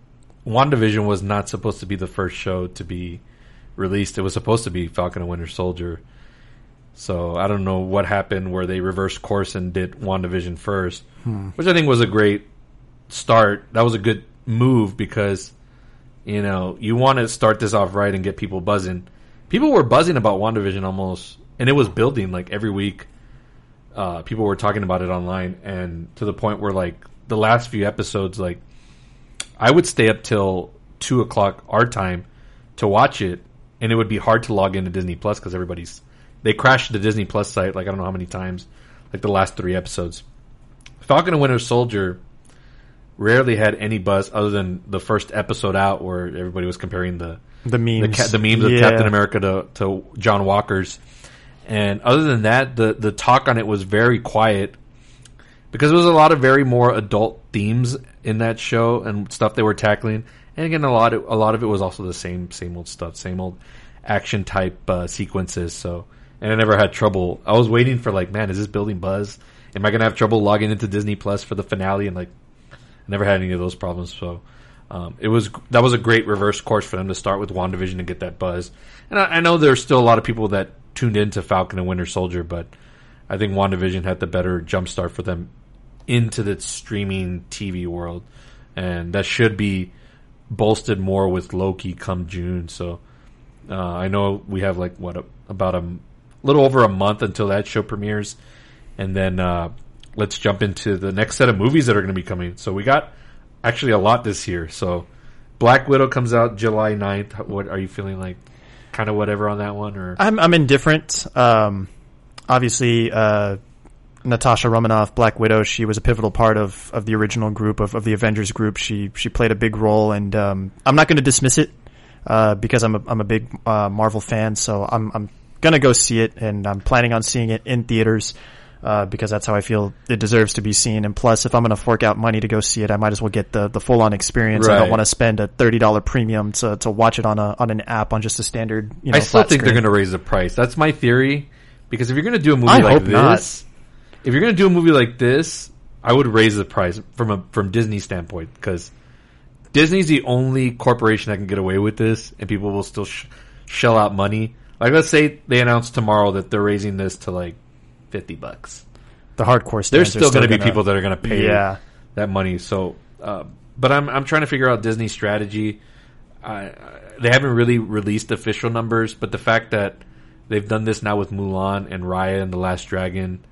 WandaVision was not supposed to be the first show to be released. It was supposed to be Falcon and Winter Soldier. So I don't know what happened where they reversed course and did WandaVision first, which I think was a great start. That was a good move because, you know, you want to start this off right and get people buzzing. People were buzzing about WandaVision almost, and it was building like every week uh, people were talking about it online, and to the point where like the last few episodes, like I would stay up till two o'clock our time to watch it, and it would be hard to log into Disney Plus because everybody's they crashed the Disney Plus site like I don't know how many times, like the last three episodes. Falcon and Winter Soldier rarely had any buzz other than the first episode out where everybody was comparing the The memes, the, ca- the memes of Yeah. Captain America to, to John Walker's. And other than that, the, the talk on it was very quiet because there was a lot of very more adult themes in that show and stuff they were tackling. And again, a lot of, a lot of it was also the same same old stuff, same old action type uh, sequences. So, and I never had trouble. I was waiting for like, man, is this building buzz? Am I gonna have trouble logging into Disney Plus for the finale? And like, I never had any of those problems. So um, it was that was a great reverse course for them to start with WandaVision and get that buzz. And I, I know there's still a lot of people that tuned into Falcon and Winter Soldier, but I think WandaVision had the better jumpstart for them into the streaming TV world, and that should be bolstered more with Loki come June. So uh, I know we have like what a, about a little over a month until that show premieres, and then uh, let's jump into the next set of movies that are going to be coming. So we got actually a lot this year. So Black Widow comes out July 9th. What are you feeling like? Kind of whatever on that one, or I'm I'm indifferent. Um, obviously, uh, Natasha Romanoff, Black Widow, she was a pivotal part of, of the original group of, of the Avengers group. She she played a big role, and um, I'm not going to dismiss it uh, because I'm a I'm a big uh, Marvel fan. So I'm I'm gonna go see it, and I'm planning on seeing it in theaters. Uh, because that's how I feel it deserves to be seen. And plus, if I'm going to fork out money to go see it, I might as well get the, the full on experience. I don't want to spend a thirty dollar premium to, to watch it on a on an app on just a standard. You know, I still think they're going to raise the price. That's my theory. Because if you're going to do a movie I like hope not. this, if you're going to do a movie like this, I would raise the price from a from Disney standpoint because Disney's the only corporation that can get away with this, and people will still sh- shell out money. Like, let's say they announce tomorrow that they're raising this to like fifty bucks. the hardcore. There's stands are still going to be people that are going to pay Yeah. that money. So, uh, but I'm I'm trying to figure out Disney's strategy. I, I, they haven't really released official numbers, but the fact that they've done this now with Mulan and Raya and the Last Dragon,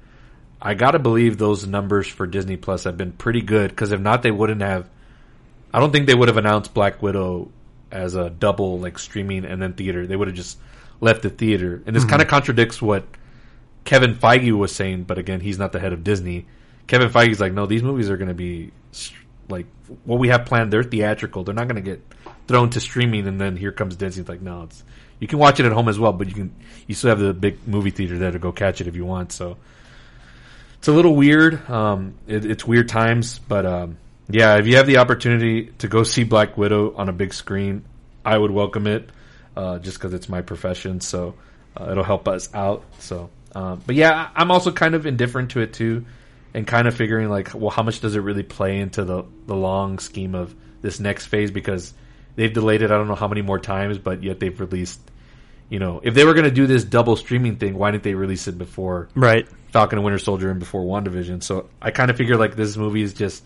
I gotta believe those numbers for Disney Plus have been pretty good. Because if not, they wouldn't have. I don't think they would have announced Black Widow as a double like streaming and then theater. They would have just left the theater, and this kind of contradicts what Kevin Feige was saying, but again, he's not the head of Disney. Kevin Feige's like, no, these movies are going to be like what we have planned. They're theatrical. They're not going to get thrown to streaming, and then here comes Disney. It's like, no, it's you can watch it at home as well, but you can you still have the big movie theater there to go catch it if you want. So it's a little weird. Um, it, it's weird times, but um, yeah, if you have the opportunity to go see Black Widow on a big screen, I would welcome it. Uh, just because it's my profession, so uh, it'll help us out. So, um, but yeah, I'm also kind of indifferent to it too, and kind of figuring like, well, how much does it really play into the the long scheme of this next phase? Because they've delayed it, I don't know how many more times, but yet they've released. You know, if they were going to do this double streaming thing, why didn't they release it before Right. Falcon and Winter Soldier and before WandaVision. So I kind of figure like this movie is just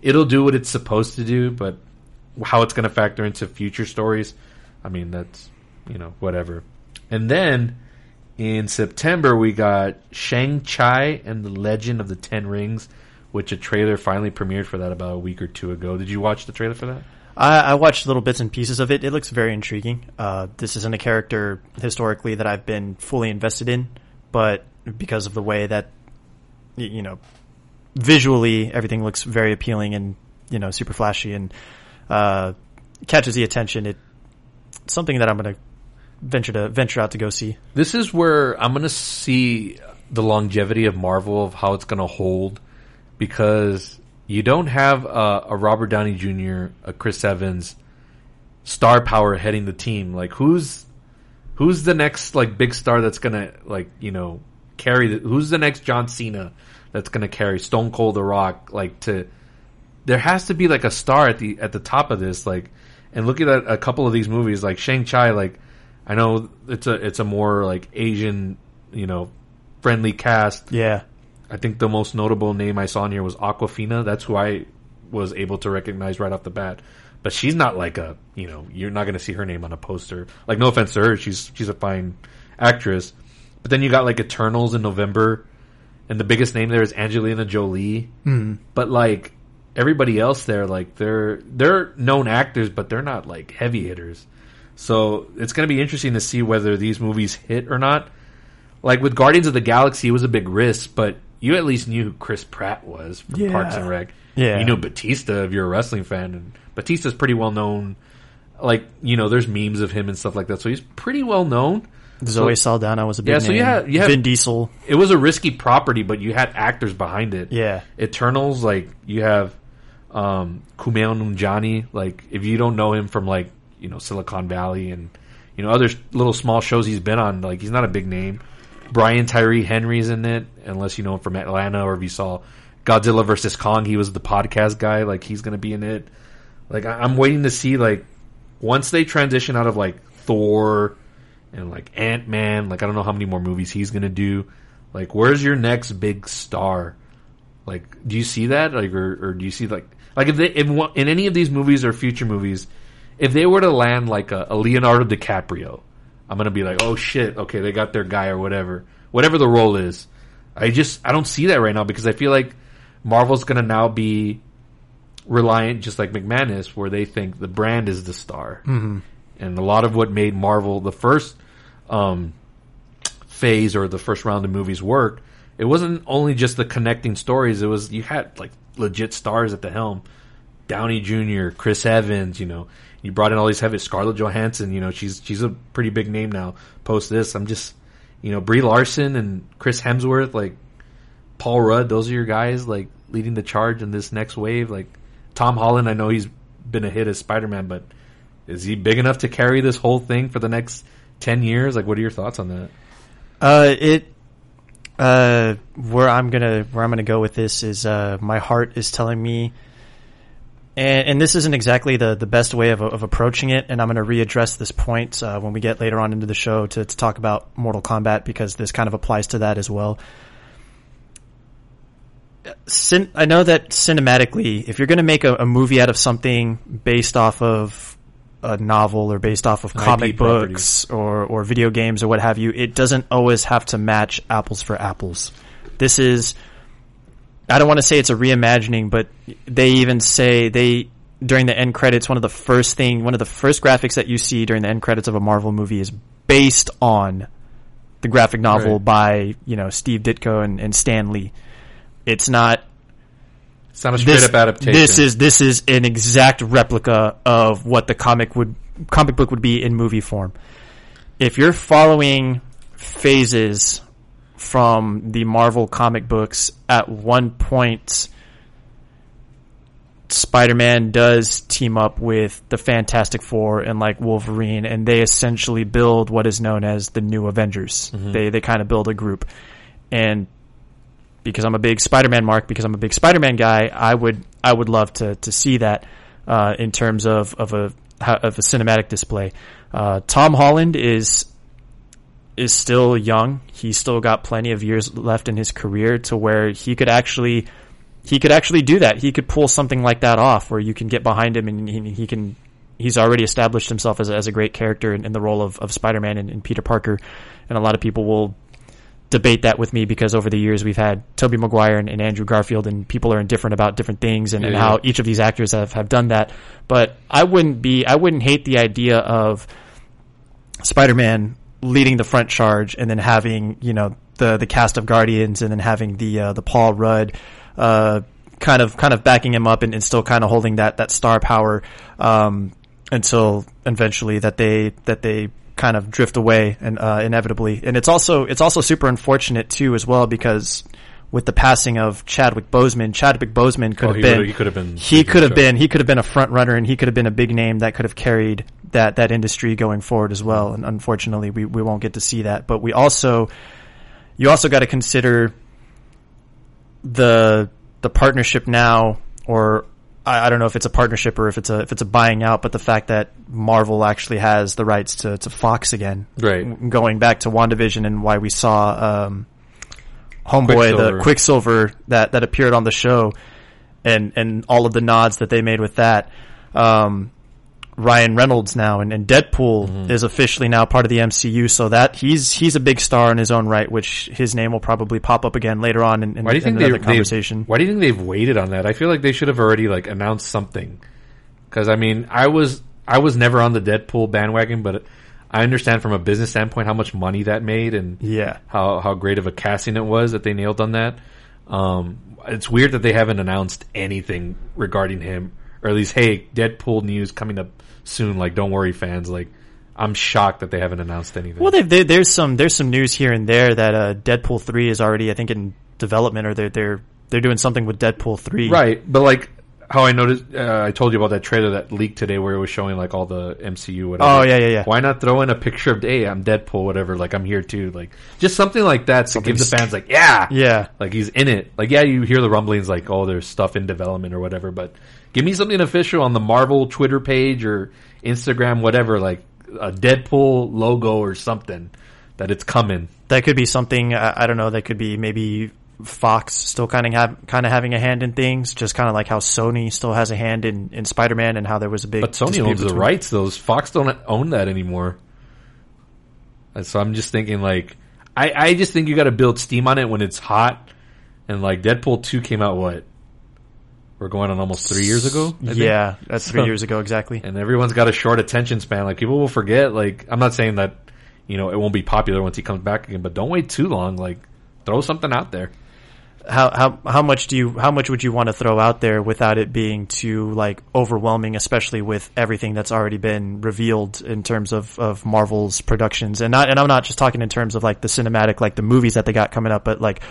it'll do what it's supposed to do, but how it's going to factor into future stories, I mean that's you know whatever. And then in September we got Shang Chi and the Legend of the Ten Rings, which a trailer finally premiered for that about a week or two ago. Did you watch the trailer for that? I, I watched little bits and pieces of it. It looks very intriguing. Uh, this isn't a character historically that I've been fully invested in, but because of the way that you know visually everything looks very appealing and you know super flashy and uh, catches the attention. It something that I'm going to venture to venture out to go see. This is where I'm going to see the longevity of Marvel of how it's going to hold because you don't have a, a Robert Downey Jr., a Chris Evans, star power heading the team. Like who's who's the next like big star that's gonna like you know carry? The, who's the next John Cena that's gonna carry Stone Cold The Rock? Like to there has to be like a star at the at the top of this. Like and looking at a couple of these movies, like Shang Chi, like I know it's a it's a more like Asian you know friendly cast. Yeah. I think the most notable name I saw in here was Awkwafina. That's who I was able to recognize right off the bat. But she's not like a, you know, you're not going to see her name on a poster. Like, no offense to her, she's she's a fine actress. But then you got like Eternals in November, and the biggest name there is Angelina Jolie. Mm. But like everybody else there, like they're they're known actors, but they're not like heavy hitters. So it's going to be interesting to see whether these movies hit or not. Like with Guardians of the Galaxy, it was a big risk, but you at least knew who Chris Pratt was from Yeah. Parks and Rec. Yeah. You knew Batista if you're a wrestling fan, and Batista's pretty well known. Like you know, there's memes of him and stuff like that, so he's pretty well known. Zoe Saldana was a big Yeah, so name. you had- you had- Vin Diesel. It was a risky property, but you had actors behind it. Yeah. Eternals, like you have um, Kumail Nanjiani. Like if you don't know him from like you know Silicon Valley and you know other little small shows he's been on, like he's not a big name. Brian Tyree Henry's in it, unless you know him from Atlanta or if you saw Godzilla versus Kong, he was the podcast guy. Like he's gonna be in it. Like I- I'm waiting to see like once they transition out of like Thor and like Ant Man. Like I don't know how many more movies he's gonna do. Like where's your next big star? Like do you see that? Like or, or do you see like like if they if in any of these movies or future movies, if they were to land like a, a Leonardo DiCaprio, I'm gonna be like, oh shit, okay, they got their guy or whatever, whatever the role is. I just I don't see that right now because I feel like Marvel's gonna now be reliant, just like McManus, where they think the brand is the star, mm-hmm. and a lot of what made Marvel the first um, phase or the first round of movies work. It wasn't only just the connecting stories; it was you had like legit stars at the helm. Downey Jr., Chris Evans, you know, you brought in all these heavy Scarlett Johansson, you know, she's she's a pretty big name now. Post this, I'm just, you know, Brie Larson and Chris Hemsworth, like Paul Rudd, those are your guys, like leading the charge in this next wave. Like Tom Holland, I know he's been a hit as Spider Man, but is he big enough to carry this whole thing for the next ten years? Like, what are your thoughts on that? Uh, it. Uh, where I'm gonna where I'm gonna go with this is uh, my heart is telling me, and, and this isn't exactly the the best way of of approaching it. And I'm gonna readdress this point uh, when we get later on into the show to, to talk about Mortal Kombat because this kind of applies to that as well. Cin- I know that cinematically, if you're going to make a, a movie out of something based off of a novel or based off of comic IP property. books or, or video games or what have you, it doesn't always have to match apples for apples. This is, I don't want to say it's a reimagining, but they even say they, during the end credits, one of the first thing, one of the first graphics that you see during the end credits of a Marvel movie is based on the graphic novel Right. by, you know, Steve Ditko and, and Stan Lee. It's not It's not a straight up adaptation. this is this is an exact replica of what the comic would comic book would be in movie form. If you're following phases from the Marvel comic books, at one point Spider-Man does team up with the Fantastic Four and like Wolverine, and they essentially build what is known as the New Avengers. They they kind of build a group, and because I'm a big Spider-Man mark, because I'm a big Spider-Man guy, I would I would love to to see that uh, in terms of of a of a cinematic display. Uh, Tom Holland is is still young. He's still got plenty of years left in his career to where he could actually he could actually do that. He could pull something like that off, where you can get behind him and he, he can. He's already established himself as a, as a great character in, in the role of, of Spider-Man and, and Peter Parker, and a lot of people will debate that with me because over the years we've had Tobey Maguire and, and Andrew Garfield, and people are indifferent about different things and, and Yeah, how each of these actors have, have done that. But I wouldn't be, I wouldn't hate the idea of Spider-Man leading the front charge and then having, you know, the, the cast of Guardians and then having the, uh, the Paul Rudd, uh, kind of, kind of backing him up and, and still kind of holding that, that star power, um, until eventually that they, that they kind of drift away and, uh, inevitably. And it's also, it's also super unfortunate too as well because with the passing of Chadwick Boseman, Chadwick Boseman could Oh, have been he could have been he could have been he could have been a front runner and he could have been a big name that could have carried that that industry going forward as well. And unfortunately, we we won't get to see that. But we also you also got to consider the the partnership now, or I, I don't know if it's a partnership or if it's a if it's a buying out, but the fact that Marvel actually has the rights to, to Fox again, Right. Going back to Wandavision and why we saw um, Homeboy, Quicksilver. the Quicksilver that that appeared on the show, and and all of the nods that they made with that. Um, Ryan Reynolds now and, and Deadpool Mm-hmm. is officially now part of the MCU, so that he's he's a big star in his own right, which his name will probably pop up again later on in, in, Why do you think another they- conversation. Why do you think they've waited on that? I feel like they should have already like announced something. Because I mean, I was I was never on the Deadpool bandwagon, but I understand from a business standpoint how much money that made and Yeah. how how great of a casting it was that they nailed on that. Um, it's weird that they haven't announced anything regarding him, or at least hey, Deadpool news coming up soon. Like, don't worry, fans. Like, I'm shocked that they haven't announced anything. Well, they, there's some there's some news here and there that uh, Deadpool three is already I think in development or they're they're they're doing something with Deadpool three. Right, but like how I noticed, uh, I told you about that trailer that leaked today where it was showing like all the MCU. Whatever. Oh, yeah, yeah, yeah. Why not throw in a picture of, hey, I'm Deadpool, whatever. Like I'm here too. Like just something like that to give the fans like, yeah, Yeah. like he's in it. Like yeah, you hear the rumblings like, oh, there's stuff in development or whatever. But give me something official on the Marvel Twitter page or Instagram, whatever. Like a Deadpool logo or something that it's coming. That could be something I, I don't know. That could be maybe Fox still kind of have kind of having a hand in things, just kind of like how Sony still has a hand in in Spider Man and how there was a big. But Sony owns the rights. Those Fox don't own that anymore. And so I'm just thinking like, I, I just think you got to build steam on it when it's hot. And like Deadpool two came out what? We're going on almost three years ago. I think? Yeah, that's three So- years ago exactly. And everyone's got a short attention span. Like people will forget. Like I'm not saying that, you know, it won't be popular once he comes back again, but don't wait too long. Like throw something out there. how how how much do you how much would you want to throw out there without it being too like overwhelming, especially with everything that's already been revealed in terms of, of Marvel's productions, and not and I'm not just talking in terms of like the cinematic, like the movies that they got coming up, but like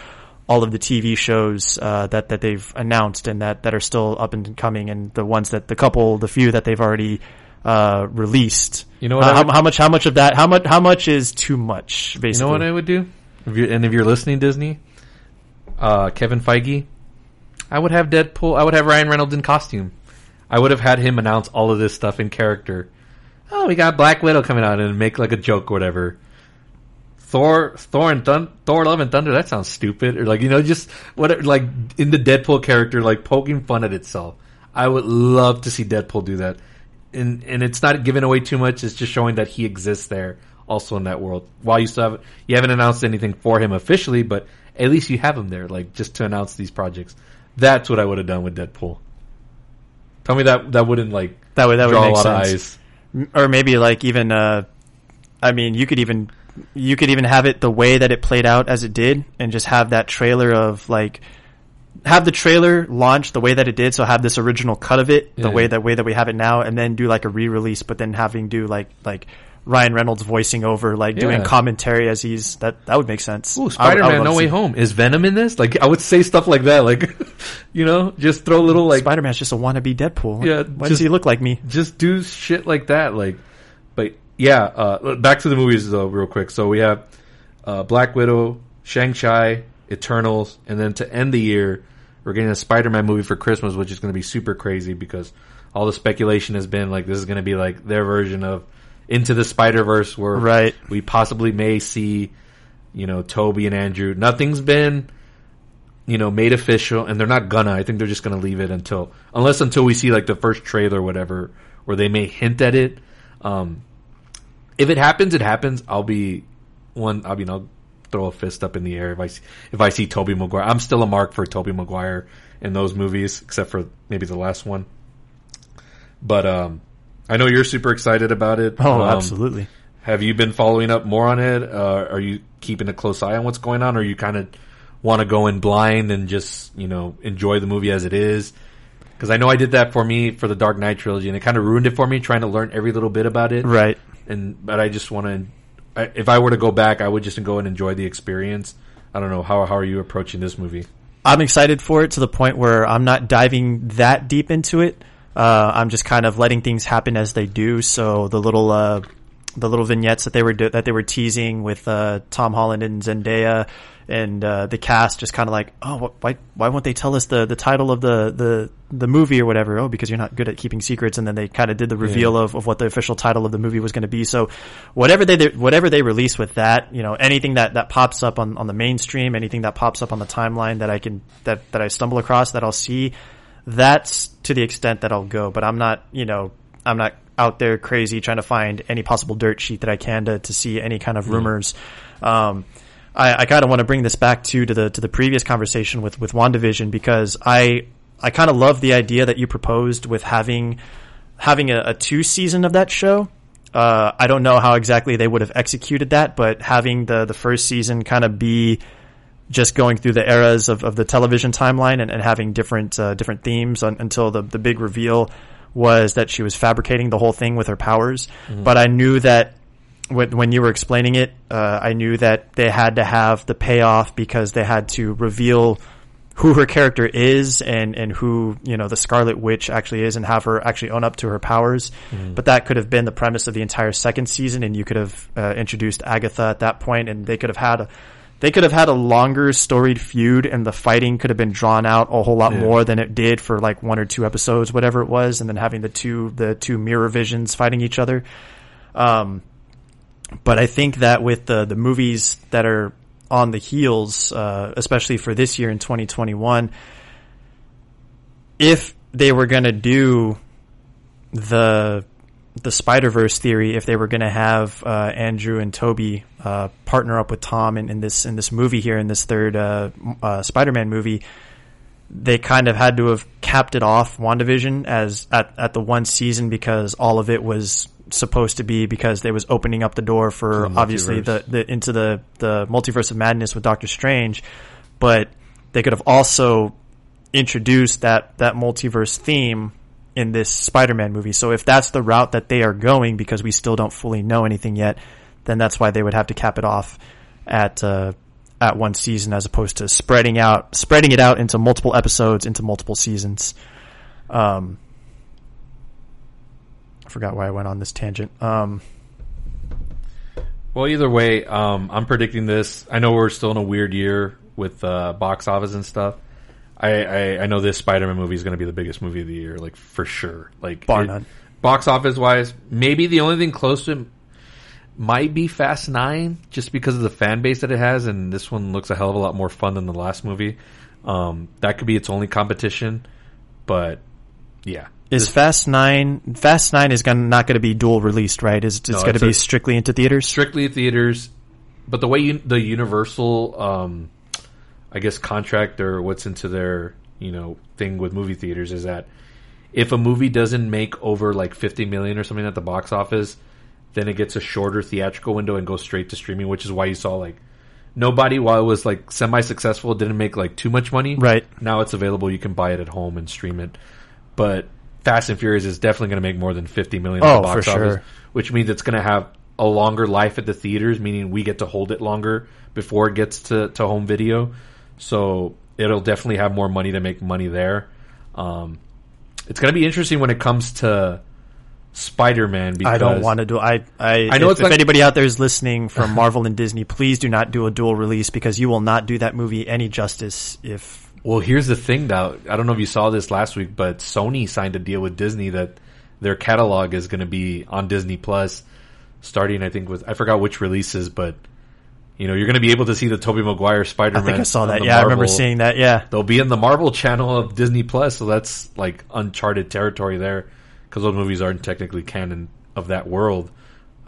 all of the TV shows uh, that that they've announced and that that are still up and coming, and the ones that the couple, the few that they've already uh, released. You know what Uh, how, would- how much? How much of that? How much? How much is too much? Basically, you know what I would do? If you and if you're listening, Disney, uh, Kevin Feige, I would have Deadpool. I would have Ryan Reynolds in costume. I would have had him announce all of this stuff in character. Oh, we got Black Widow coming out and make like a joke or whatever. Thor, Thor and Thun- Thor: Love and Thunder. That sounds stupid. Or like you know, just what like in the Deadpool character, like poking fun at itself. I would love to see Deadpool do that, and and it's not giving away too much. It's just showing that he exists there, also in that world. While you still have you haven't announced anything for him officially, but at least you have him there, like just to announce these projects. That's what I would have done with Deadpool. Tell me that that wouldn't like That would- that would make a lot sense. of eyes. Or maybe like even uh i mean you could even you could even have it the way that it played out as it did and just have that trailer of like have the trailer launch the way that it did so have this original cut of it the Yeah. way that way that we have it now and then do like a re-release but then having do like like Ryan Reynolds voicing over, like doing commentary as he's that that would make sense. Ooh, Spider Man No Way Home. Is Venom in this? Like I would say stuff like that. Like you know, just throw little like Spider Man's just a wannabe Deadpool. Yeah, why just- does he look like me? just do shit like that. Like, yeah. Uh, back to the movies though, real quick. So we have uh, Black Widow, Shang Chi, Eternals, and then to end the year, we're getting a Spider Man movie for Christmas, which is going to be super crazy because all the speculation has been like this is going to be like their version of Into the Spider Verse, where Right. we possibly may see, you know, Tobey and Andrew. Nothing's been you know, made official, and they're not gonna. I think they're just gonna leave it until, unless until we see like the first trailer or whatever, where they may hint at it. Um, if it happens, it happens. I'll be one. I mean, I'll throw a fist up in the air if I see, if I see Tobey Maguire. I'm still a mark for Tobey Maguire in those movies, except for maybe the last one. But um, I know you're super excited about it. Oh, Um, absolutely. have you been following up more on it? Uh, are you keeping a close eye on what's going on, or you kind of want to go in blind and just you know enjoy the movie as it is? Because I know I did that for me for the Dark Knight trilogy, and it kind of ruined it for me trying to learn every little bit about it. Right. And but I just want to, if I were to go back, I would just go and enjoy the experience I don't know how how are you approaching this movie? I'm excited for it to the point where I'm not diving that deep into it. Uh, I'm just kind of letting things happen as they do. So the little uh, the little vignettes that they were do- that they were teasing with uh, Tom Holland and Zendaya and uh, the cast, just kind of like, oh, why why won't they tell us the, the title of the, the the movie or whatever? Oh, because you're not good at keeping secrets. And then they kind of did the reveal Yeah. of, of what the official title of the movie was going to be. So whatever they whatever they release with that, you know, anything that, that pops up on, on the mainstream, anything that pops up on the timeline that I can that that I stumble across that I'll see, that's to the extent that I'll go. But I'm not, you know, I'm not out there crazy trying to find any possible dirt sheet that I can to, to see any kind of rumors. Um, I, I kind of want to bring this back to to the to the previous conversation with with Wandavision because I I kind of love the idea that you proposed with having having a, a two season of that show. Uh, I don't know how exactly they would have executed that, but having the the first season kind of be just going through the eras of, of the television timeline and, and having different uh, different themes un, until the the big reveal was that she was fabricating the whole thing with her powers. But I knew that when, when you were explaining it, uh, I knew that they had to have the payoff because they had to reveal who her character is and, and who, you know, the Scarlet Witch actually is and have her actually own up to her powers. But that could have been the premise of the entire second season and you could have uh, introduced Agatha at that point and they could have had a, they could have had a longer storied feud and the fighting could have been drawn out a whole lot Yeah. more than it did for like one or two episodes, whatever it was, and then having the two the two mirror visions fighting each other. Um, but I think that with the the movies that are on the heels, uh, especially for this year in 2021, if they were going to do the the Spider Verse theory, if they were going to have uh, Andrew and Tobey uh, partner up with Tom in, in this in this movie here in this third uh, uh, Spider Man movie, they kind of had to have capped it off WandaVision as at, at the one season because all of it was supposed to be because they was opening up the door for the obviously the, the into the the multiverse of madness with Doctor Strange, but they could have also introduced that that multiverse theme in this Spider-Man movie. So if that's the route that they are going because we still don't fully know anything yet, then that's why they would have to cap it off at uh, at one season as opposed to spreading out spreading it out into multiple episodes into multiple seasons. Um, I forgot why I went on this tangent. Um, Well, either way, um, I'm predicting this. I know we're still in a weird year with uh, box office and stuff. I, I, I know this Spider-Man movie is going to be the biggest movie of the year, like for sure. Like Bar it- none. Box office wise, maybe the only thing close to might be Fast Nine, just because of the fan base that it has, and this one looks a hell of a lot more fun than the last movie. Um, that could be its only competition, but yeah, is Fast Nine Fast Nine is gonna, not going to be dual released, right? Is it's No, going to be strictly into theaters? strictly theaters. But the way you, the Universal, um, I guess, contract or what's into their you know thing with movie theaters is that if a movie doesn't make over like fifty million or something at the box office, then it gets a shorter theatrical window and goes straight to streaming. Which is why you saw like nobody, while it was like semi successful, didn't make like too much money. Right. now, it's available. You can buy it at home and stream it. But Fast and Furious is definitely going to make more than fifty million at Oh, the box for office sure. which means it's going to have a longer life at the theaters, meaning we get to hold it longer before it gets to, to home video. So it'll definitely have more money to make money there. Um, it's going to be interesting when it comes to Spider Man. Because I don't want to do. I I, I know if, it's if like- anybody out there is listening from Marvel and Disney, please do not do a dual release because you will not do that movie any justice. If Well, here's the thing, though. I don't know if you saw this last week, but Sony signed a deal with Disney that their catalog is going to be on Disney Plus, starting I think with I forgot which releases, but you know you're going to be able to see the Tobey Maguire Spider Man. I think I saw that. Yeah, I remember seeing that. Yeah, they'll be in the Marvel channel of Disney Plus, so that's like uncharted territory there because those movies aren't technically canon of that world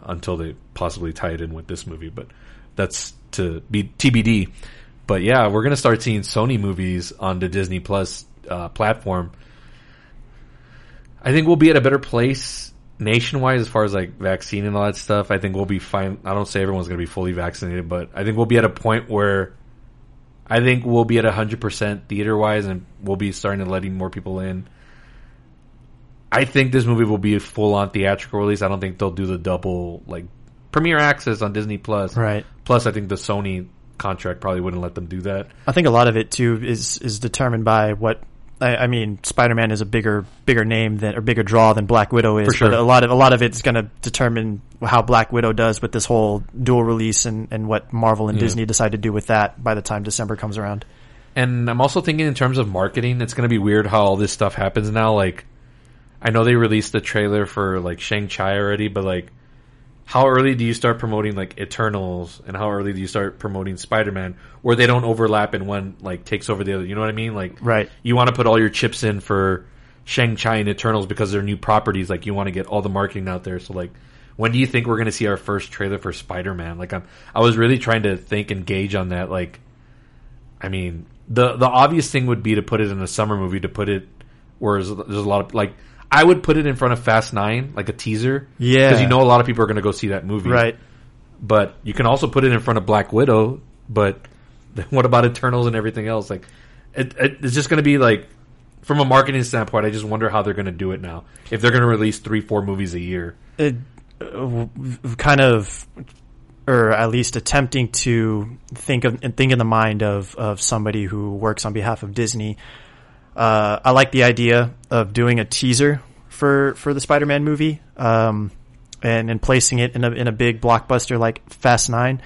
until they possibly tie it in with this movie. But that's to be TBD. But yeah, we're gonna start seeing Sony movies on the Disney Plus uh, platform. I think we'll be at a better place nationwide as far as like vaccine and all that stuff. I think we'll be fine. I don't say everyone's to be fully vaccinated, but I think we'll be at a point where I think we'll be at 100% theater wise and we'll be starting to letting more people in. I think this movie will be a full on theatrical release. I don't think they'll do the double like premiere access on Disney Plus. Right. Plus, I think the Sony contract probably wouldn't let them do that. I think a lot of it too is is determined by what I, I mean. Spider Man is a bigger bigger name than or bigger draw than Black Widow is. For sure. But a lot of a lot of it's going to determine how Black Widow does with this whole dual release and and what Marvel and Yeah. Disney decide to do with that by the time December comes around. And I'm also thinking in terms of marketing, it's going to be weird how all this stuff happens now. Like, I know they released the trailer for like Shang Chi already, but like, how early do you start promoting like Eternals, and how early do you start promoting Spider Man, where they don't overlap and one like takes over the other? You know what I mean? Like, Right. You want to put all your chips in for Shang Chi and Eternals because they're new properties. Like, you want to get all the marketing out there. So like. When do you think we're going to see our first trailer for Spider Man? Like, I'm, I was really trying to think and gauge on that. Like, I mean, the the obvious thing would be to put it in a summer movie. To put it, whereas there's a lot of like, I would put it in front of Fast Nine, like a teaser. Yeah. because you know a lot of people are going to go see that movie. Right. But you can also put it in front of Black Widow. But what about Eternals and everything else? Like, it, it, it's just going to be like, from a marketing standpoint, I just wonder how they're going to do it now. If they're going to release three, four movies a year. it, uh, kind of, or at least attempting to think of and think in the mind of of somebody who works on behalf of Disney. Uh, I like the idea of doing a teaser for for the Spider-Man movie, um, and and placing it in a in a big blockbuster like Fast Nine.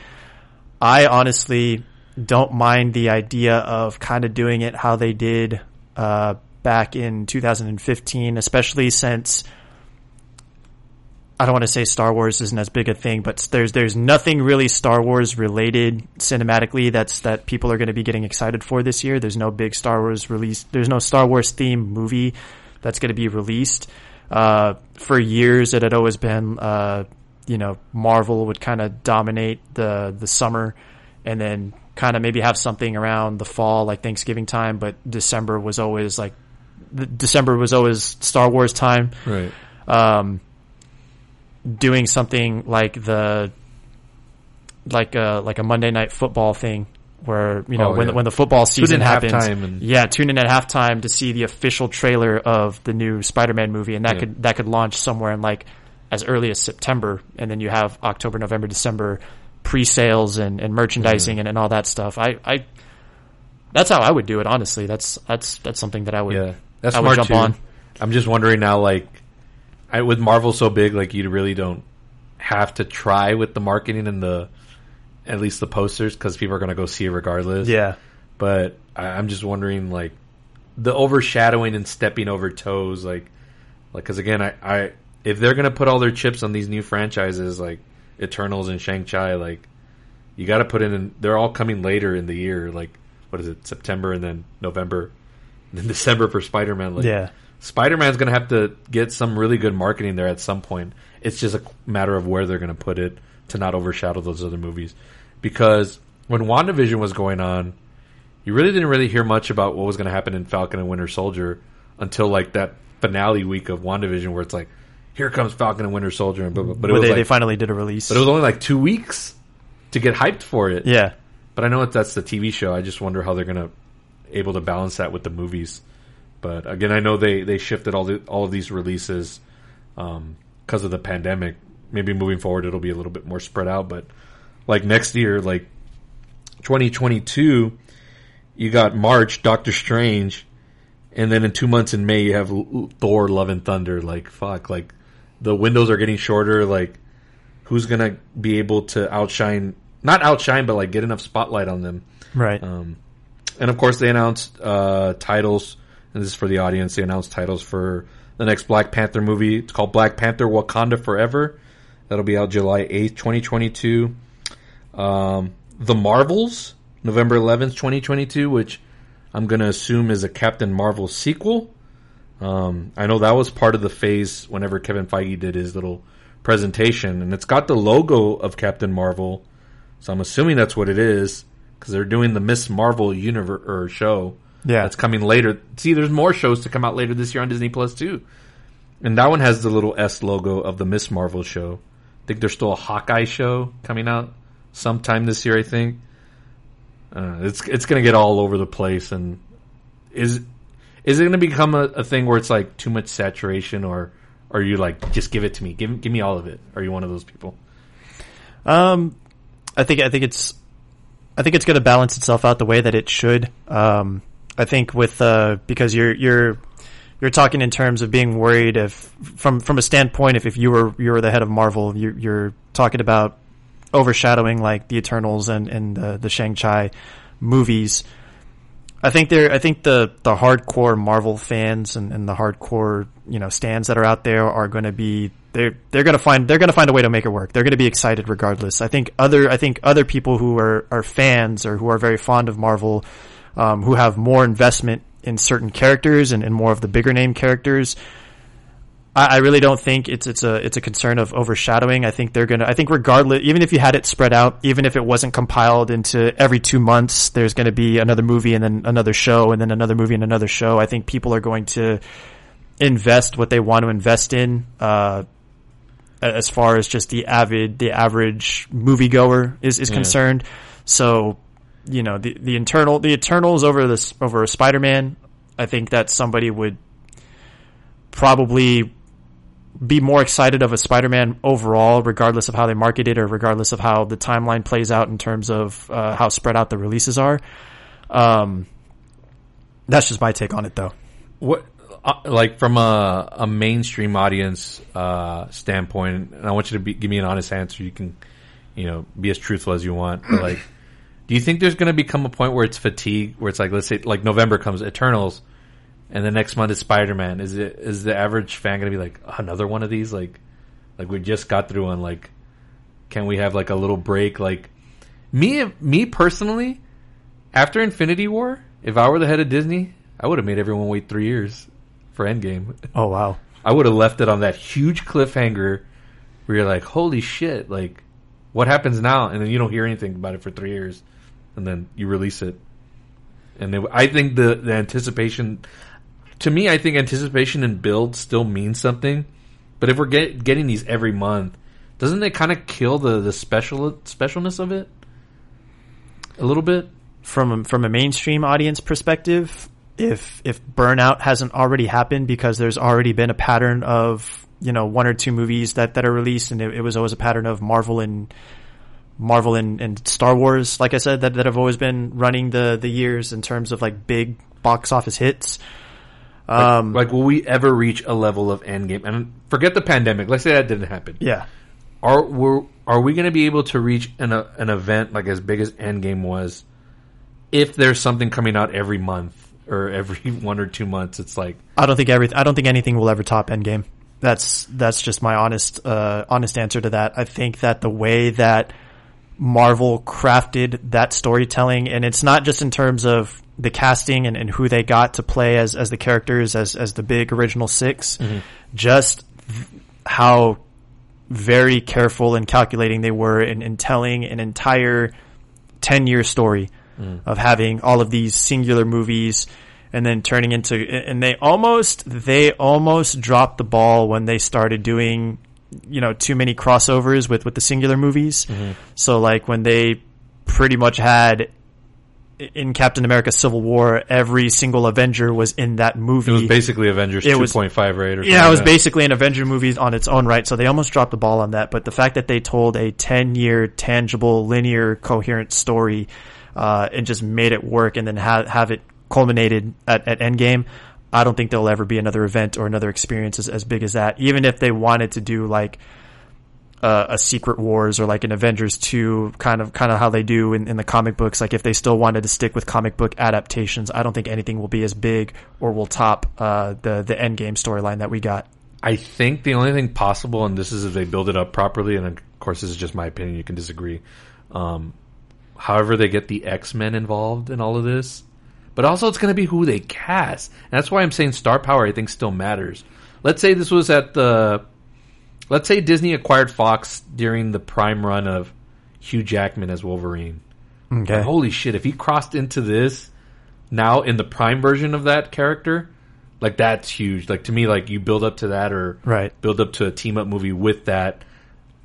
I honestly don't mind the idea of kind of doing it how they did uh, back in 2015, especially since I don't want to say Star Wars isn't as big a thing, but there's there's nothing really Star Wars related cinematically that's that people are going to be getting excited for this year. There's no big Star Wars release. There's no Star Wars themed movie that's going to be released. Uh, for years, it had always been, uh, you know, Marvel would kind of dominate the the summer, and then kind of maybe have something around the fall, like Thanksgiving time. But December was always like, the- December was always Star Wars time Right. um, doing something like the like a like a Monday night football thing where you know Oh, when yeah. when the football season happens and- yeah tune in at halftime to see the official trailer of the new Spider-Man movie and that Yeah. could that could launch somewhere in like as early as September and then you have October November December pre-sales and, and merchandising and, and all that stuff I, I that's how I would do it honestly that's that's that's something that I would Yeah, that's I would smart jump too. on I'm just wondering now, like, I, with Marvel so big, like you really don't have to try with the marketing and the at least the posters because people are going to go see it regardless. yeah but I, I'm just wondering, like, the overshadowing and stepping over toes, like, like because again, I, I if they're going to put all their chips on these new franchises, like Eternals and Shang Chi, like, you got to put in. They're all coming later in the year, like what is it, September and then November, and then December for Spider Man. Like, yeah Spider Man's going to have to get some really good marketing there at some point. It's just a matter of where they're going to put it to not overshadow those other movies. Because when WandaVision was going on, you really didn't really hear much about what was going to happen in Falcon and Winter Soldier until like that finale week of WandaVision where it's like, here comes Falcon and Winter Soldier. And but it was they, like, they finally did a release but it was only like two weeks to get hyped for it. yeah But I know that that's the TV show. I just wonder how they're gonna able to balance that with the movies. But again, I know they they shifted all the all of these releases because of the pandemic. Maybe moving forward, it'll be a little bit more spread out. But like next year, like 2022, you got March, Doctor Strange, and then in two months in May, you have Thor: Love and Thunder. Like fuck, like the windows are getting shorter. Like who's gonna be able to outshine? Not outshine, but like get enough spotlight on them. right Um, and of course, they announced uh, titles, and this is for the audience. They announced titles for the next Black Panther movie. It's called Black Panther: Wakanda Forever. That'll be out July eighth, twenty twenty two. Um, the Marvels, November eleventh, twenty twenty two, which I'm gonna assume is a Captain Marvel sequel. Um, I know that was part of the phase whenever Kevin Feige did his little presentation, and it's got the logo of Captain Marvel, so I'm assuming that's what it is because they're doing the Miss Marvel universe or show. Yeah. that's coming later. See, there's more shows to come out later this year on Disney Plus too, and that one has the little S logo of the Miss Marvel show. I think there's still a Hawkeye show coming out sometime this year. I think uh, it's it's gonna get all over the place, and is is it going to become a, a thing where it's like too much saturation, or are you like just give it to me, give give me all of it? Are you one of those people? Um, I think I think it's I think it's going to balance itself out the way that it should. Um, I think with uh, because you're you're you're talking in terms of being worried if from from a standpoint if, if you were you were the head of Marvel, you're, you're talking about overshadowing like the Eternals and and the, the Shang Chi movies. I think they're I think the the hardcore Marvel fans and, and the hardcore you know stands that are out there are going to be they're they're going to find they're going to find a way to make it work. They're going to be excited regardless. I think other I think other people who are are fans or who are very fond of Marvel, um, who have more investment in certain characters and, and more of the bigger name characters. I, I really don't think it's it's a it's a concern of overshadowing. I think they're gonna. I think regardless, even if you had it spread out, even if it wasn't compiled into every two months, there's going to be another movie and then another show and then another movie and another show. I think people are going to invest what they want to invest in. Uh, as far as just the avid, the average moviegoer is, is Yeah. concerned. So, you know, the, the internal, the Eternals over this, over a Spider-Man, I think that somebody would probably be more excited of a Spider-Man overall, regardless of how they market it or regardless of how the timeline plays out in terms of uh, how spread out the releases are. Um, that's just my take on it, though. What, uh, like from a, a mainstream audience uh, standpoint, and I want you to be, give me an honest answer. You can, you know, be as truthful as you want. But like, do you think there's going to become a point where it's fatigue, where it's like, let's say, like November comes, Eternals, and the next month is Spider Man? Is it is the average fan going to be like another one of these? Like, like we just got through one. Like, can we have like a little break? Like, me me personally, after Infinity War, if I were the head of Disney, I would have made everyone wait three years for Endgame. Oh wow. I would have left it on that huge cliffhanger where you're like, holy shit, like, what happens now? And then you don't hear anything about it for three years, and then you release it. And I think the, the anticipation, to me, I think anticipation and build still means something. But if we're get, getting these every month, doesn't it kind of kill the, the special specialness of it? A little bit? from a, from a mainstream audience perspective, if if burnout hasn't already happened because there's already been a pattern of you know one or two movies that that are released, and it, it was always a pattern of Marvel and Marvel and, and Star Wars, like I said, that that have always been running the the years in terms of like big box office hits. Um, like, will we ever reach a level of Endgame? And forget the pandemic. Let's say that didn't happen. yeah, are we are we going to be able to reach an uh, an event like as big as Endgame was if there's something coming out every month or every one or two months? It's like I don't think every I don't think anything will ever top Endgame. That's that's just my honest uh, honest answer to that. I think that the way that Marvel crafted that storytelling, and it's not just in terms of the casting and, and who they got to play as as the characters as as the big original 6 mm-hmm. just th- how very careful and calculating they were in, in telling an entire 10 year story mm. of having all of these singular movies and then turning into and they almost they almost dropped the ball when they started doing you know too many crossovers with with the singular movies. So like when they pretty much had in Captain America Civil War every single Avenger was in that movie. It was basically Avengers It was- 2.5 rate or yeah, it was like basically an Avenger movie on its own right, so they almost dropped the ball on that. But the fact that they told a ten-year, tangible, linear, coherent story, uh, and just made it work, and then have have it culminated at, at Endgame, I don't think there'll ever be another event or another experience as, as big as that. Even if they wanted to do like uh, a Secret Wars or like an Avengers two, kind of kind of how they do in, in the comic books. Like if they still wanted to stick with comic book adaptations, I don't think anything will be as big or will top uh, the the Endgame storyline that we got. I think the only thing possible, and this is if they build it up properly, and of course this is just my opinion, you can disagree. Um, however, they get the X Men involved in all of this, but also it's going to be who they cast. And that's why I'm saying star power. I think still matters. Let's say this was at the, let's say Disney acquired Fox during the prime run of Hugh Jackman as Wolverine. Okay. Holy shit! If he crossed into this now in the prime version of that character, like that's huge. Like to me, like you build up to that or Right. build up to a team up movie with that.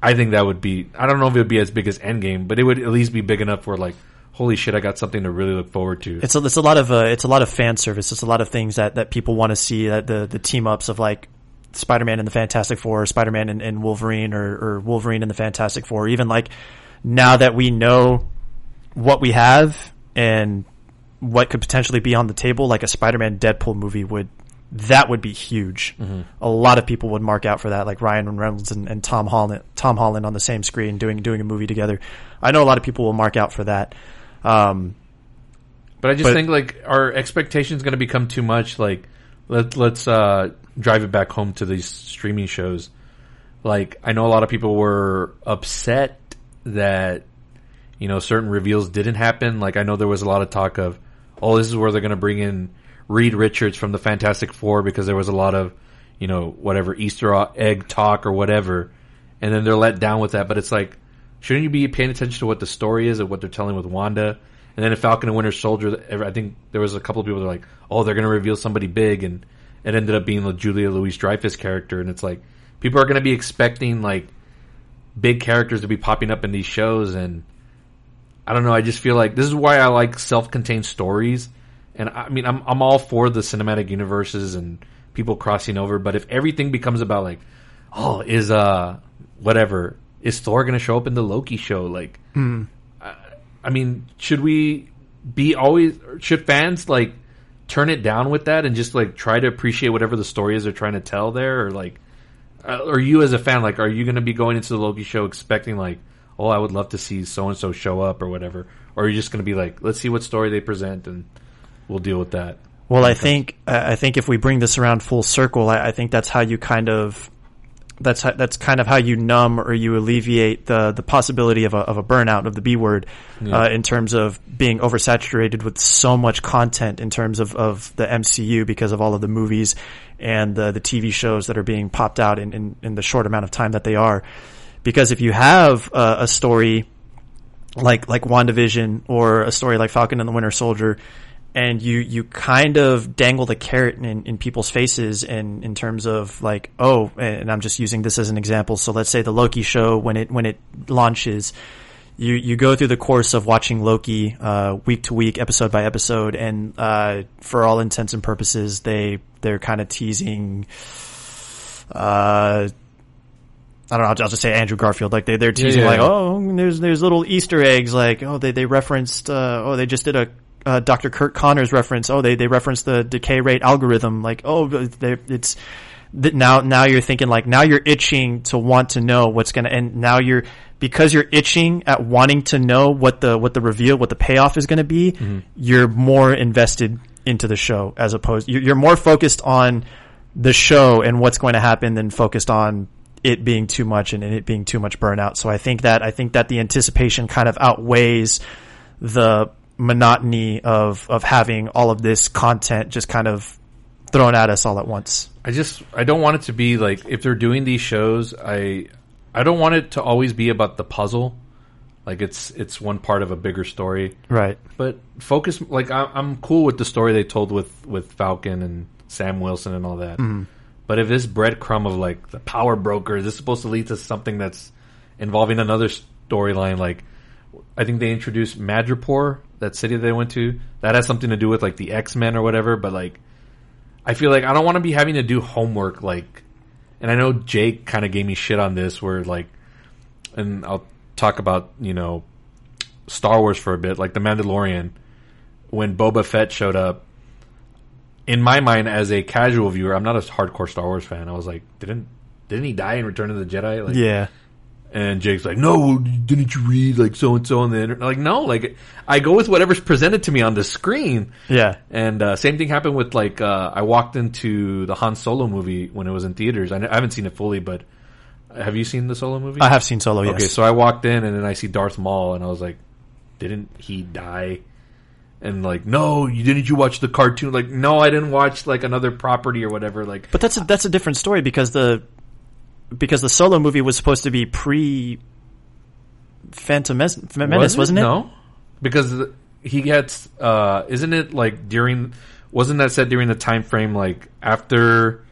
I think that would be. I don't know if it would be as big as Endgame, but it would at least be big enough where like, holy shit, I got something to really look forward to. It's a, it's a lot of uh, it's a lot of fan service. It's a lot of things that, that people want to see. That the the team ups of like Spider Man and the Fantastic Four, Spider Man and, and Wolverine, or, or Wolverine and the Fantastic Four. Even like now that we know what we have and what could potentially be on the table, like a Spider-Man Deadpool movie would, that would be huge. A lot of people would mark out for that, like Ryan Reynolds and, and Tom Holland, Tom Holland on the same screen doing doing a movie together. I know a lot of people will mark out for that. Um, But I just But- think like our expectations going to become too much. Like let let's uh, drive it back home to these streaming shows. Like I know a lot of people were upset that you know certain reveals didn't happen. Like I know there was a lot of talk of, oh, this is where they're going to bring in Reed Richards from the Fantastic Four because there was a lot of you know whatever Easter egg talk or whatever, and then they're let down with that. But it's like, shouldn't you be paying attention to what the story is and what they're telling with Wanda? And then in Falcon and Winter Soldier, I think there was a couple of people that were like, oh, they're going to reveal somebody big, and it ended up being the Julia Louis Dreyfus character, and it's like people are going to be expecting like big characters to be popping up in these shows, and I don't know. I just feel like this is why I like self-contained stories, and I mean, I'm I'm all for the cinematic universes and people crossing over, but if everything becomes about like, oh, is uh whatever is Thor going to show up in the Loki show? Like, I, I mean, should we be always should fans like turn it down with that and just like try to appreciate whatever the story is they're trying to tell there, or like, uh, or you as a fan, like, are you going to be going into the Loki show expecting like, oh, I would love to see so and so show up or whatever, or are you just going to be like, let's see what story they present and we'll deal with that. Well, I think I I think if we bring this around full circle, I, I think that's how you kind of that's how, that's kind of how you numb or you alleviate the the possibility of a of a burnout of the B word uh, in terms of being oversaturated with so much content in terms of, of the MCU because of all of the movies and the the TV shows that are being popped out in, in, in the short amount of time that they are. Because if you have uh, a story like like WandaVision or a story like Falcon and the Winter Soldier, and you you kind of dangle the carrot in, in people's faces in in terms of like oh and I'm just using this as an example so let's say the Loki show when it when it launches you you go through the course of watching Loki uh, week to week episode by episode and uh, for all intents and purposes they they're kind of teasing uh I don't know. I'll, just say Andrew Garfield. Like they they're teasing yeah, like, yeah. oh, there's there's little Easter eggs. Like oh, they they referenced. Uh, oh, they just did a uh, Dr. Curt Connors reference. Oh, they they referenced the decay rate algorithm. Like oh, they, it's th- now now you're thinking like now you're itching to want to know what's gonna and now you're because you're itching at wanting to know what the what the reveal what the payoff is going to be. You're more invested into the show as opposed you're, you're more focused on the show and what's going to happen than focused on it being too much and it being too much burnout. So I think that I think that the anticipation kind of outweighs the monotony of of having all of this content just kind of thrown at us all at once. I just I don't want it to be like if they're doing these shows, I I don't want it to always be about the puzzle. Like it's it's one part of a bigger story, Right. but focus. Like I, I'm cool with the story they told with with Falcon and Sam Wilson and all that. Mm-hmm. But if this breadcrumb of like the power broker is this supposed to lead to something that's involving another storyline, like I think they introduced Madripoor, that city they went to, that has something to do with like the X Men or whatever. But like, I feel like I don't want to be having to do homework. Like, and I know Jake kind of gave me shit on this, where like, and I'll talk about you know Star Wars for a bit, like the Mandalorian, when Boba Fett showed up. In my mind, as a casual viewer, I'm not a hardcore Star Wars fan. I was like, didn't didn't he die in Return of the Jedi? Like, Yeah. And Jake's like, no, didn't you read like so and so on the internet? Like, no, like I go with whatever's presented to me on the screen. Yeah. And uh, same thing happened with like uh, I walked into the Han Solo movie when it was in theaters. I, I haven't seen it fully, but have you seen the Solo movie? I have seen Solo. Yes. Okay, so I walked in and then I see Darth Maul and I was like, didn't he die? And like, no, you didn't you watch the cartoon? Like, no, I didn't watch like another property or whatever. Like, But that's a, that's a different story because the because the Solo movie was supposed to be pre Phantom Menace, was not it? No, because he gets. uh Isn't it like during? Wasn't that said during the time frame like after?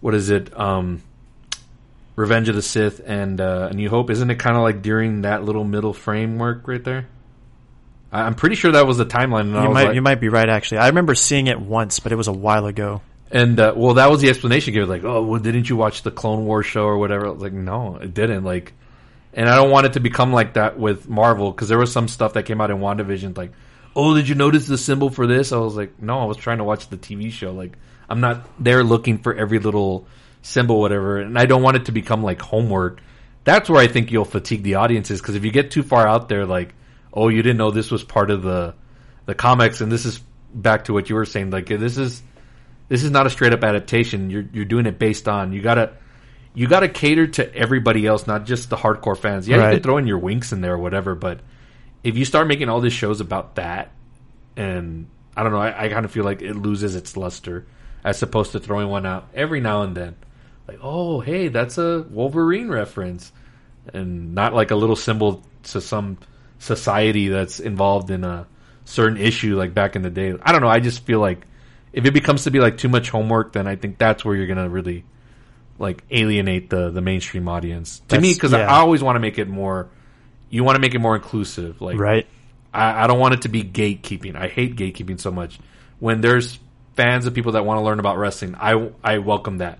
What is it? Um Revenge of the Sith and uh, A New Hope. Isn't it kind of like during that little middle framework right there? I- I'm pretty sure that was the timeline. You might like, you might be right. Actually, I remember seeing it once, but it was a while ago. And uh, well, that was the explanation given. Like, oh, well, didn't you watch the Clone Wars show or whatever? I was like, no, it didn't. Like, And I don't want it to become like that with Marvel because there was some stuff that came out in WandaVision like, oh, did you notice the symbol for this? I was like, no, I was trying to watch the TV show. Like, I'm not there looking for every little symbol, whatever. And I don't want it to become like homework. That's where I think you'll fatigue the audiences because if you get too far out there, like, oh, you didn't know this was part of the the comics, and this is back to what you were saying, like this is this is not a straight up adaptation. You're you're doing it based on you gotta you gotta cater to everybody else, not just the hardcore fans. Yeah, Right. you can throw in your winks in there or whatever, but if you start making all these shows about that, and I don't know, I, I kind of feel like it loses its luster as opposed to throwing one out every now and then. Like, oh, hey, that's a Wolverine reference, and not like a little symbol to some society that's involved in a certain issue like back in the day. I don't know. I just feel like if it becomes to be like too much homework, then I think that's where you're gonna really like alienate the the mainstream audience. To me, because yeah. I always want to make it more. You want to make it more inclusive, like Right. I, I don't want it to be gatekeeping. I hate gatekeeping so much. When there's fans of people that want to learn about wrestling, I I welcome that.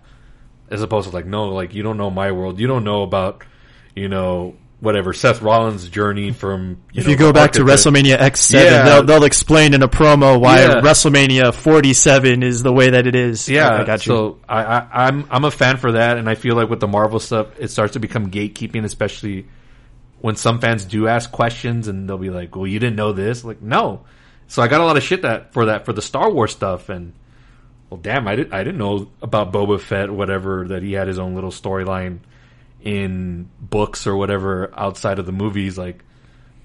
As opposed to like, no, like you don't know my world. You don't know about, you know, whatever Seth Rollins' journey from. You If know, you go back to WrestleMania X7, Yeah. they'll, they'll explain in a promo why Yeah. WrestleMania 47 is the way that it is. Yeah, I got you. so I, I, I'm I'm a fan for that, and I feel like with the Marvel stuff, it starts to become gatekeeping, especially when some fans do ask questions, and they'll be like, "Well, you didn't know this?" Like, no. So I got a lot of shit that for that for the Star Wars stuff, and well, damn, I didn't I didn't know about Boba Fett, whatever that he had his own little storyline in books or whatever outside of the movies. Like,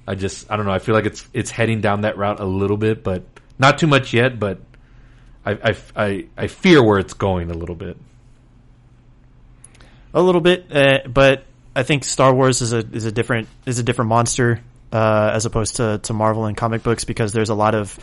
I just I don't know. I feel like it's it's heading down that route a little bit, but not too much yet, but. I, I, I, I fear where it's going a little bit. a little bit, uh, but I think Star Wars is a is a different is a different monster uh, as opposed to, to Marvel and comic books because there's a lot of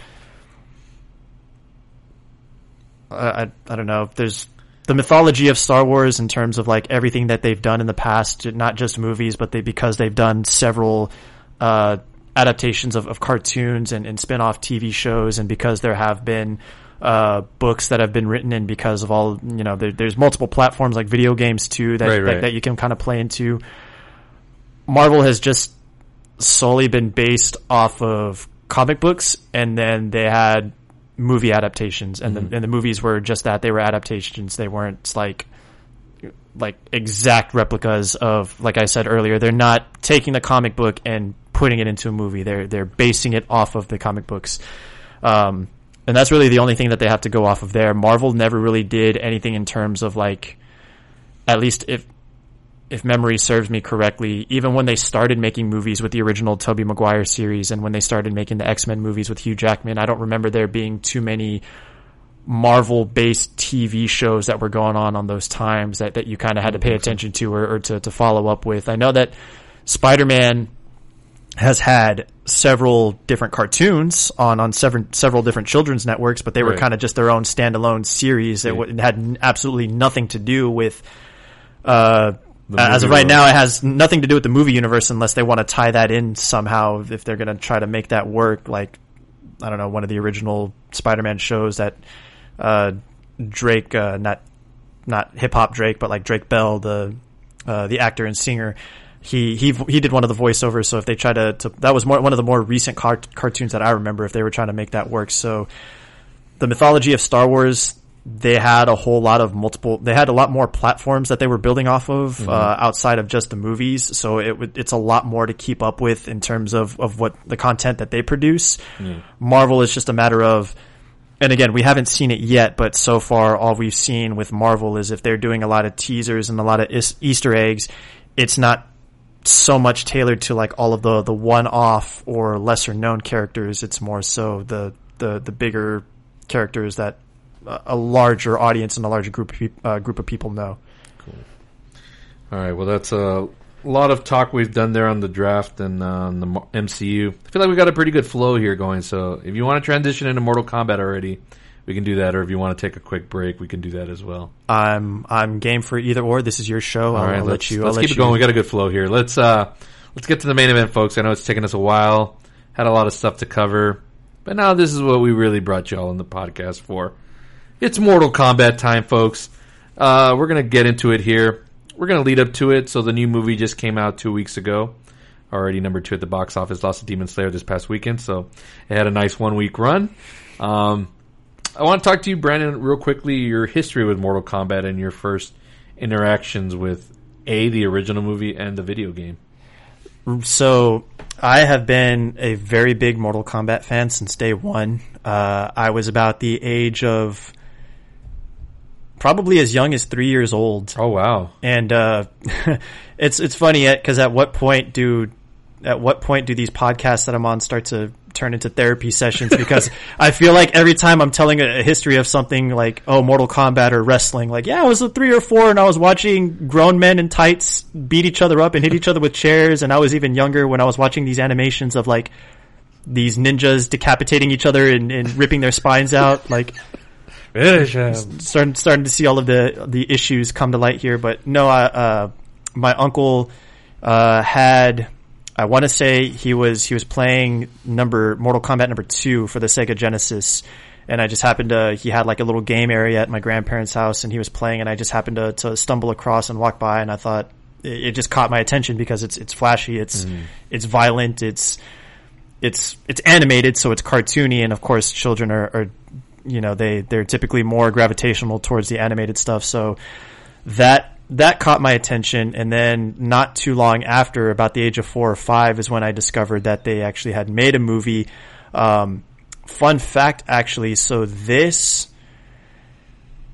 I I don't know there's the mythology of Star Wars in terms of like everything that they've done in the past, not just movies, but they because they've done several uh, adaptations of, of cartoons and, and spin-off TV shows, and because there have been uh, books that have been written, and because of all you know, there, there's multiple platforms like video games too that Right, that, that you can kind of play into. Marvel has just solely been based off of comic books, and then they had movie adaptations, and the and the movies were just that they were adaptations. They weren't like like exact replicas of like I said earlier. They're not taking the comic book and putting it into a movie. They're they're basing it off of the comic books. Um, and that's really the only thing that they have to go off of there. Marvel never really did anything in terms of like, at least if if memory serves me correctly, even when they started making movies with the original Tobey Maguire series and when they started making the X-Men movies with Hugh Jackman, I don't remember there being too many Marvel based TV shows that were going on on those times that, that you kind of had to pay attention to or, or to, to follow up with. I know that Spider-Man has had several different cartoons on on several several different children's networks, but they were Right. kind of just their own standalone series that Yeah. w- had n- absolutely nothing to do with. Uh, as of right world. now, it has nothing to do with the movie universe unless they want to tie that in somehow. If they're going to try to make that work, like I don't know, one of the original Spider-Man shows that uh, Drake, uh, not not hip hop Drake, but like Drake Bell, the uh, the actor and singer. He he he did one of the voiceovers. So if they try to, to that was more one of the more recent cart- cartoons that I remember. If they were trying to make that work, so the mythology of Star Wars, they had a whole lot of multiple. They had a lot more platforms that they were building off of uh, outside of just the movies. So it would it's a lot more to keep up with in terms of of what the content that they produce. Marvel is just a matter of and again, we haven't seen it yet, but so far all we've seen with Marvel is if they're doing a lot of teasers and a lot of is- Easter eggs, it's not so much tailored to like all of the the one-off or lesser known characters. It's more so the the the bigger characters that a larger audience and a larger group of uh, group of people know. Cool. All right. Well, that's a lot of talk we've done there on the draft and uh, on the MCU. I feel like we got a pretty good flow here going. So if you want to transition into Mortal Kombat already, we can do that. Or if you want to take a quick break, we can do that as well. I'm I'm game for either or. This is your show. I'll, All right. I'll let's you. let's I'll keep let it you. going. We got a good flow here. Let's uh let's get to the main event, folks. I know it's taken us a while. Had a lot of stuff to cover, but now this is what we really brought y'all on the podcast for. It's Mortal Kombat time, folks. Uh, we're gonna get into it here. we're gonna lead up to it. So the new movie just came out two weeks ago. Already number two at the box office. Lost to Demon Slayer this past weekend, so it had a nice one week run. Um, I want to talk to you, Brandon, real quickly. Your history with Mortal Kombat and your first interactions with a the original movie and the video game. So I have been a very big Mortal Kombat fan since day one. Uh, I was about the age of probably as young as three years old. Oh wow! And uh, it's it's funny because at what point do at what point do these podcasts that I'm on start to turn into therapy sessions? Because I feel like every time I'm telling a, a, history of something like oh Mortal Kombat or wrestling, like yeah, I was a three or four and I was watching grown men in tights beat each other up and hit each other with chairs, and I was even younger when I was watching these animations of like these ninjas decapitating each other and, and ripping their spines out, like. Starting starting to see all of the the issues come to light here, but no, I, uh, my uncle uh, had I want to say he was he was playing number Mortal Kombat number two for the Sega Genesis, and I just happened to he had like a little game area at my grandparents' house, and he was playing, and I just happened to, to stumble across and walk by, and I thought it, it just caught my attention because it's it's flashy, it's mm. it's violent, it's it's it's animated, so it's cartoony, and of course children are, are you know they they're typically more gravitational towards the animated stuff. So that that caught my attention, and then not too long after, about the age of four or five, is when I discovered that they actually had made a movie. Um, fun fact, actually, so this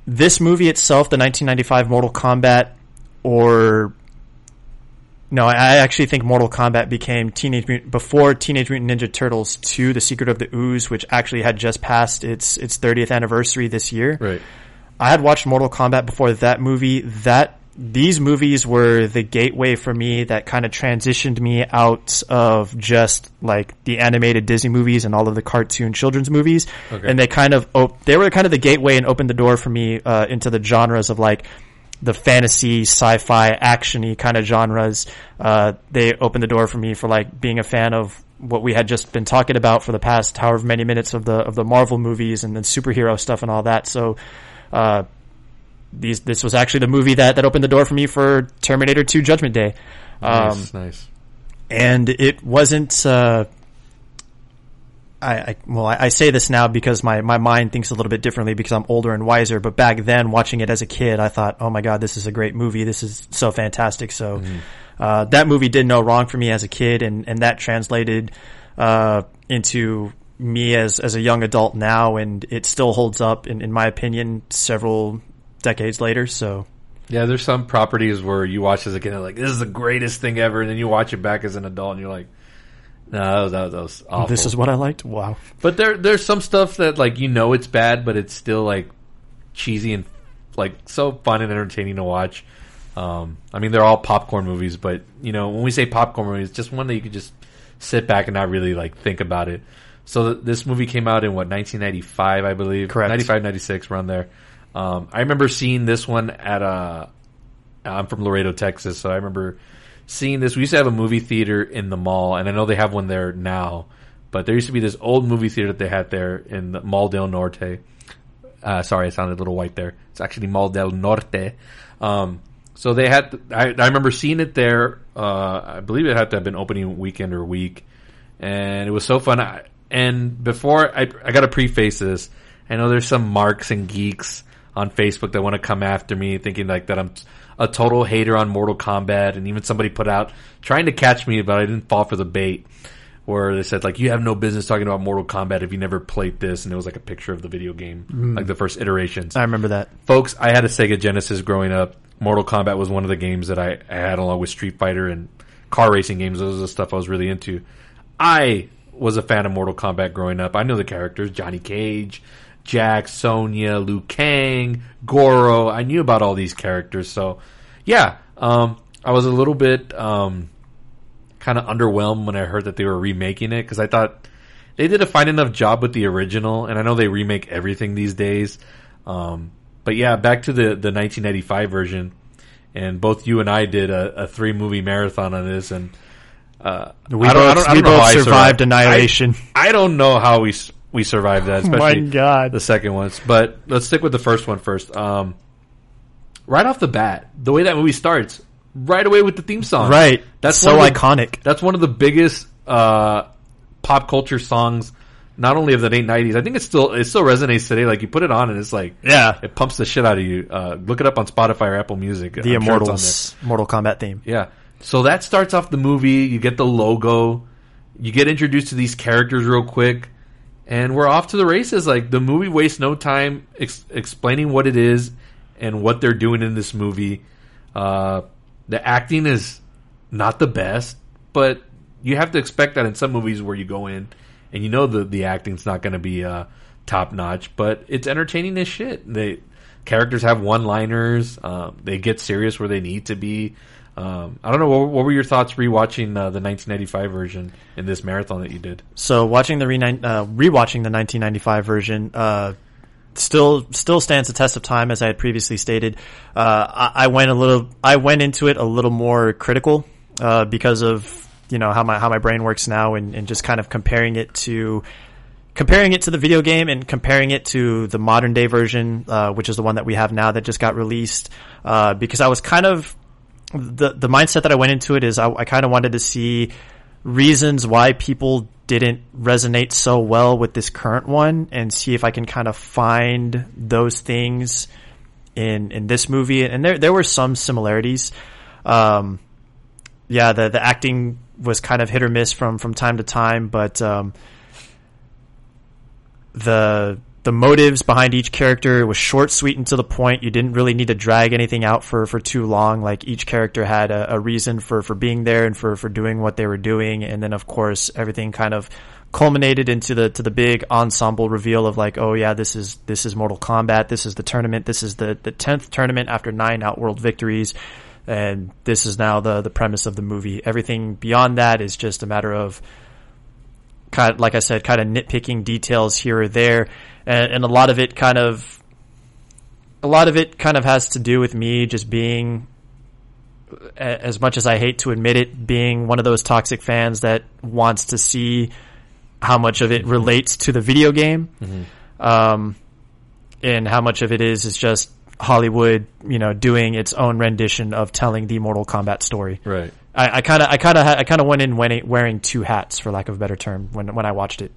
this movie itself, the 1995 Mortal Kombat, or no, I actually think Mortal Kombat became Teenage Mutant before Teenage Mutant Ninja Turtles 2: The Secret of the Ooze, which actually had just passed its its 30th anniversary this year. Right. I had watched Mortal Kombat before that movie. That these movies were the gateway for me that kind of transitioned me out of just like the animated Disney movies and all of the cartoon children's movies. Okay. And they kind of, op- they were kind of the gateway and opened the door for me, uh, into the genres of like the fantasy, sci-fi, actiony kind of genres. Uh, they opened the door for me for like being a fan of what we had just been talking about for the past however many minutes of the of the Marvel movies and then superhero stuff and all that. So, uh, these this was actually the movie that that opened the door for me for Terminator 2: Judgment Day. Um, nice, nice. And it wasn't. Uh, I, I, well, I, I, say this now because my, my mind thinks a little bit differently because I'm older and wiser. But back then, watching it as a kid, I thought, "Oh my god, this is a great movie. This is so fantastic." So mm-hmm. uh, that movie did no wrong for me as a kid, and and that translated uh, into me as as a young adult now, and it still holds up in, in my opinion. Several decades later. So yeah, there's some properties where you watch as a kid, and like this is the greatest thing ever, and then you watch it back as an adult, and you're like, no, that was, that was, that was awful. This is what I liked. Wow. But there, there's some stuff that like you know it's bad, but it's still like cheesy and like so fun and entertaining to watch. Um, I mean, they're all popcorn movies, but you know, when we say popcorn movies, just one that you could just sit back and not really like think about it. So th- this movie came out in what 1995, I believe. Correct. 95, 96, around there. Um, I remember seeing this one at a. I'm from Laredo, Texas, so I remember seeing this. We used to have a movie theater in the mall, and I know they have one there now. But there used to be this old movie theater that they had there in the Mall del Norte. Uh, sorry, I sounded a little white there. It's actually Mall del Norte. Um, so they had. I, I, remember seeing it there. Uh, I believe it had to have been opening weekend or week, and it was so fun. I, and before I, I got to preface this, I know there's some marks and geeks on Facebook that want to come after me, thinking like that I'm a total hater on Mortal Kombat, and even somebody put out trying to catch me, but I didn't fall for the bait. Where they said like you have no business talking about Mortal Kombat if you never played this, and it was like a picture of the video game, mm. like the first iterations. I remember that, folks. I had a Sega Genesis growing up. Mortal Kombat was one of the games that I, I had along with Street Fighter and car racing games. Those are the stuff I was really into. I was a fan of Mortal Kombat growing up. I know the characters: Johnny Cage, Jack, Sonya, Liu Kang, Goro. I knew about all these characters, so yeah, um, I was a little bit um, kind of underwhelmed when I heard that they were remaking it because I thought they did a fine enough job with the original, and I know they remake everything these days. Um, but yeah, back to the the 1995 version, and both you and I did a, a three movie marathon on this, and uh, we both, we both survived, survived annihilation. I, I, don't know how we we survived that, especially oh my God. the second ones. But let's stick with the first one first. Um, right off the bat, the way that movie starts, right away with the theme song. Right. That's so the- iconic. That's one of the biggest uh, pop culture songs, not only of the late '90s. I think it still it still resonates today. Like you put it on and it's like Yeah. it pumps the shit out of you. Uh, look it up on Spotify or Apple Music. The I'm sure Immortals Mortal Kombat theme. Yeah. So that starts off the movie. You get the logo. You get introduced to these characters real quick, and we're off to the races. Like the movie wastes no time ex- explaining what it is and what they're doing in this movie. Uh, the acting is not the best, but you have to expect that in some movies where you go in and you know the the acting's not going to be uh, top notch, but it's entertaining as shit. They characters have one liners. Um, they get serious where they need to be. Um, I don't know. What, what were your thoughts rewatching uh, the 1995 version in this marathon that you did? So watching the re- uh, rewatching the 1995 version uh, still still stands the test of time, as I had previously stated. Uh, I, I went a little, I went into it a little more critical uh, because of you know how my how my brain works now, and, and just kind of comparing it to comparing it to the video game and comparing it to the modern day version, uh, which is the one that we have now that just got released. Uh, because I was kind of the the mindset that I went into it is I, I kind of wanted to see reasons why people didn't resonate so well with this current one and see if I can kind of find those things in in this movie. And there there were some similarities. Um yeah the the acting was kind of hit or miss from from time to time but um the the motives behind each character was short, sweet, and to the point. You didn't really need to drag anything out for, for too long. Like each character had a, a reason for, for being there and for, for doing what they were doing. And then of course everything kind of culminated into the to the big ensemble reveal of like, oh yeah, this is this is Mortal Kombat, this is the tournament, this is the the tenth tournament after nine Outworld victories, and this is now the the premise of the movie. Everything beyond that is just a matter of kind of, like I said, kind of nitpicking details here or there, and, and a lot of it kind of, a lot of it kind of has to do with me just being, as much as I hate to admit it, being one of those toxic fans that wants to see how much of it relates to the video game, um, and how much of it is is just Hollywood, you know, doing its own rendition of telling the Mortal Kombat story. Right. I kind of, I kind of, I kind of went in wearing, wearing two hats, for lack of a better term, when when I watched it.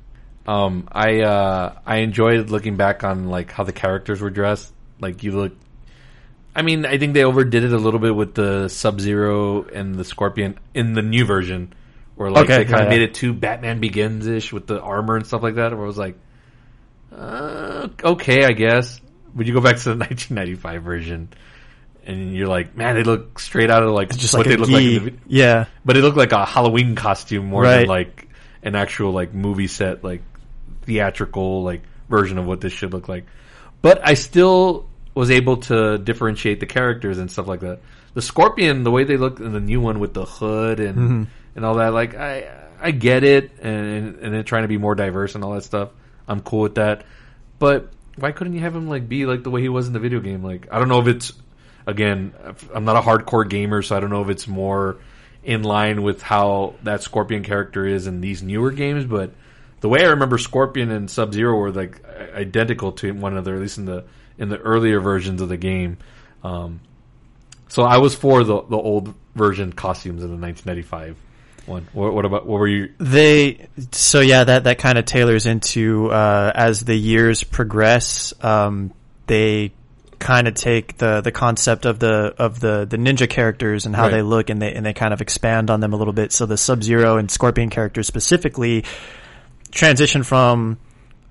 Um, I uh, I enjoyed looking back on like how the characters were dressed. Like you look, I mean, I think they overdid it a little bit with the Sub Zero and the Scorpion in the new version, where like Okay, they kind yeah, of made it too Batman Begins ish with the armor and stuff like that. Where I was like, uh, okay, I guess. Would you go back to the 1995 version? And you're like, man, they look straight out of like Just what like they look like. In the, yeah, but it looked like a Halloween costume more than like an actual like movie set, like theatrical like version of what this should look like. But I still was able to differentiate the characters and stuff like that. The Scorpion, the way they look in the new one with the hood and Mm-hmm. and all that, like I I get it, and and then trying to be more diverse and all that stuff. I'm cool with that. But why couldn't you have him like be like the way he was in the video game? Like I don't know if it's again, I'm not a hardcore gamer, so I don't know if it's more in line with how that Scorpion character is in these newer games. But the way I remember Scorpion and Sub Zero were like identical to one another, at least in the in the earlier versions of the game. Um, so I was for the the old version costumes in the 1995 one. What, what about what were you? they. So yeah, that that kind of tailors into uh, as the years progress. Um, they kind of take the the concept of the of the the ninja characters and how Right. they look, and they and they kind of expand on them a little bit. So the Sub Zero and Scorpion characters specifically transition from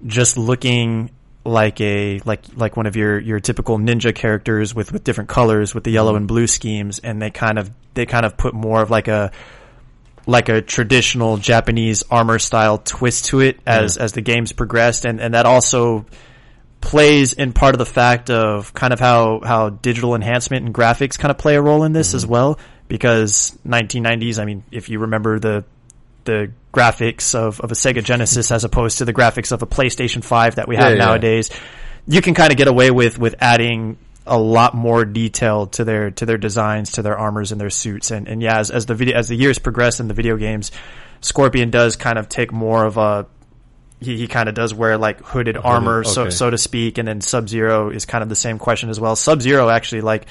just looking like a like like one of your your typical ninja characters with with different colors with the yellow and blue schemes and they kind of they kind of put more of like a like a traditional Japanese armor style twist to it as as the games progressed. And and that also plays in part of the fact of kind of how how digital enhancement and graphics kind of play a role in this mm-hmm. as well. Because 1990s I mean if you remember the the graphics of, of a Sega Genesis as opposed to the graphics of a PlayStation 5 that we have Yeah, yeah. nowadays you can kind of get away with with adding a lot more detail to their to their designs, to their armors and their suits. And and yeah, as, as the video as the years progress in the video games, Scorpion does kind of take more of a he, he kind of does wear like hooded armor, so so to speak, and then Sub Zero is kind of the same question as well. Sub Zero actually like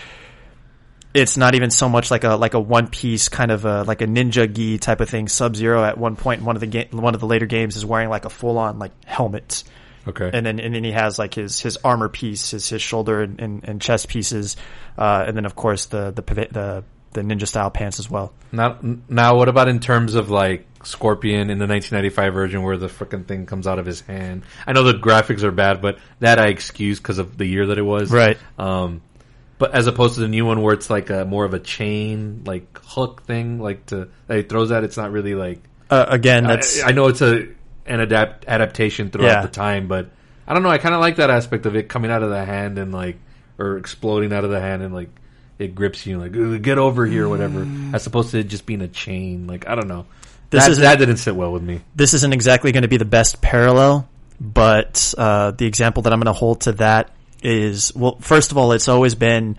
it's not even so much like a like a one piece kind of a like a ninja gi type of thing. Sub Zero at one point in one of the ga- one of the later games is wearing like a full on like helmet, Okay. and then and then he has like his his armor piece, his his shoulder and, and, and chest pieces, uh, and then of course the the the the ninja style pants as well. Now, now, what about in terms of like Scorpion in the 1995 version where the freaking thing comes out of his hand? I know the graphics are bad, but that I excuse because of the year that it was. Right. Um, but as opposed to the new one where it's like a more of a chain, like hook thing, like to that he throws at, it's not really like. Uh, again, that's I, I know it's a an adapt adaptation throughout Yeah. the time, but I don't know. I kind of like that aspect of it coming out of the hand and like or exploding out of the hand and like it grips you like get over here, or whatever. As opposed to it just being a chain. Like I don't know. This that, that didn't sit well with me. this isn't exactly going to be the best parallel, but uh, the example that I'm going to hold to that is well, first of all, it's always been,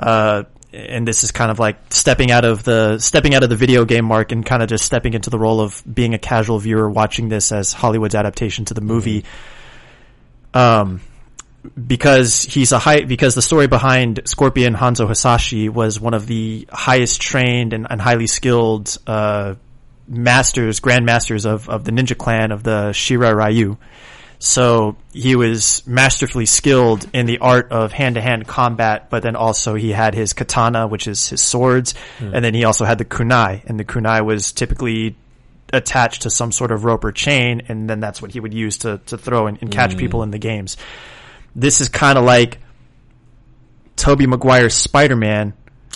uh, and this is kind of like stepping out of the stepping out of the video game mark and kind of just stepping into the role of being a casual viewer watching this as Hollywood's adaptation to the movie. Um, because he's a high because the story behind Scorpion Hanzo Hasashi was one of the highest trained and, and highly skilled uh, masters, grandmasters of, of the ninja clan of the Shirai Ryu. So he was masterfully skilled in the art of hand to hand combat, but then also he had his katana, which is his swords, hmm. and then he also had the kunai, and the kunai was typically attached to some sort of rope or chain, and then that's what he would use to, to throw and, and catch hmm. people in the games. This is kind of like Tobey Maguire's Spider-Man,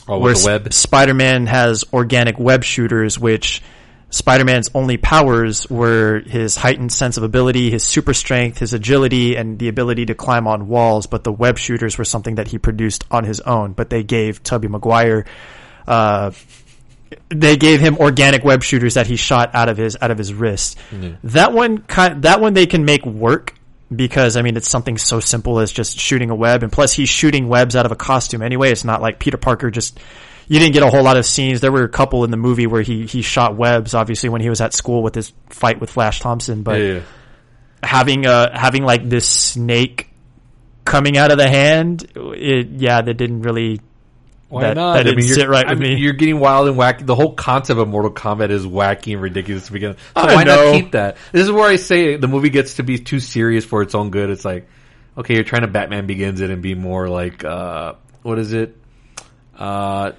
Oh, where the web. Spider-Man has organic web shooters, which Spider-Man's only powers were his heightened sense of ability, his super strength, his agility, and the ability to climb on walls. But the web shooters were something that he produced on his own. But they gave Tobey Maguire, uh, they gave him organic web shooters that he shot out of his out of his wrist. That one, kind, that one they can make work because I mean it's something so simple as just shooting a web, and plus he's shooting webs out of a costume anyway. It's not like Peter Parker just. You didn't get a whole lot of scenes. There were a couple in the movie where he he shot webs, obviously when he was at school with his fight with Flash Thompson. But yeah, yeah. having uh having like this snake coming out of the hand, it, yeah, that didn't really. Why That- not? that didn't you're- sit right I with mean, me. You're getting wild and wacky. The whole concept of Mortal Kombat is wacky and ridiculous to begin. with. So I why know. not keep that? This is where I say the movie gets to be too serious for its own good. It's like, okay, you're trying to Batman Begins it and be more like, uh, what is it? Uh,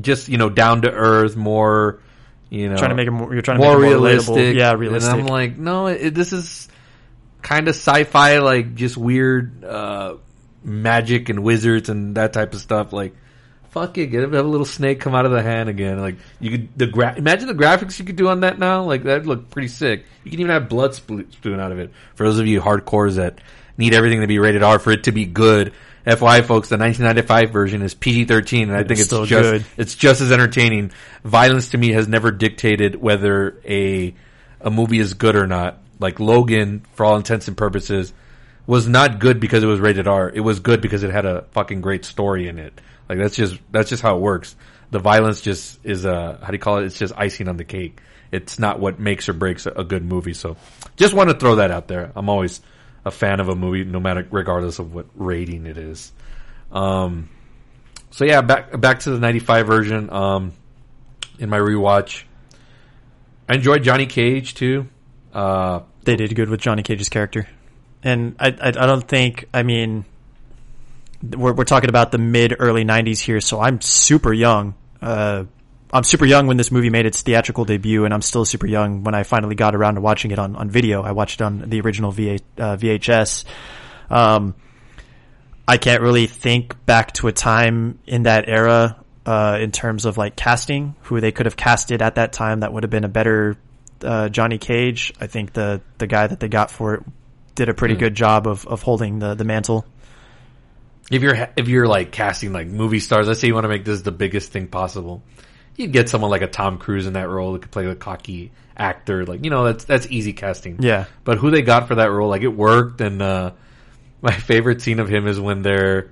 just you know, down to earth, more. You know, Trying to make it more. You're trying to more make it more realistic. relatable. Yeah, And. I'm like, no, it, this is kind of sci-fi, like just weird uh, magic and wizards and that type of stuff. Like, fuck it, get have a little snake come out of the hand again. Like, you could the gra- imagine the graphics you could do on that now. Like, that'd look pretty sick. You can even have blood spewing out of it. For those of you hardcores that need everything to be rated R for it to be good. FYI, folks, the 1995 version is PG-13, and I think it's still just good. it's just as entertaining. Violence to me has never dictated whether a a movie is good or not. Like Logan, for all intents and purposes, was not good because it was rated R. It was good because it had a fucking great story in it. Like that's just that's just how it works. The violence just is a how do you call it? It's just icing on the cake. It's not what makes or breaks a, a good movie. So, just want to throw that out there. I'm always a fan of a movie, no matter regardless of what rating it is. Um, so yeah, back back to the '95 version. Um, in my rewatch, I enjoyed Johnny Cage too. Uh, they did good with Johnny Cage's character, and I I, I don't think I mean we're we're talking about the mid early '90s here, so I'm super young. Uh, I'm super young when this movie made its theatrical debut, and I'm still super young when I finally got around to watching it on, on video. I watched it on the original uh, VHS. Um, I can't really think back to a time in that era uh, in terms of like casting, who they could have casted at that time that would have been a better uh, Johnny Cage. I think the the guy that they got for it did a pretty Hmm. good job of, of holding the, the mantle. if you're if you're like casting like movie stars, let's say you want to make this the biggest thing possible, you'd get someone like a Tom Cruise in that role that could play a cocky actor. Like you know, that's that's easy casting. Yeah. But who they got for that role, like it worked. And uh, my favorite scene of him is when they're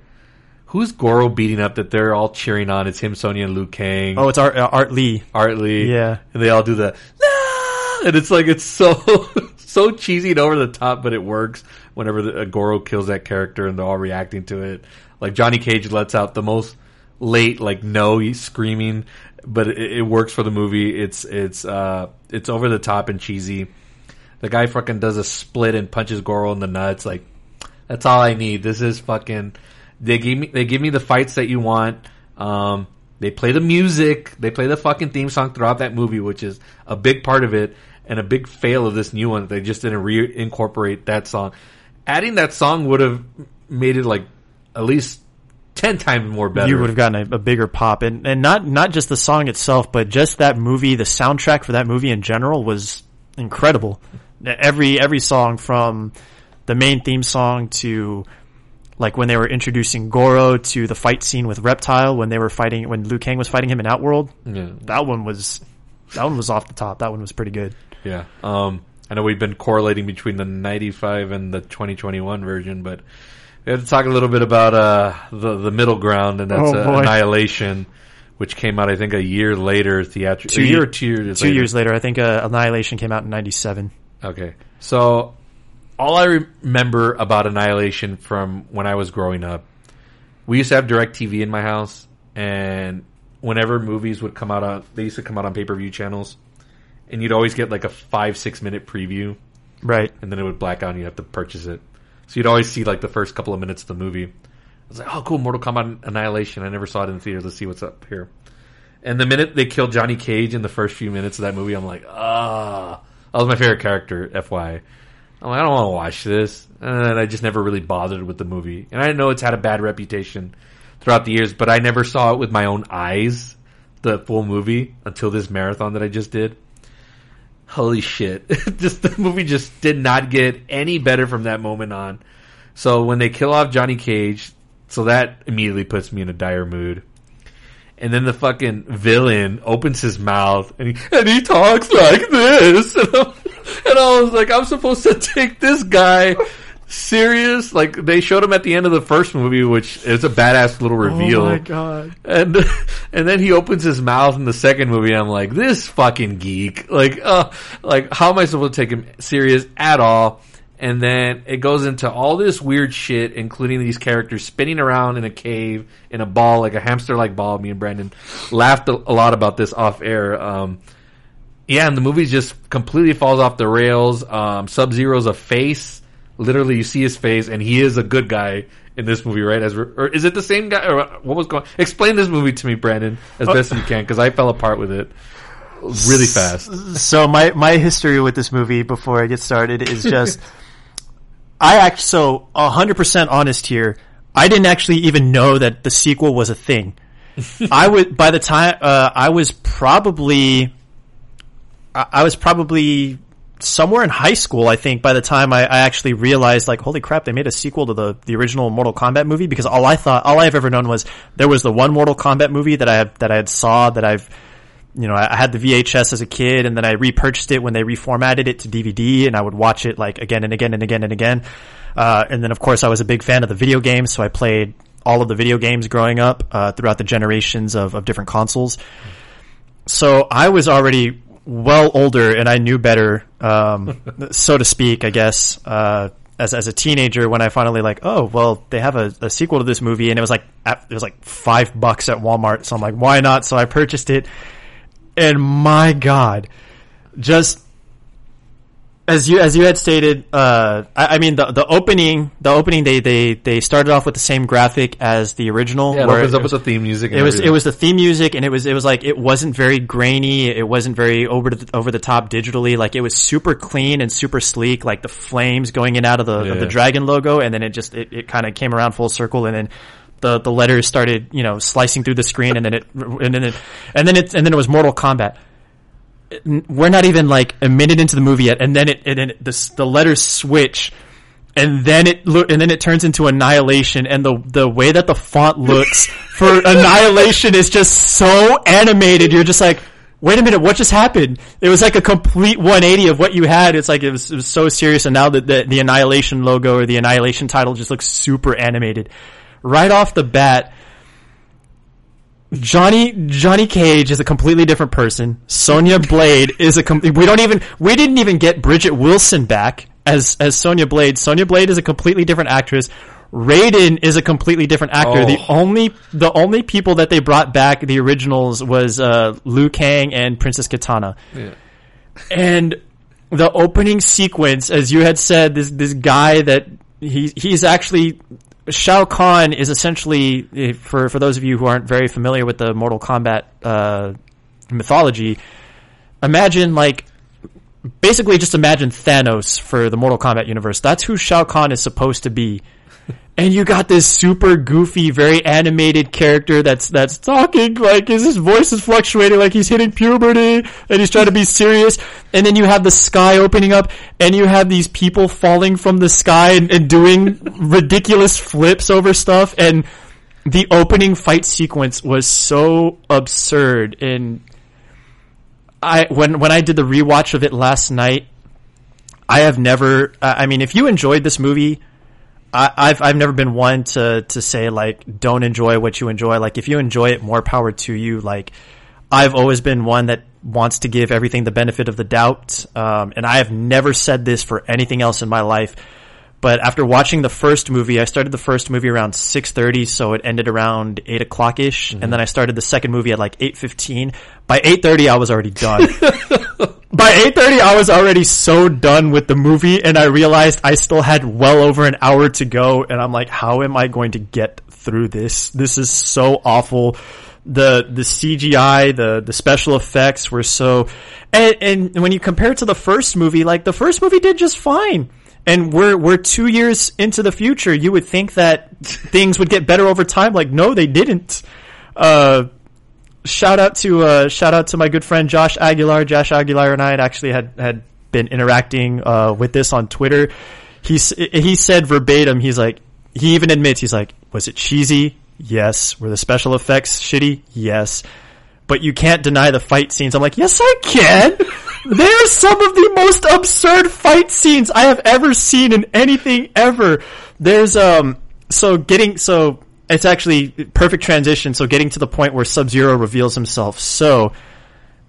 who's Goro beating up that they're all cheering on. It's him, Sonya, and Liu Kang. Oh, it's Art, uh, Art Lee. Art Lee. Yeah. And they all do the, no! and it's like it's so so cheesy and over the top, but it works whenever the, uh, Goro kills that character and they're all reacting to it. Like Johnny Cage lets out the most late like no he's screaming, but it, it works for the movie. It's it's uh it's over the top and cheesy. The guy fucking does a split and punches Goro in the nuts. Like that's all I need. This is fucking. They give me they give me the fights that you want. Um, they play the music. They play the fucking theme song throughout that movie, which is a big part of it and a big fail of this new one. They just didn't reincorporate that song. Adding that song would have made it like at least ten times more better. You would have gotten a, a, bigger pop, and and not not just the song itself, but just that movie. The soundtrack for that movie in general was incredible. Every every song from the main theme song to like when they were introducing Goro to the fight scene with Reptile when they were fighting when Liu Kang was fighting him in Outworld. Yeah. That one was that one was off the top. That one was pretty good. Yeah. Um, I know we've been correlating between the 95 and the 2021 version, but we have to talk a little bit about uh, the the middle ground, and that's oh, uh, Annihilation, which came out I think a year later, theatrically. A year or two years. Two later. years later, I think uh, Annihilation came out in '97. Okay, so all I remember about Annihilation from when I was growing up, we used to have DirecTV in my house, and whenever movies would come out on, they used to come out on pay per view channels, and you'd always get like a five six minute preview, right? And then it would black out, and you'd have to purchase it. So you'd always see like the first couple of minutes of the movie. I was like, oh, cool, Mortal Kombat Annihilation. I never saw it in the theater. Let's see what's up here. And the minute they killed Johnny Cage in the first few minutes of that movie, I'm like, ah, that was my favorite character, FY. I'm like, I don't want to watch this. And I just never really bothered with the movie. And I know it's had a bad reputation throughout the years, but I never saw it with my own eyes, the full movie, until this marathon that I just did. Holy shit. just the movie just did not get any better from that moment on. So when they kill off Johnny Cage, so that immediately puts me in a dire mood. And then the fucking villain opens his mouth and he, and he talks like this. And, and I was like, I'm supposed to take this guy serious? Like they showed him at the end of the first movie, which is a badass little reveal. Oh my god! And and then he opens his mouth in the second movie. I'm like, this fucking geek. Like, uh, like how am I supposed to take him serious at all? And then it goes into all this weird shit, including these characters spinning around in a cave in a ball, like a hamster-like ball. Me and Brandon laughed a, lot about this off air. Um, yeah, and the movie just completely falls off the rails. Um, Sub Zero's a face literally you see his face and he is a good guy in this movie, right? As or is it the same guy? Or what was going? Explain this movie to me, Brandon, as best you can, because I fell apart with it really fast. So my my history with this movie before I get started is just I act so hundred percent honest here. I didn't actually even know that the sequel was a thing. I would by the time uh, I was probably I was probably somewhere in high school, I think, by the time I, I, actually realized, like, holy crap, they made a sequel to the, the original Mortal Kombat movie. Because all I thought, all I've ever known was there was the one Mortal Kombat movie that I had, that I had saw that I've, you know, I had the VHS as a kid, and then I repurchased it when they reformatted it to DVD, and I would watch it like again and again and again and again. Uh, and then, of course, I was a big fan of the video games, so I played all of the video games growing up uh, throughout the generations of, of different consoles. So I was already well older and I knew better, um, so to speak, I guess, uh, as, as a teenager when I finally like, oh, well, they have a, a, sequel to this movie and it was like, it was like five bucks at Walmart. So I'm like, why not? So I purchased it and my God, just as you as you had stated, uh, I, I, mean the the opening the opening they, they they started off with the same graphic as the original. Yeah, it opens up with the theme music. it was everything. it was the theme music, and it was it was like it wasn't very grainy. It wasn't very over the, over the top digitally. Like it was super clean and super sleek. Like the flames going in out of the yeah. of the dragon logo, and then it just it, it kind of came around full circle, and then the the letters started you know slicing through the screen, and then it and then it and then it and then it was Mortal Kombat we're not even like a minute into the movie yet, and then it and then it, the the letters switch, and then it look and then it turns into Annihilation, and the the way that the font looks for Annihilation is just so animated. You're just like. Wait a minute, what just happened? It was like a complete 180 of what you had. It's like it was, it was so serious, and now the, the, the Annihilation logo or the Annihilation title just looks super animated. Right off the bat, Johnny Johnny Cage is a completely different person. Sonya Blade is a com- we don't even we didn't even get Bridgette Wilson back as as Sonya Blade. Sonya Blade is a completely different actress. Raiden is a completely different actor. Oh. The only the only people that they brought back the originals was uh, Liu Kang and Princess Kitana. Yeah. And the opening sequence, as you had said, this this guy that he he's actually Shao Kahn is essentially eh, for for those of you who aren't very familiar with the Mortal Kombat uh, mythology. Imagine like basically just imagine Thanos for the Mortal Kombat universe. That's who Shao Kahn is supposed to be. And you got this super goofy, very animated character that's that's talking like his, voice is fluctuating like he's hitting puberty and he's trying to be serious. And then you have the sky opening up and you have these people falling from the sky and, and doing ridiculous flips over stuff and the opening fight sequence was so absurd and I when when I did the rewatch of it last night, I have never. I mean, if you enjoyed this movie, I've I've never been one to to say like don't enjoy what you enjoy. Like if you enjoy it, more power to you. Like I've always been one that wants to give everything the benefit of the doubt, um, and I have never said this for anything else in my life. But after watching the first movie, I started the first movie around six thirty, so it ended around eight o'clock ish, and mm-hmm. then I started the second movie at like eight fifteen. By eight thirty, I was already done. By eight thirty, I was already so done with the movie, and I realized I still had well over an hour to go, and I'm like, how am I going to get through this? This is so awful. The the CGI, the the special effects were so, and, and when you compare it to the first movie, like the first movie did just fine. And we're we're two years into the future. You would think that things would get better over time. Like, no, they didn't. Uh, shout out to uh, shout out to my good friend Josh Aguilar. Josh Aguilar and I had actually had had been interacting uh, with this on Twitter. He he said verbatim. He's like he even admits he's like, was it cheesy? Yes. Were the special effects shitty? Yes. But you can't deny the fight scenes. I'm like, yes, I can. they are some of the most absurd fight scenes I have ever seen in anything ever. There's um so getting so it's actually perfect transition. So getting to the point where Sub Zero reveals himself. So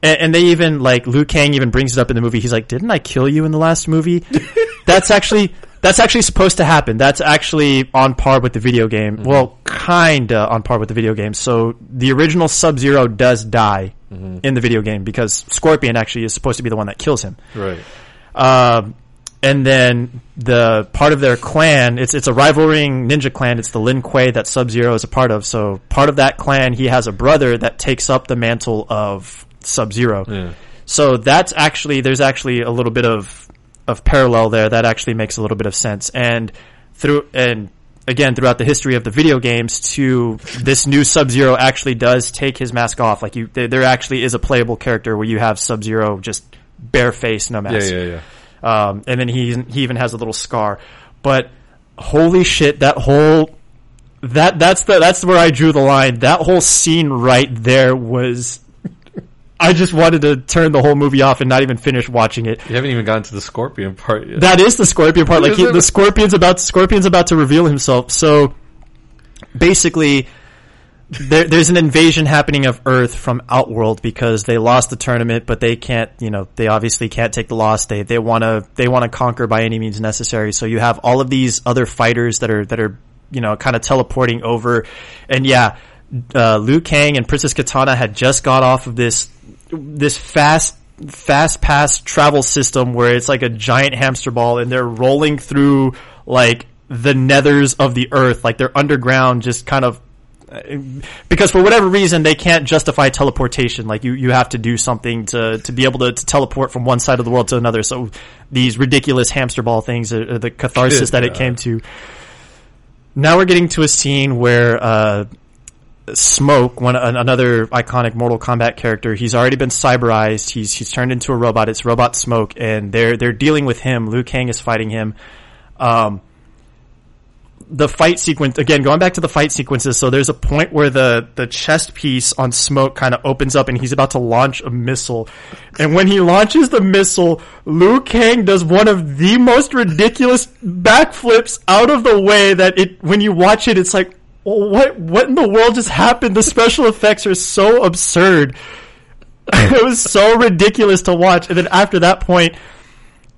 and, and they even like Liu Kang even brings it up in the movie. He's like, "Didn't I kill you in the last movie?" that's actually that's actually supposed to happen. That's actually on par with the video game. Well, kinda on par with the video game. So the original Sub Zero does die in the video game because Scorpion actually is supposed to be the one that kills him. Right. Um, and then the part of their clan, it's it's a rivaling ninja clan. It's the Lin Kuei that Sub Zero is a part of. So part of that clan, he has a brother that takes up the mantle of Sub Zero. Yeah. So that's actually there's actually a little bit of of parallel there that actually makes a little bit of sense. And through and again throughout the history of the video games, to this new Sub Zero actually does take his mask off. Like you, there, there actually is a playable character where you have Sub Zero just bare face, no Yeah, mask. yeah, yeah. Um, and then he he even has a little scar. But holy shit, that whole that that's the that's where I drew the line. That whole scene right there was. I just wanted to turn the whole movie off and not even finish watching it. You haven't even gotten to the scorpion part yet. That is the scorpion part. Like he, the scorpion's about scorpion's about to reveal himself. So basically, there, there's an invasion happening of Earth from Outworld because they lost the tournament, but they can't. You know, they obviously can't take the loss. They they want to they want to conquer by any means necessary. So you have all of these other fighters that are that are you know kind of teleporting over, and yeah. Uh, Liu Kang and Princess Kitana had just got off of this this fast fast pass travel system where it's like a giant hamster ball and they're rolling through like the nethers of the earth like they're underground just kind of because for whatever reason they can't justify teleportation. Like you you have to do something to to be able to, to teleport from one side of the world to another. So these ridiculous hamster ball things are, are the catharsis that it came to. Now we're getting to a scene where uh Smoke, one another iconic Mortal Kombat character, he's already been cyberized. He's he's turned into a robot. It's Robot Smoke, and they're they're dealing with him. Liu Kang is fighting him. Um, the fight sequence again, going back to the fight sequences. So there's a point where the the chest piece on Smoke kind of opens up, and he's about to launch a missile. And when he launches the missile, Liu Kang does one of the most ridiculous backflips out of the way that it when you watch it, it's like what what in the world just happened? The special effects are so absurd. it was so ridiculous to watch. And then after that point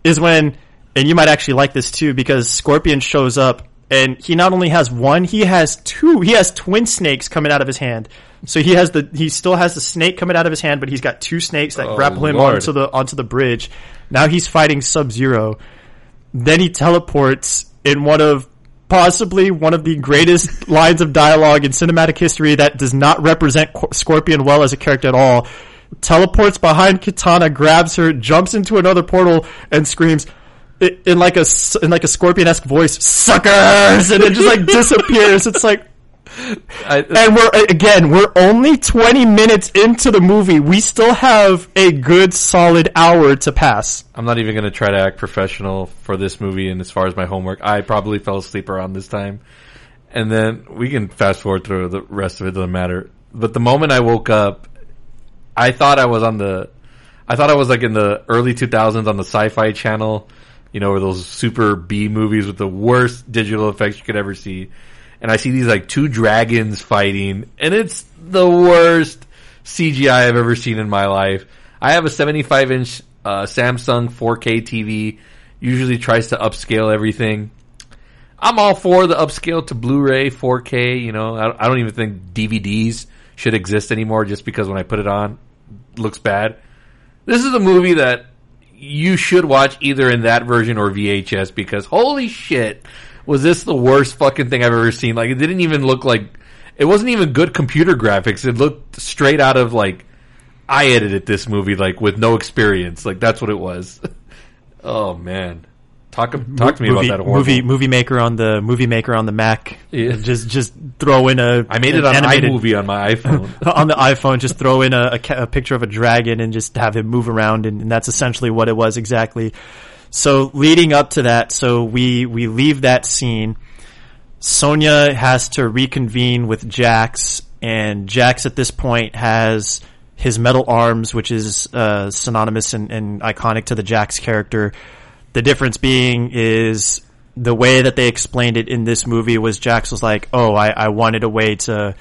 is when, and you might actually like this too, because Scorpion shows up and he not only has one, he has two. He has twin snakes coming out of his hand. So he has the he still has the snake coming out of his hand, but he's got two snakes that Oh, grapple him Lord. onto the onto the bridge. Now he's fighting Sub Zero. Then he teleports in one of possibly one of the greatest lines of dialogue in cinematic history that does not represent Qu- Scorpion well as a character at all. Teleports behind Kitana, grabs her, jumps into another portal, and screams in like a in like a Scorpion-esque voice, "Suckers!" and it just like disappears. It's like, I, and we're again, we're only twenty minutes into the movie. We still have a good solid hour to pass. I'm not even going to try to act professional for this movie. And as far as my homework, I probably fell asleep around this time. And then we can fast forward through the rest of it. Doesn't matter. But the moment I woke up, I thought I was on the, I thought I was like in the early 2000s on the Sci-Fi Channel. You know, where those super B movies with the worst digital effects you could ever see. And I see these like two dragons fighting, and it's the worst CGI I've ever seen in my life. I have a 75 inch uh, Samsung 4K TV. Usually tries to upscale everything. I'm all for the upscale to Blu-ray 4K. You know, I, I don't even think DVDs should exist anymore just because when I put it on, it looks bad. This is a movie that you should watch either in that version or VHS because holy shit, was this the worst fucking thing I've ever seen? Like it didn't even look like it wasn't even good computer graphics. It looked straight out of like I edited this movie like with no experience. Like that's what it was. oh man. Talk talk to me movie, about that horrible. movie movie maker on the movie maker on the Mac. Yeah. Just just throw in a. I made it on animated- iMovie on my iPhone. on the iPhone. Just throw in a, a, a picture of a dragon and just have him move around, and, and that's essentially what it was exactly. So leading up to that, so we we leave that scene. Sonya has to reconvene with Jax, and Jax at this point has his metal arms, which is uh, synonymous and, and iconic to the Jax character. The difference being is the way that they explained it in this movie was Jax was like, "Oh, I, I wanted a way to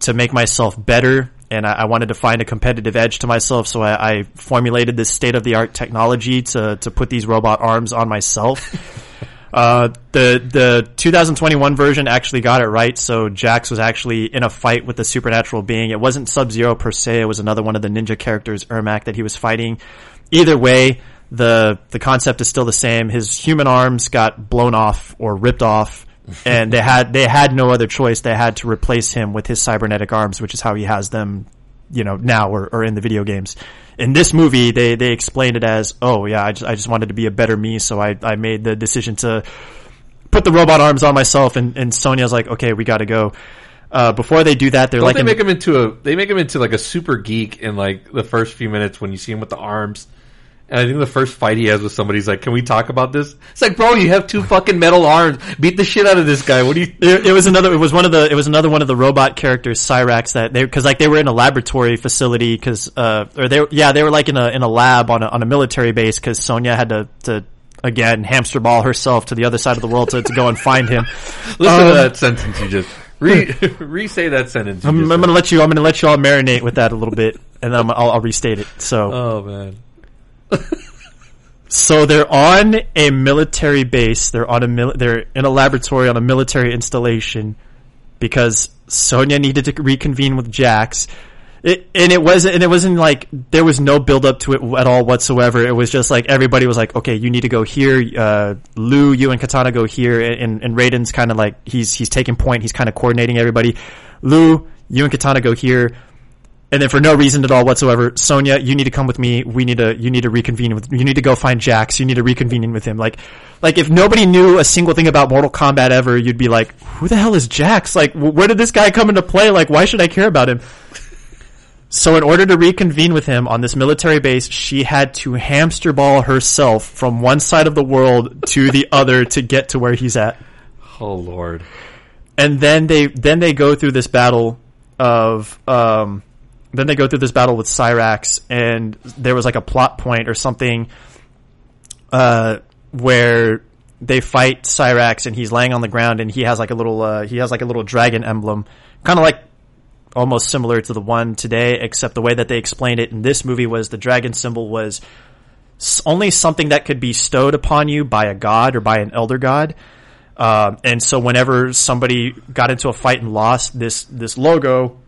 to make myself better." And I, I wanted to find a competitive edge to myself, so I, I formulated this state of the art technology to to put these robot arms on myself. Uh, the the 2021 version actually got it right. So Jax was actually in a fight with the supernatural being. It wasn't Sub Zero per se. It was another one of the ninja characters, Ermac, that he was fighting. Either way, the the concept is still the same. His human arms got blown off or ripped off, and they had they had no other choice. They had to replace him with his cybernetic arms, which is how he has them, you know, now or, or in the video games. In this movie, they they explained it as, oh yeah, I just I just wanted to be a better me, so I I made the decision to put the robot arms on myself, and and Sonya's like, okay, we got to go. Uh, before they do that, they're Don't like, they in- make him into a? They make him into like a super geek in like the first few minutes when you see him with the arms. And I think the first fight he has with somebody, he's like, "Can we talk about this?" It's like, bro, you have two fucking metal arms. Beat the shit out of this guy. What do you? it, it was another. It was one of the. It was another one of the robot characters, Cyrax. That they because like they were in a laboratory facility because uh or they yeah they were like in a in a lab on a on a military base because Sonya had to to again hamster ball herself to the other side of the world to, to go and find him. Listen Um, to that sentence you just re re say that sentence. I'm, I'm gonna let you. I'm gonna let you all marinate with that a little bit, and then I'm, I'll, I'll restate it. So. Oh man. So they're on a military base. They're on a mil- they're in a laboratory on a military installation because Sonya needed to reconvene with Jax. It, and it wasn't and it wasn't like there was no build up to it at all whatsoever. It was just like everybody was like, okay, you need to go here. Uh, Lou, you and Kitana go here, and and Raiden's kind of like he's he's taking point. He's kind of coordinating everybody. Lou, you and Kitana go here. And then for no reason at all whatsoever, Sonya, you need to come with me. We need to, you need to reconvene with, you need to go find Jax. You need to reconvene with him. Like, like if nobody knew a single thing about Mortal Kombat ever, you'd be like, who the hell is Jax? Like, where did this guy come into play? Like, why should I care about him? So in order to reconvene with him on this military base, she had to hamster ball herself from one side of the world to the other to get to where he's at Oh lord. and then they then they go through this battle of um then they go through this battle with Cyrax and there was like a plot point or something uh where they fight Cyrax and he's laying on the ground and he has like a little uh, he has like a little dragon emblem, kind of like almost similar to the one today, except the way that they explained it in this movie was the dragon symbol was only something that could be stowed upon you by a god or by an elder god. Um, and so whenever somebody got into a fight and lost, this this logo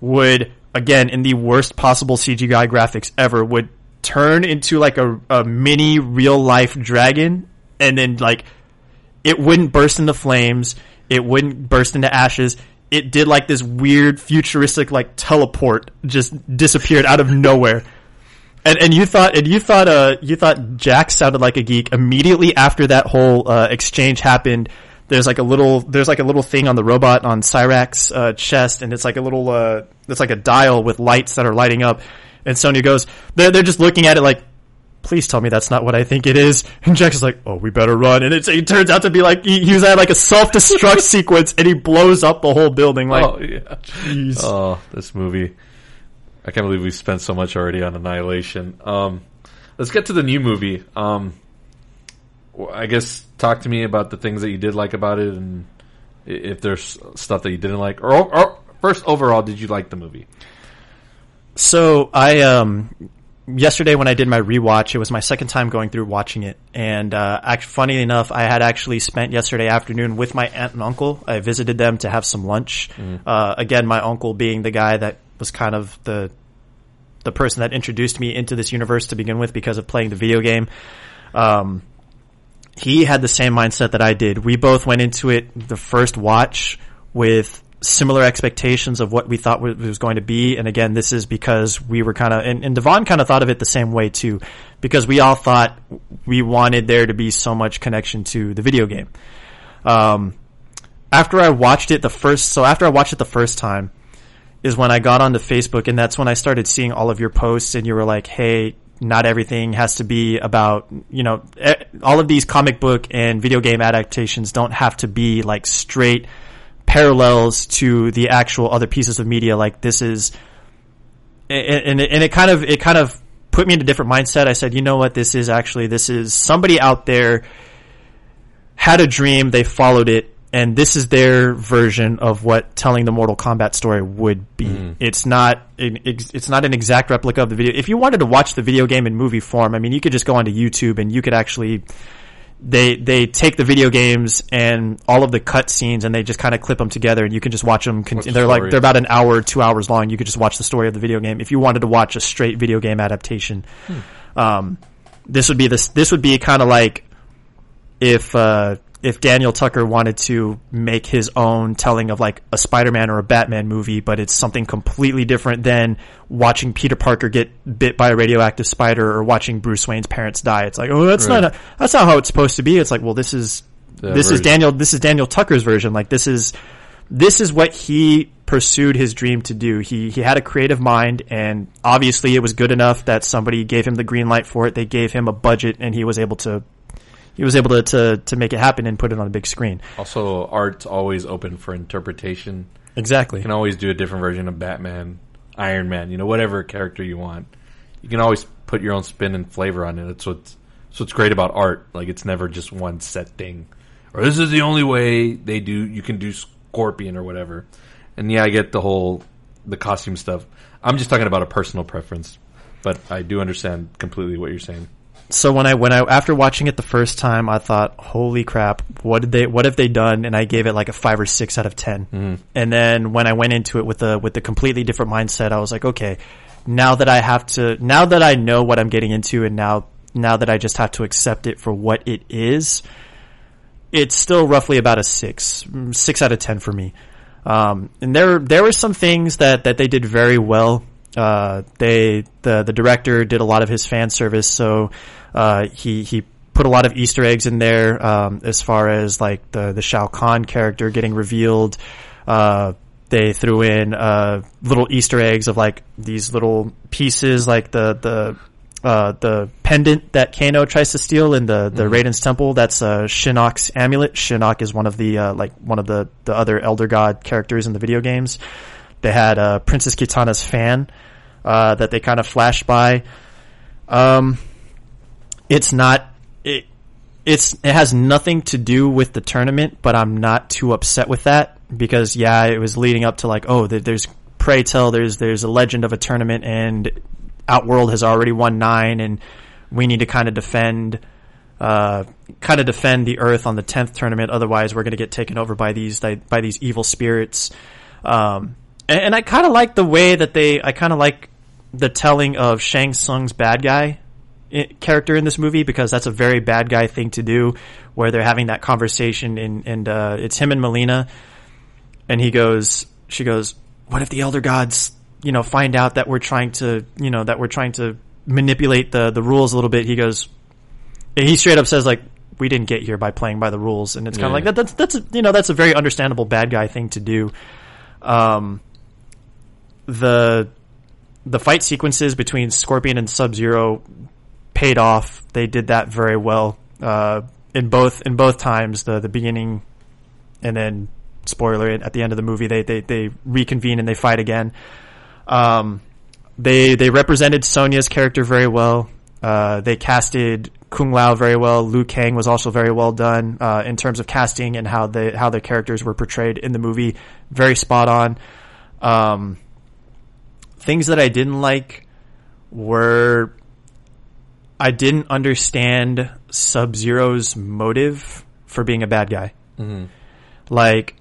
would again in the worst possible CGI graphics ever would turn into like a, a mini real life dragon and then like it wouldn't burst into flames it wouldn't burst into ashes it did like this weird futuristic like teleport just disappeared out of nowhere. And and you thought and you thought uh you thought Jax sounded like a geek immediately after that whole uh, exchange happened there's like a little there's like a little thing on the robot on Cyrax's uh, chest and it's like a little uh it's like a dial with lights that are lighting up and Sonya goes, they're, they're just looking at it like, please tell me that's not what I think it is. And Jax is like, oh, we better run. And it, it turns out to be like, he, he was at like a self-destruct sequence and he blows up the whole building. Like, oh, yeah. Jeez. Oh, this movie. I can't believe we spent so much already on Annihilation. Um, let's get to the new movie. Um, I guess talk to me about the things that you did like about it and if there's stuff that you didn't like. Or, or first, overall, did you like the movie? So I um yesterday when I did my rewatch, it was my second time going through watching it, and uh, actually, funny enough, I had actually spent yesterday afternoon with my aunt and uncle. I visited them to have some lunch. Mm. Uh, again, my uncle being the guy that was kind of the the person that introduced me into this universe to begin with because of playing the video game. Um, he had the same mindset that I did. We both went into it the first watch with similar expectations of what we thought it was going to be. And again, this is because we were kind of, and, and Devon kind of thought of it the same way too, because we all thought we wanted there to be so much connection to the video game. Um, after I watched it the first, so after I watched it the first time is when I got onto Facebook and that's when I started seeing all of your posts and you were like, Hey, not everything has to be about, you know, all of these comic book and video game adaptations don't have to be like straight, parallels to the actual other pieces of media. Like this is, and, and it kind of, it kind of put me in a different mindset. I said, you know what? This is actually, this is somebody out there had a dream. They followed it. And this is their version of what telling the Mortal Kombat story would be. Mm. It's not it's not an exact replica of the video. If you wanted to watch the video game in movie form, I mean, you could just go onto YouTube and you could actually they they take the video games and all of the cut scenes and they just kind of clip them together and you can just watch them. Con- they're story? like they're about an hour, two hours long. You could just watch the story of the video game if you wanted to watch a straight video game adaptation. Hmm. Um, this would be this. This would be kind of like if uh, if Daniel Tucker wanted to make his own telling of like a Spider-Man or a Batman movie, but it's something completely different than watching Peter Parker get bit by a radioactive spider or watching Bruce Wayne's parents die. It's like, oh, that's right. not a, that's not how it's supposed to be. It's like, well, this is this version. is Daniel this is Daniel Tucker's version. Like this is this is what he pursued his dream to do. He he had a creative mind and obviously it was good enough that somebody gave him the green light for it. They gave him a budget and he was able to he was able to, to, to make it happen and put it on a big screen. Also, art's always open for interpretation. Exactly. You can always do a different version of Batman, Iron Man, you know, whatever character you want. You can always put your own spin and flavor on it. That's what's, that's what's great about art. Like, it's never just one set thing. Or this is the only way they do, you can do Scorpion or whatever. And yeah, I get the whole, the costume stuff. I'm just talking about a personal preference. But I do understand completely what you're saying so when I when I after watching it the first time, I thought, "Holy crap! What did they? What have they done?" And I gave it like a five or six out of 10 mm-hmm. And then when I went into it with the with the completely different mindset, I was like, "Okay, now that I have to, now that I know what I'm getting into, and now now that I just have to accept it for what it is, it's still roughly about a six, six out of ten for me." Um, and there there were some things that that they did very well uh, they the the director did a lot of his fan service, so uh, he he put a lot of Easter eggs in there um, as far as like the the Shao Kahn character getting revealed. Uh, they threw in uh, little Easter eggs of like these little pieces, like the the uh, the pendant that Kano tries to steal in the the mm-hmm. Raiden's temple. That's uh, Shinnok's amulet. Shinnok is one of the uh, like one of the the other Elder God characters in the video games. They had uh, Princess Kitana's fan uh, that they kind of flashed by. Um, it's not. It, it's it has nothing to do with the tournament, but I'm not too upset with that because yeah, it was leading up to like oh, there's pray tell there's there's a legend of a tournament and Outworld has already won nine and we need to kind of defend uh, kind of defend the Earth on the tenth tournament. Otherwise, we're going to get taken over by these by these evil spirits. Um, and, and I kind of like the way that they. I kind of like the telling of Shang Tsung's bad guy i- character in this movie because that's a very bad guy thing to do, where they're having that conversation and and uh, it's him and Mileena, and he goes, she goes, what if the Elder Gods, you know, find out that we're trying to, you know, that we're trying to manipulate the the rules a little bit? He goes, he straight up says like we didn't get here by playing by the rules and it's kind of Yeah. like that that's that's a, you know that's a very understandable bad guy thing to do um the the fight sequences between Scorpion and Sub Zero paid off they did that very well uh in both in both times the the beginning and then spoiler at the end of the movie they they they reconvene and they fight again um they they represented Sonya's character very well. Uh, they casted Kung Lao very well. Liu Kang was also very well done uh, in terms of casting and how the how their characters were portrayed in the movie. Very spot on. Um, things that I didn't like were I didn't understand Sub Zero's motive for being a bad guy. Mm-hmm. Like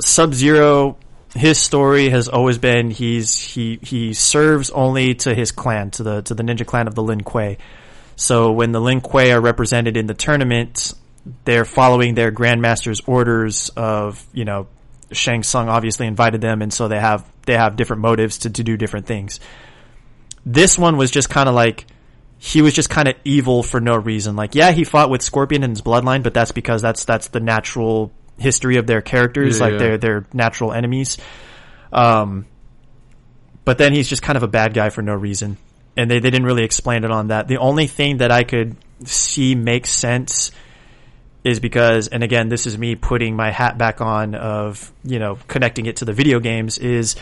Sub Zero, his story has always been he's he he serves only to his clan, to the to the ninja clan of the Lin Kuei. So when the Lin Kuei are represented in the tournament, they're following their grandmaster's orders of you know Shang Tsung obviously invited them, and so they have they have different motives to to do different things. This one was just kind of like he was just kind of evil for no reason. Like, yeah, he fought with Scorpion and his bloodline, but that's because that's that's the natural history of their characters. Yeah, like yeah. they're they're natural enemies. Um, but then he's just kind of a bad guy for no reason, and they they didn't really explain it on that. The only thing that I could see make sense is because, and again, this is me putting my hat back on of you know connecting it to the video games is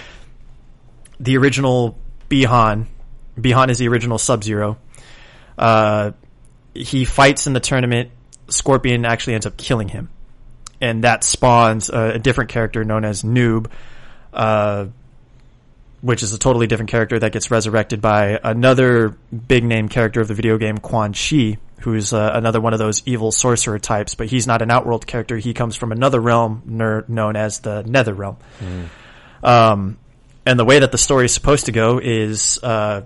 the original Bihan. Bihan is the original Sub Zero. Uh, he fights in the tournament. Scorpion actually ends up killing him, and that spawns a, a different character known as Noob, uh, which is a totally different character that gets resurrected by another big name character of the video game, Quan Chi, who's uh, another one of those evil sorcerer types. But he's not an Outworld character. He comes from another realm ner- known as the Nether Realm. Um, and the way that the story is supposed to go is uh,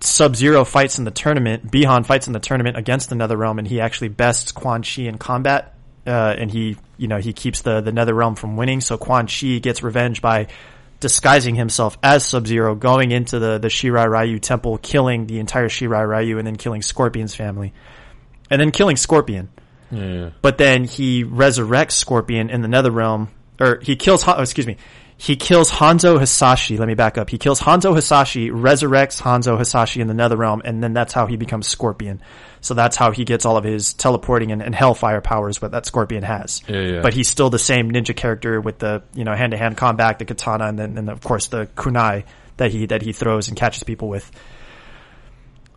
Sub Zero fights in the tournament. Bihan fights in the tournament against the Nether Realm, and he actually bests Quan Chi in combat. Uh, and he, you know, he keeps the the Nether Realm from winning. So Quan Chi gets revenge by disguising himself as Sub Zero, going into the the Shirai Ryu temple, killing the entire Shirai Ryu, and then killing Scorpion's family, and then killing Scorpion Yeah. but then he resurrects Scorpion in the Nether Realm, or he kills. Oh, excuse me, he kills Hanzo Hasashi. Let me back up. He kills Hanzo Hasashi, resurrects Hanzo Hasashi in the Nether Realm, and then that's how he becomes Scorpion. So that's how he gets all of his teleporting and, and Hellfire powers, what that Scorpion has. Yeah, yeah. But he's still the same ninja character with the you know hand to hand combat, the katana, and then and of course the kunai that he that he throws and catches people with.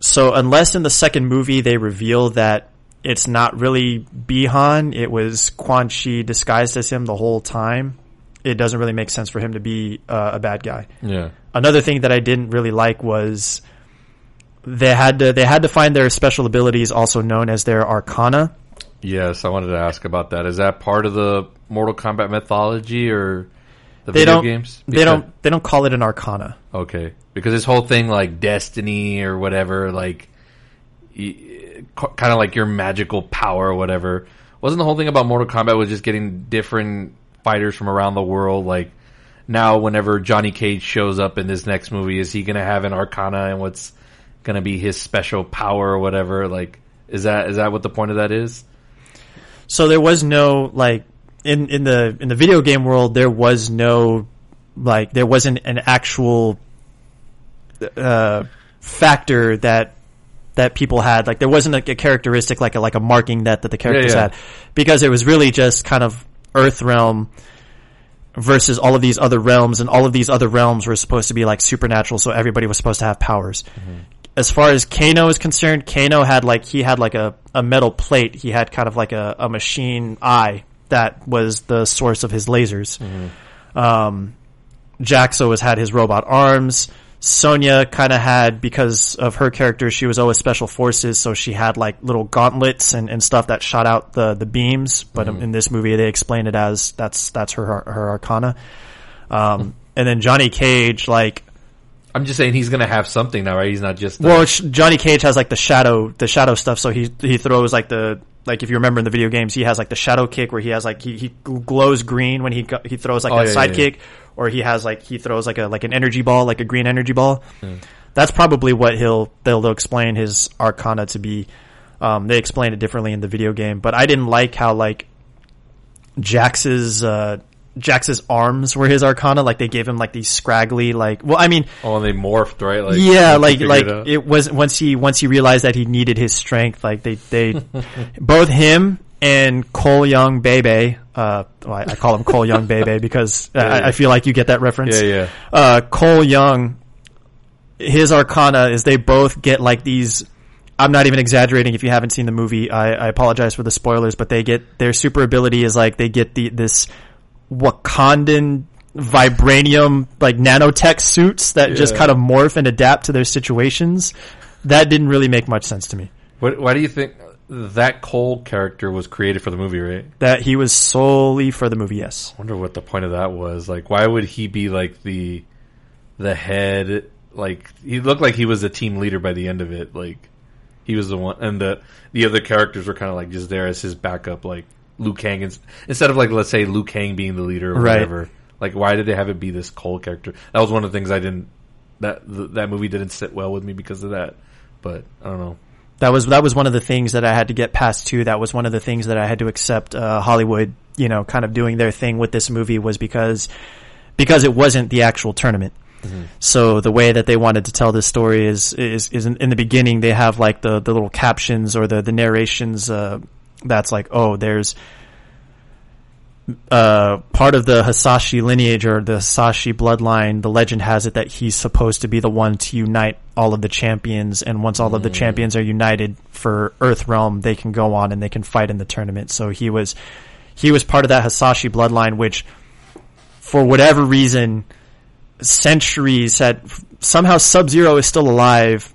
So unless in the second movie they reveal that it's not really Bihan, it was Quan Chi disguised as him the whole time, it doesn't really make sense for him to be uh, a bad guy. Yeah. Another thing that I didn't really like was they had to they had to find their special abilities, also known as their arcana. Yes, I wanted to ask about that. Is that part of the Mortal Kombat mythology or the They video games? they don't they don't call it an arcana. Okay, because this whole thing, like destiny or whatever, like kind of like your magical power or whatever. Wasn't the whole thing about Mortal Kombat was just getting different fighters from around the world? Like now, whenever Johnny Cage shows up in this next movie, is he going to have an Arcana and what's going to be his special power or whatever? Like, is that is that what the point of that is? So there was no like in in the in the video game world there was no like there wasn't an actual uh, factor that that people had like there wasn't like a characteristic like a like a marking that that the characters yeah. had because it was really just kind of Earth realm versus all of these other realms and all of these other realms were supposed to be like supernatural so everybody was supposed to have powers as far as Kano is concerned, Kano had like he had like a, a metal plate. He had kind of like a, a machine eye that was the source of his lasers. Um, Jaxo has had his robot arms. Sonya kind of had because of her character, she was always special forces, so she had like little gauntlets and, and stuff that shot out the the beams. But in this movie, they explain it as that's that's her her arcana. Um, and then Johnny Cage, like I'm just saying he's gonna have something now, right? He's not just the, well, sh- Johnny Cage has like the shadow, the shadow stuff. So he he throws like the like if you remember in the video games, he has like the shadow kick where he has like he, he glows green when he he throws like Oh, a yeah, side yeah, kick, or he has like he throws like a like an energy ball, like a green energy ball. That's probably what he'll they'll, explain his arcana to be. Um, they explain it differently in the video game, but I didn't like how like Jax's uh, Jax's arms were his arcana. Like they gave him like these scraggly like. Well, I mean, oh, and they morphed, right? Like yeah, like like it it was once he once he realized that he needed his strength. Like they they both him and Cole Young Bebe. Uh, well, I, I call him Cole Young Bebe because uh, I, I feel like you get that reference. yeah, yeah. Uh, Cole Young, his arcana is they both get like these. I'm not even exaggerating. If you haven't seen the movie, I, I apologize for the spoilers, but they get their super ability is like they get the this Wakandan vibranium like nanotech suits that just kind of morph and adapt to their situations. That didn't really make much sense to me. What, why do you think that Cole character was created for the movie? Right? That he was solely for the movie. Yes. I wonder what the point of that was. Like, why would he be like the the head? Like, he looked like he was a team leader by the end of it. Like, he was the one, and the the other characters were kind of like just there as his backup, like Liu Kang, ins- instead of like let's say Liu Kang being the leader or Right. whatever. Like, why did they have it be this Cole character? That was one of the things I didn't. That th- that movie didn't sit well with me because of that. But I don't know. That was that was one of the things that I had to get past too. That was one of the things that I had to accept. Uh, Hollywood, you know, kind of doing their thing with this movie was because because it wasn't the actual tournament. So the way that they wanted to tell this story is is is in, in the beginning they have like the the little captions or the the narrations. Uh, that's like oh there's uh, part of the Hasashi lineage or the Hasashi bloodline, the legend has it that he's supposed to be the one to unite all of the champions. And once all of the champions are united for Earth Realm, they can go on and they can fight in the tournament. So he was, he was part of that Hasashi bloodline, which for whatever reason, centuries had somehow Sub Zero is still alive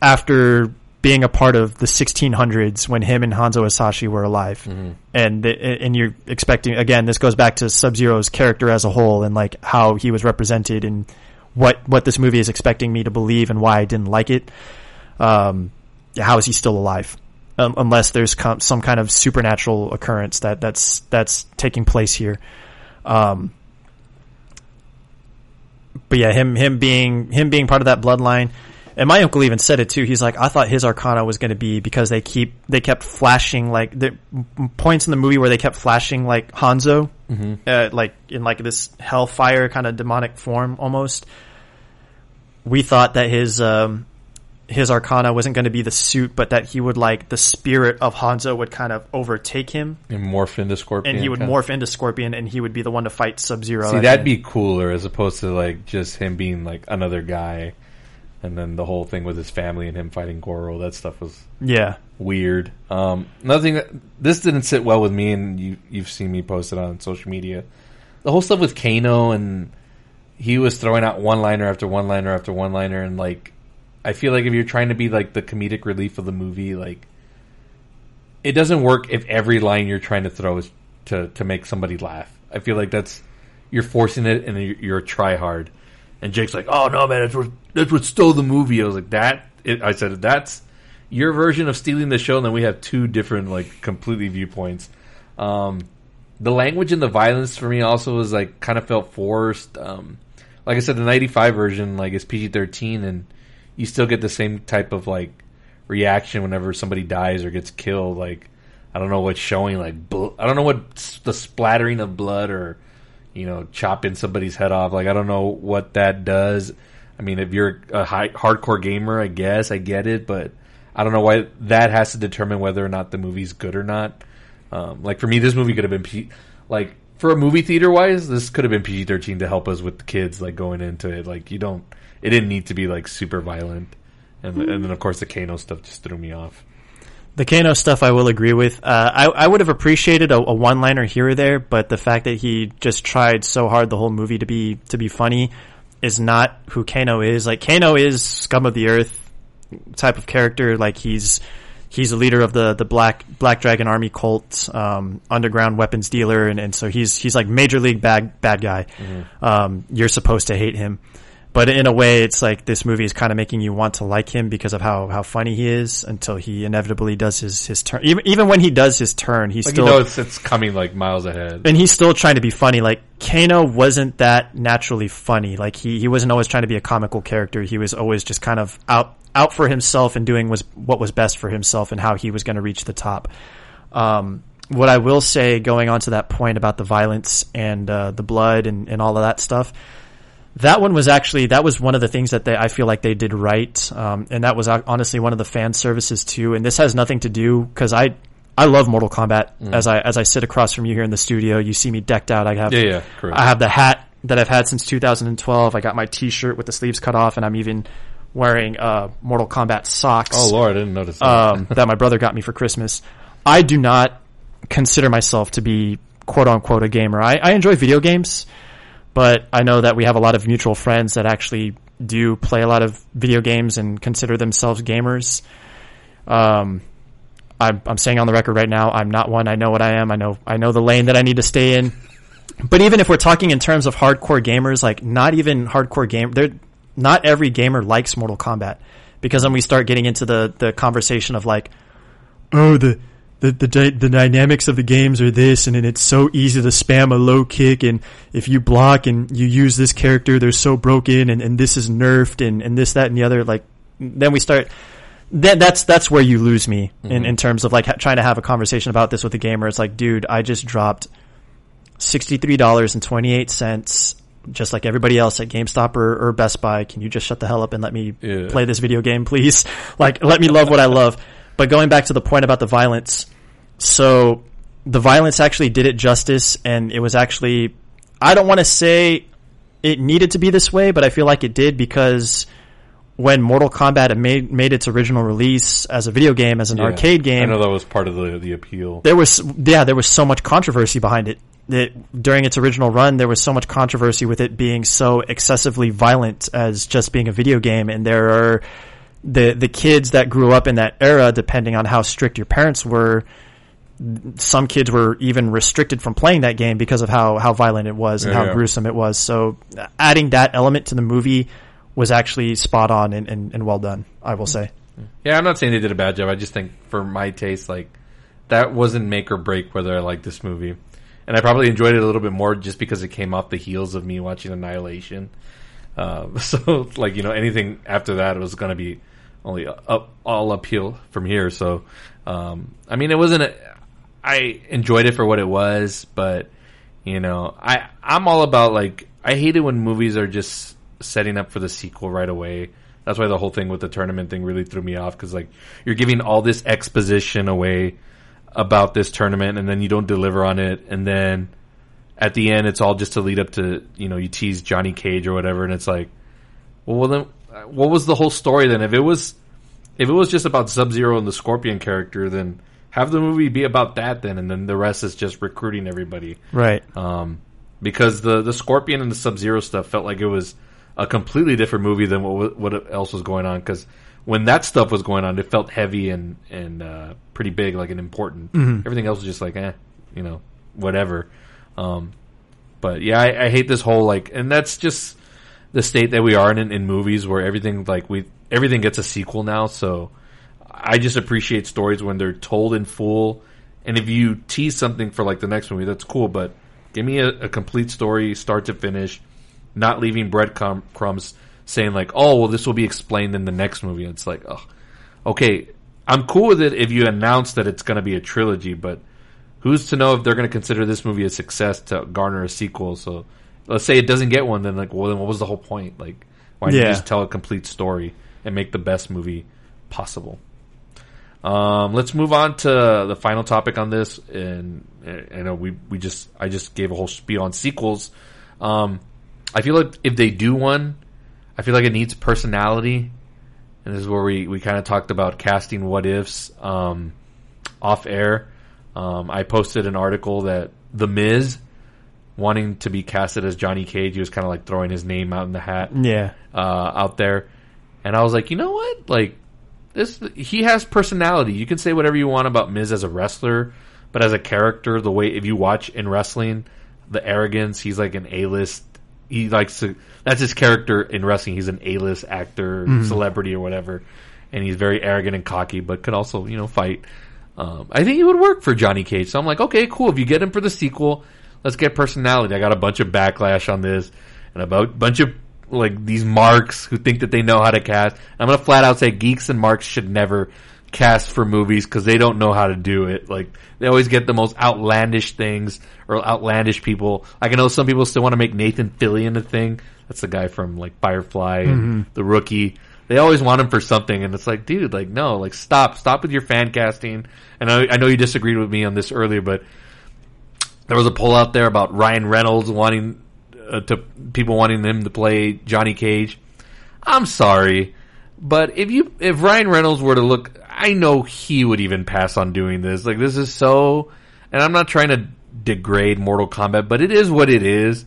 after being a part of the 1600s when him and Hanzo Hasashi were alive. And and you're expecting again this goes back to Sub-Zero's character as a whole and like how he was represented and what what this movie is expecting me to believe and why I didn't like it. Um how is he still alive? Um, unless there's com- some kind of supernatural occurrence that that's that's taking place here. Um but yeah, him him being him being part of that bloodline, and my uncle even said it too. He's like, I thought his arcana was going to be because they keep they kept flashing like the points in the movie where they kept flashing like Hanzo, uh, like in like this hellfire kind of demonic form almost. We thought that his um, his arcana wasn't going to be the suit, but that he would like the spirit of Hanzo would kind of overtake him, And morph into Scorpion, and he would morph into Scorpion, and he would be the one to fight Sub Zero. See, that'd be cooler as opposed to like just him being like another guy, and then the whole thing with his family and him fighting Goro. That stuff was yeah. weird. Um, another thing that this didn't sit well with me, and you you've seen me post it on social media. The whole stuff with Kano and he was throwing out one liner after one liner after one liner, and like I feel like if you're trying to be like the comedic relief of the movie, like it doesn't work if every line you're trying to throw is to to make somebody laugh. I feel like that's you're forcing it, and you're, you're a try hard. And Jake's like, "Oh no, man, that's what that's what stole the movie." I was like, "That." It, I said, "That's your version of stealing the show." And then we have two different, like, completely viewpoints. Um, the language and the violence for me also was like kind of felt forced. Um, like I said, the '95 version like is PG-13, and you still get the same type of like reaction whenever somebody dies or gets killed. Like I don't know what's showing, like bl- I don't know what the splattering of blood or you know chopping somebody's head off. Like I don't know what that does. I mean, if you're a high, hardcore gamer, I guess I get it, but I don't know why that has to determine whether or not the movie's good or not. Um, like for me, this movie could have been P- like for a movie theater wise, this could have been PG thirteen to help us with the kids like going into it. Like you don't, it didn't need to be like super violent and and then of course the Kano stuff just threw me off. The Kano stuff, I will agree with. Uh, I, I would have appreciated a, a one-liner here or there, but the fact that he just tried so hard the whole movie to be to be funny is not who Kano is. Like Kano is scum of the earth type of character. Like he's he's a leader of the the black black dragon army cult, um, underground weapons dealer, and, and so he's he's like major league bad bad guy. Um, you're supposed to hate him. But in a way, it's like this movie is kind of making you want to like him because of how, how funny he is until he inevitably does his, his turn. Even, even when he does his turn, he's Like still, you know, it's it's coming like miles ahead. and he's still trying to be funny. Like Kano wasn't that naturally funny. Like he, he wasn't always trying to be a comical character. He was always just kind of out out for himself and doing was what was best for himself and how he was going to reach the top. Um, what I will say, going on to that point about the violence and uh, the blood and, and all of that stuff, that one was actually that was one of the things that they, I feel like they did right, um, and that was honestly one of the fan services too. And this has nothing to do because I I love Mortal Kombat. As I as I sit across from you here in the studio, you see me decked out. I have Yeah, yeah, correct. I have the hat that I've had since 2012. I got my T-shirt with the sleeves cut off, and I'm even wearing uh, Mortal Kombat socks oh Lord, I didn't notice that. um, that my brother got me for Christmas. I do not consider myself to be quote unquote a gamer. I, I enjoy video games, but I know that we have a lot of mutual friends that actually do play a lot of video games and consider themselves gamers. Um, I'm, I'm saying on the record right now, I'm not one. I know what I am. I know I know the lane that I need to stay in. But even if we're talking in terms of hardcore gamers, like not even hardcore game, they're not every gamer likes Mortal Kombat because then we start getting into the the conversation of like, oh the. The, the the dynamics of the games are this and, and it's so easy to spam a low kick and if you block and you use this character they're so broken and, and this is nerfed and, and this that and the other like then we start then that's that's where you lose me in, mm-hmm. in terms of like ha- trying to have a conversation about this with a gamer. It's like, dude, I just dropped sixty three dollars and twenty eight cents, just like everybody else at GameStop or, or Best Buy. Can you just shut the hell up and let me Yeah. play this video game, please? Like, let me love what I love. But going back to the point about the violence, so the violence actually did it justice, and it was actually I don't want to say it needed to be this way, but I feel like it did because when Mortal Kombat made made its original release as a video game, as an Yeah. arcade game, I know that was part of the the appeal. there was yeah, there was so much controversy behind it. That during its original run, there was so much controversy with it being so excessively violent as just being a video game, and there are the the kids that grew up in that era, depending on how strict your parents were. Some kids were even restricted from playing that game because of how, how violent it was and Yeah, how yeah. gruesome it was. So adding that element to the movie was actually spot on and, and, and well done, I will say. Yeah, I'm not saying they did a bad job. I just think for my taste, like that wasn't make or break whether I liked this movie. And I probably enjoyed it a little bit more just because it came off the heels of me watching Annihilation. Um, so, like you know, anything after that was going to be only up all uphill from here. So, um, I mean, it wasn't. A, I enjoyed it for what it was, but you know, I I'm all about like I hate it when movies are just setting up for the sequel right away. That's why the whole thing with the tournament thing really threw me off because like you're giving all this exposition away about this tournament and then you don't deliver on it and then at the end it's all just to lead up to you know you tease Johnny Cage or whatever and it's like well, well then what was the whole story then if it was if it was just about Sub Zero and the Scorpion character then have the movie be about that then and then the rest is just recruiting everybody Right. um, because the the Scorpion and the Sub Zero stuff felt like it was a completely different movie than what what else was going on. Because when that stuff was going on, it felt heavy and and uh, pretty big, like an important. Everything else was just like, eh, you know, whatever. Um, but yeah, I, I hate this whole like, and that's just the state that we are in, in movies where everything like we everything gets a sequel now. So I just appreciate stories when they're told in full. And if you tease something for like the next movie, that's cool. But give me a, a complete story, start to finish, not leaving breadcrumbs saying like, "Oh, well, this will be explained in the next movie." It's like, oh, okay, I'm cool with it if you announce that it's going to be a trilogy, but who's to know if they're going to consider this movie a success to garner a sequel? So let's say it doesn't get one, then like, well, then what was the whole point? Like, why didn't Yeah. you just tell a complete story and make the best movie possible? Um, let's move on to the final topic on this, and uh, I know we we just I just gave a whole spiel on sequels. Um, I feel like if they do one, I feel like it needs personality, and this is where we we kind of talked about casting what ifs um, off air. Um, I posted an article that The Miz wanting to be casted as Johnny Cage. He was kind of like throwing his name out in the hat Yeah. uh, out there, and I was like, you know what, like this, he has personality. You can say whatever you want about Miz as a wrestler, but as a character, the way if you watch in wrestling, the arrogance, he's like an A list. He likes to. That's his character in wrestling. He's an A list actor, celebrity, or whatever, and he's very arrogant and cocky, but could also you know fight. Um, I think he would work for Johnny Cage. So I'm like, okay, cool. If you get him for the sequel, let's get personality. I got a bunch of backlash on this, and about a bunch of like these marks who think that they know how to cast. I'm gonna flat out say geeks and marks should never cast for movies because they don't know how to do it. Like they always get the most outlandish things or outlandish people. Like I know some people still want to make Nathan Fillion a thing. That's the guy from like Firefly and mm-hmm. The Rookie. They always want him for something, and it's like, dude, like no, like stop, stop with your fan casting. And I, I know you disagreed with me on this earlier, but there was a poll out there about Ryan Reynolds wanting uh, to people wanting him to play Johnny Cage. I'm sorry, but if you if Ryan Reynolds were to look, I know he would even pass on doing this. Like this is so, and I'm not trying to degrade Mortal Kombat, but it is what it is.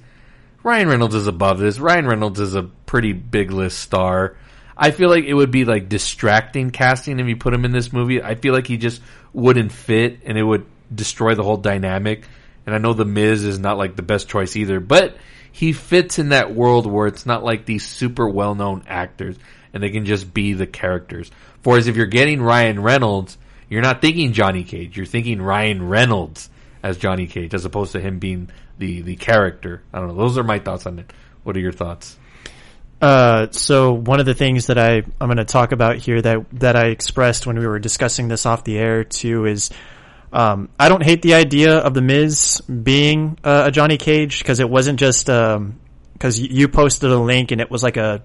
Ryan Reynolds is above this. Ryan Reynolds is a pretty big list star. I feel like it would be like distracting casting if you put him in this movie. I feel like he just wouldn't fit and it would destroy the whole dynamic. And I know The Miz is not like the best choice either, but he fits in that world where it's not like these super well known actors and they can just be the characters. Whereas if you're getting Ryan Reynolds, you're not thinking Johnny Cage. You're thinking Ryan Reynolds as Johnny Cage as opposed to him being the, the character. I don't know. Those are my thoughts on it. What are your thoughts? Uh, so one of the things that I I'm going to talk about here that that I expressed when we were discussing this off the air too is um, I don't hate the idea of the Miz being uh, a Johnny Cage because it wasn't just because you posted a link and it was like a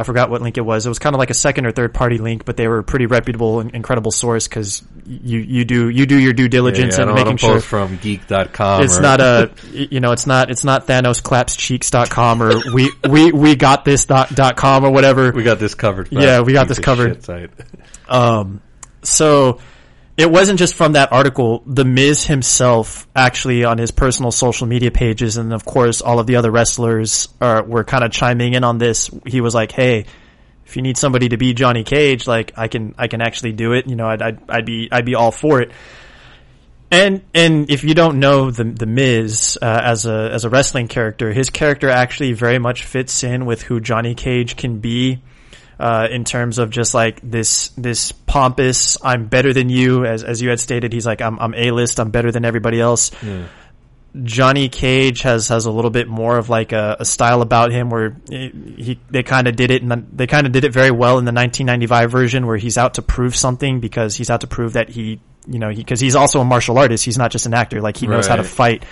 I forgot what link it was. It was kind of like a second or third party link, but they were a pretty reputable and incredible source because you you do you do your due diligence Yeah, I and making sure from geek.com. it's or- not a you know it's not it's not Thanos claps cheeks.com or we we we got this dot, dot com or whatever we got this covered. Yeah, we got this covered. site. um so it wasn't just from that article. The Miz himself actually on his personal social media pages and of course all of the other wrestlers are were kind of chiming in on this. He was like hey if you need somebody to be Johnny Cage like I can I can actually do it. You know I'd I'd, I'd be I'd be all for it. And and if you don't know the the Miz uh, as a as a wrestling character, his character actually very much fits in with who Johnny Cage can be. Uh, in terms of just like this, this pompous, I'm better than you, as as you had stated, he's like, I'm I'm a list, I'm better than everybody else. Johnny Cage has has a little bit more of like a, a style about him where he, he they kind of did it and they kind of did it very well in the 1995 version where he's out to prove something because he's out to prove that he you know because he's also a martial artist. He's not just an actor. Like he knows how to fight.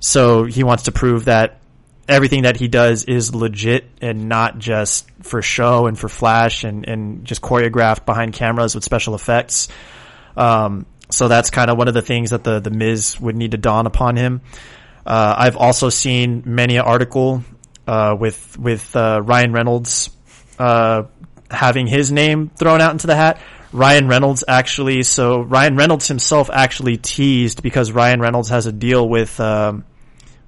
So he wants to prove that everything that he does is legit and not just for show and for flash and, and just choreographed behind cameras with special effects. Um, so that's kind of one of the things that the, the Miz would need to dawn upon him. Uh, I've also seen many an article, uh, with, with, uh, Ryan Reynolds, uh, having his name thrown out into the hat. Ryan Reynolds actually, so Ryan Reynolds himself actually teased because Ryan Reynolds has a deal with, um,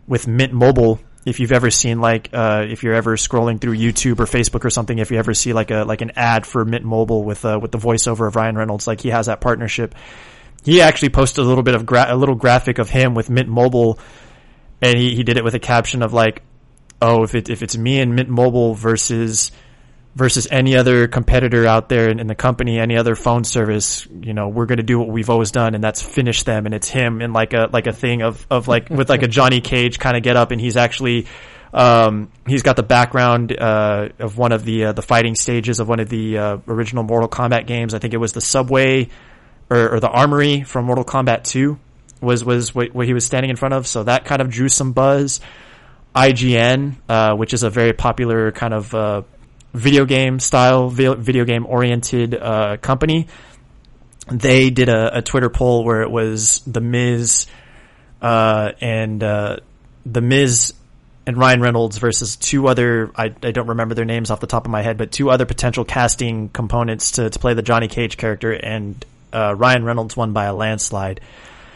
with Mint Mobile. If you've ever seen like, uh, if you're ever scrolling through YouTube or Facebook or something, if you ever see like a, like an ad for Mint Mobile with, uh, with the voiceover of Ryan Reynolds, like he has that partnership. He actually posted a little bit of gra- a little graphic of him with Mint Mobile and he, he did it with a caption of like, oh, if it, if it's me and Mint Mobile versus, versus any other competitor out there in, in the company, any other phone service, you know, we're going to do what we've always done and that's finish them. And it's him in like a, like a thing of, of like, with like a Johnny Cage kind of get up and he's actually, um, he's got the background, uh, of one of the, uh, the fighting stages of one of the, uh, original Mortal Kombat games. I think it was the subway or, or the armory from Mortal Kombat 2 was, was what, what he was standing in front of. So that kind of drew some buzz. IGN, uh, which is a very popular kind of, uh, video game style, video game oriented uh, company. They did a, a Twitter poll where it was the Miz uh, and uh, the Miz and Ryan Reynolds versus two other I, I don't remember their names off the top of my head, but two other potential casting components to, to play the Johnny Cage character, and uh, Ryan Reynolds won by a landslide.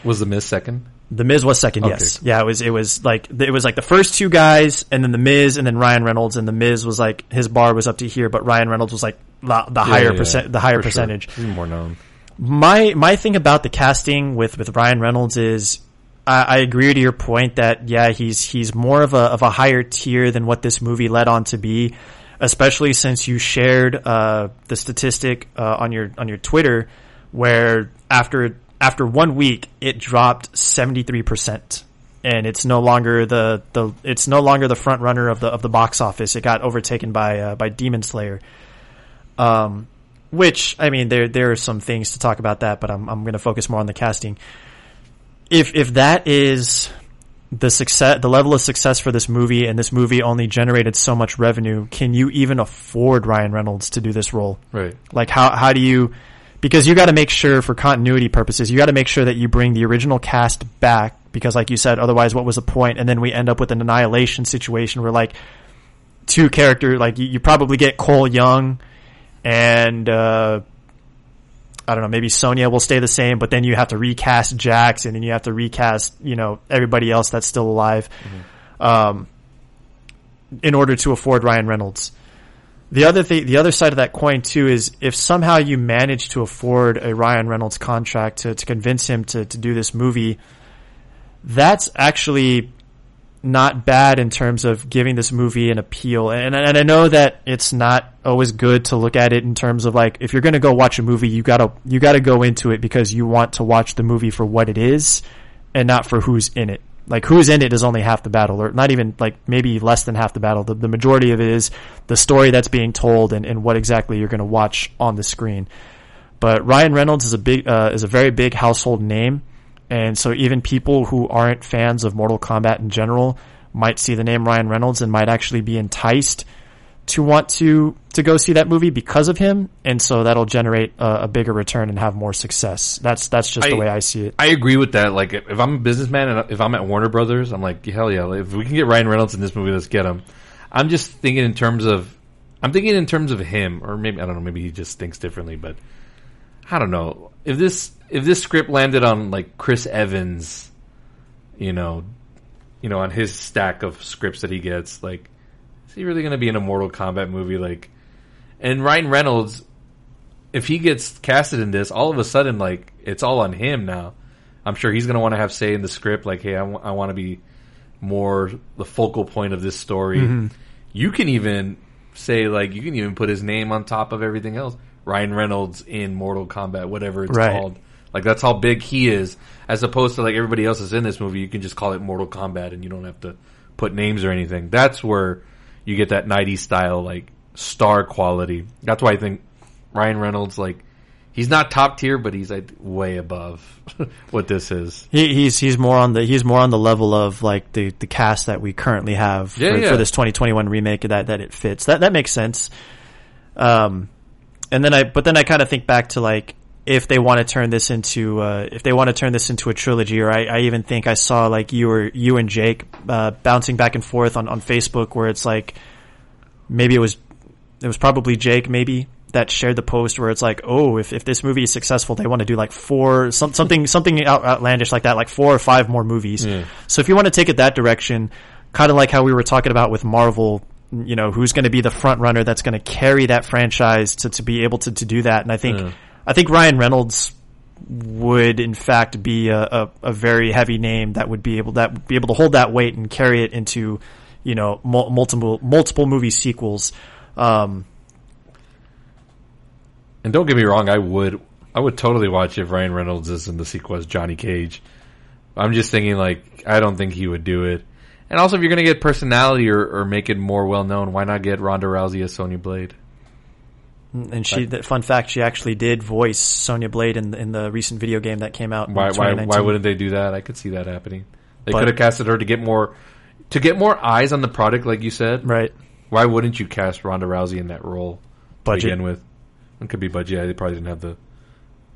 Was the Miz second? The Miz was second, Okay. yes, yeah. It was it was like it was like the first two guys, and then the Miz, and then Ryan Reynolds, and the Miz was like his bar was up to here, but Ryan Reynolds was like the, the higher Yeah, yeah, percent, the higher for sure. percentage He's more known. my my thing about the casting with with Ryan Reynolds is I, I agree to your point that yeah he's he's more of a of a higher tier than what this movie led on to be, especially since you shared uh, the statistic uh, on your on your Twitter where after after one week it dropped seventy three percent. And it's no longer the, the it's no longer the front runner of the of the box office. It got overtaken by uh, by Demon Slayer. Um, which I mean, there there are some things to talk about that, but I'm I'm going to focus more on the casting. If if that is the success, the level of success for this movie, and this movie only generated so much revenue, can you even afford Ryan Reynolds to do this role? Right. Like how how do you? Because you got to make sure for continuity purposes, you got to make sure that you bring the original cast back. Because, like you said, otherwise, what was the point? And then we end up with an annihilation situation where, like, two character, like you, you probably get Cole Young and uh, I don't know, maybe Sonya will stay the same, but then you have to recast Jax, and then you have to recast, you know, everybody else that's still alive, um, in order to afford Ryan Reynolds. The other thing, the other side of that coin too is if somehow you manage to afford a Ryan Reynolds contract to, to convince him to, to do this movie, that's actually not bad in terms of giving this movie an appeal. And, and I know that it's not always good to look at it in terms of like, if you're going to go watch a movie, you gotta, you gotta go into it because you want to watch the movie for what it is and not for who's in it. Like who's in it is only half the battle or not even like maybe less than half the battle. The, the majority of it is the story that's being told and, and what exactly you're going to watch on the screen. But Ryan Reynolds is a big, uh, is a very big household name. And so even people who aren't fans of Mortal Kombat in general might see the name Ryan Reynolds and might actually be enticed to want to to go see that movie because of him, and so that'll generate a, a bigger return and have more success. That's that's just the way I see it. I agree with that. Like, if if I'm a businessman and if I'm at Warner Brothers, I'm like, hell yeah! If we can get Ryan Reynolds in this movie, let's get him. I'm just thinking in terms of, I'm thinking in terms of him, or maybe I don't know. Maybe he just thinks differently, but I don't know. If this if this script landed on like Chris Evans, you know, you know, on his stack of scripts that he gets, like, is he really going to be in a Mortal Kombat movie? Like, and Ryan Reynolds, if he gets casted in this, all of a sudden, like, it's all on him now. I'm sure he's going to want to have say in the script, like, hey, I want to be more the focal point of this story. Mm-hmm. You can even say, like, you can even put his name on top of everything else. Ryan Reynolds in Mortal Kombat, whatever it's Right. called. Like, that's how big he is, as opposed to, like, everybody else is in this movie. You can just call it Mortal Kombat and you don't have to put names or anything. That's where you get that 90s style, like, star quality. That's why I think Ryan Reynolds, like, he's not top tier, but he's like way above what this is. He, he's he's more on the he's more on the level of like the, the cast that we currently have Yeah, for, yeah. for this 2021 remake that that it fits. That that makes sense. Um, and then I but then I kind of think back to like if they want to turn this into uh, if they want to turn this into a trilogy, or I, I even think I saw like you or you and Jake uh, bouncing back and forth on on Facebook where it's like maybe it was it was probably Jake maybe that shared the post where it's like, oh, if, if this movie is successful, they want to do like four some, something something out, outlandish like that, like four or five more movies. So if you want to take it that direction, kind of like how we were talking about with Marvel, you know, who's going to be the front runner that's going to carry that franchise to, to be able to, to do that. And I think I think Ryan Reynolds would in fact be a, a, a very heavy name that would be able that be able to hold that weight and carry it into you know mul- multiple multiple movie sequels. Um, And don't get me wrong, I would I would totally watch if Ryan Reynolds is in the sequel as Johnny Cage. I'm just thinking like I don't think he would do it. And also, if you're going to get personality or, or make it more well known, why not get Ronda Rousey as Sonya Blade? And she, the fun fact, she actually did voice Sonya Blade in, in the recent video game that came out. in Why why why wouldn't they do that? I could see that happening. They But- could have casted her to get more to get more eyes on the product, like you said. right? Why wouldn't you cast Ronda Rousey in that role to Budget. begin with? It could be budget. They probably didn't have the,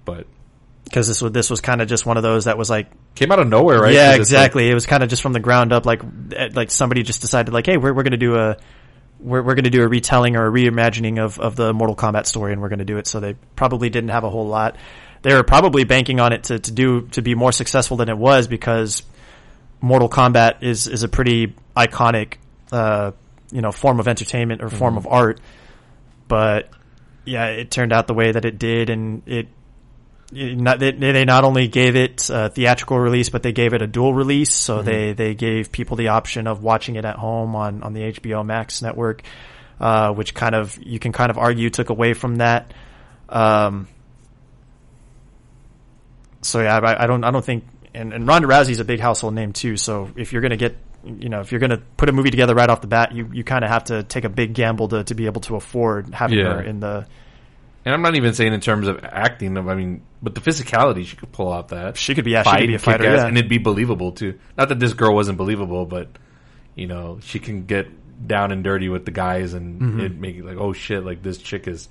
but because this was this was kind of just one of those that was like came out of nowhere, right? Yeah, exactly. it was kind of just from the ground up, like eh, like somebody just decided, like, hey, we're we're gonna do a we're we're gonna do a retelling or a reimagining of of the Mortal Kombat story, and we're gonna do it. So they probably didn't have a whole lot. They were probably banking on it to to do to be more successful than it was because Mortal Kombat is is a pretty iconic, uh, you know, form of entertainment or form of art. But yeah, it turned out the way that it did, and it. Not, they, they not only gave it a theatrical release, but they gave it a dual release. So they, they gave people the option of watching it at home on, on the HBO Max network, uh, which kind of, you can kind of argue took away from that. Um, so yeah, I, I don't, I don't think, and, and Ronda Rousey's a big household name too. So if you're going to get, you know, if you're going to put a movie together right off the bat, you, you kind of have to take a big gamble to, to be able to afford having Yeah. her in the, And I'm not even saying in terms of acting. I mean, but the physicality, she could pull out that. She could be- yeah, she could be a fighter, ass, yeah. and it'd be believable too. Not that this girl wasn't believable, but you know, she can get down and dirty with the guys, and Mm-hmm. it make it like, oh shit, like this chick is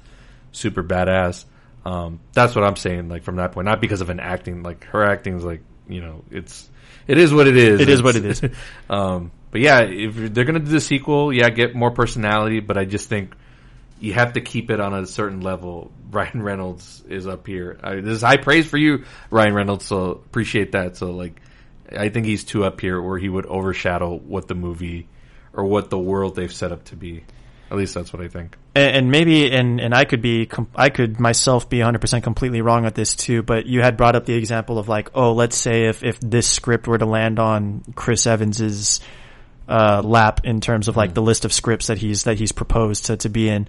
super badass. Um, that's what I'm saying. Like from that point, not because of an acting. Like her acting is like, you know, it's it is what it is. It is what It's- it is. um, but yeah, if they're gonna do the sequel, yeah, get more personality. But I just think you have to keep it on a certain level. Ryan Reynolds is up here. I, this is high praise for you, Ryan Reynolds. So appreciate that. So like, I think he's too up here where he would overshadow what the movie or what the world they've set up to be. At least that's what I think. and, and maybe and and I could be I could myself be 100% completely wrong at this too but you had brought up the example of like oh let's say if if this script were to land on Chris Evans's uh, lap in terms of like the list of scripts that he's that he's proposed to to be in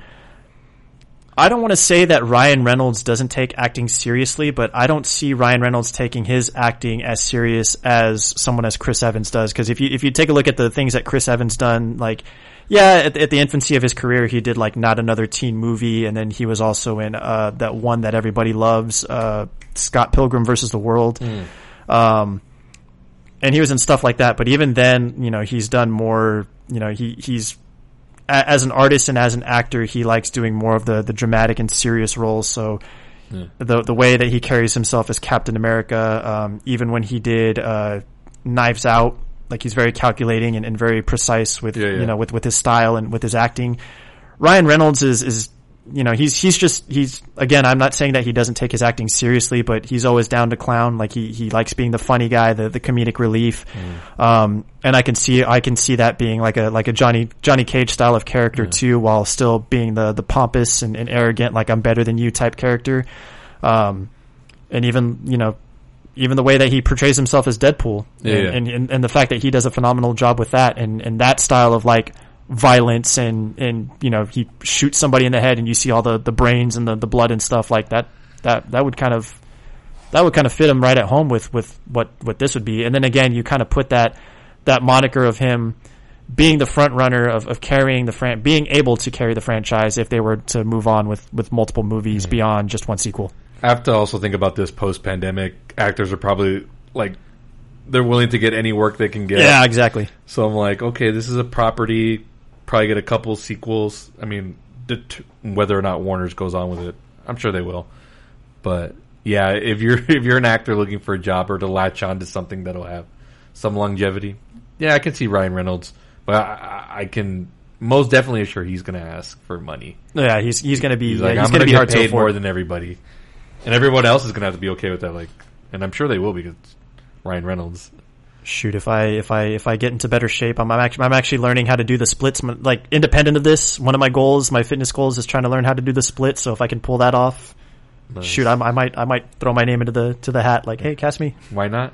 I don't want to say that Ryan Reynolds doesn't take acting seriously, but I don't see Ryan Reynolds taking his acting as serious as someone as Chris Evans does. Because if you if you take a look at the things that Chris Evans done, like yeah, at, at the infancy of his career, he did like not another teen movie, and then he was also in uh, that one that everybody loves, uh, Scott Pilgrim versus the World. Um, and he was in stuff like that. But even then, you know, he's done more. You know, he he's a- as an artist and as an actor, he likes doing more of the the dramatic and serious roles. So the the way that he carries himself as Captain America, um, even when he did uh, Knives Out, like he's very calculating and, and very precise with Yeah, yeah. you know with with his style and with his acting. Ryan Reynolds is is you know he's he's just he's again I'm not saying that he doesn't take his acting seriously, but he's always down to clown. Like he he likes being the funny guy, the the comedic relief. Um, and I can see I can see that being like a like a Johnny Johnny Cage style of character too, while still being the the pompous and, and arrogant, like I'm better than you type character. Um, and even you know even the way that he portrays himself as Deadpool, Yeah, and, yeah. And, and and the fact that he does a phenomenal job with that, and and that style of like violence and and you know he shoots somebody in the head and you see all the the brains and the the blood and stuff like that that that would kind of that would kind of fit him right at home with with what what this would be and then again you kind of put that that moniker of him being the front runner of, of carrying the fran- being able to carry the franchise if they were to move on with with multiple movies mm-hmm. beyond just one sequel I have to also think about this post pandemic. Actors are probably like they're willing to get any work they can get. yeah exactly So I'm like, okay, this is a property. Probably get a couple sequels. I mean, det- whether or not Warner's goes on with it, I'm sure they will. But yeah, if you're if you're an actor looking for a job or to latch on to something that'll have some longevity, yeah, I can see Ryan Reynolds. But I, I- can most definitely assure he's going to ask for money. yeah he's he's gonna be He's yeah, like, he's gonna be hard to paid more than everybody, and everyone else is going to have to be okay with that. Like, and I'm sure they will because Ryan Reynolds. Shoot if i if i if i get into better shape i'm, I'm actually i'm actually learning how to do the splits like independent of this one of my goals my fitness goals is trying to learn how to do the split so if i can pull that off Nice. shoot I'm, i might i might throw my name into the to the hat like hey cast me Why not?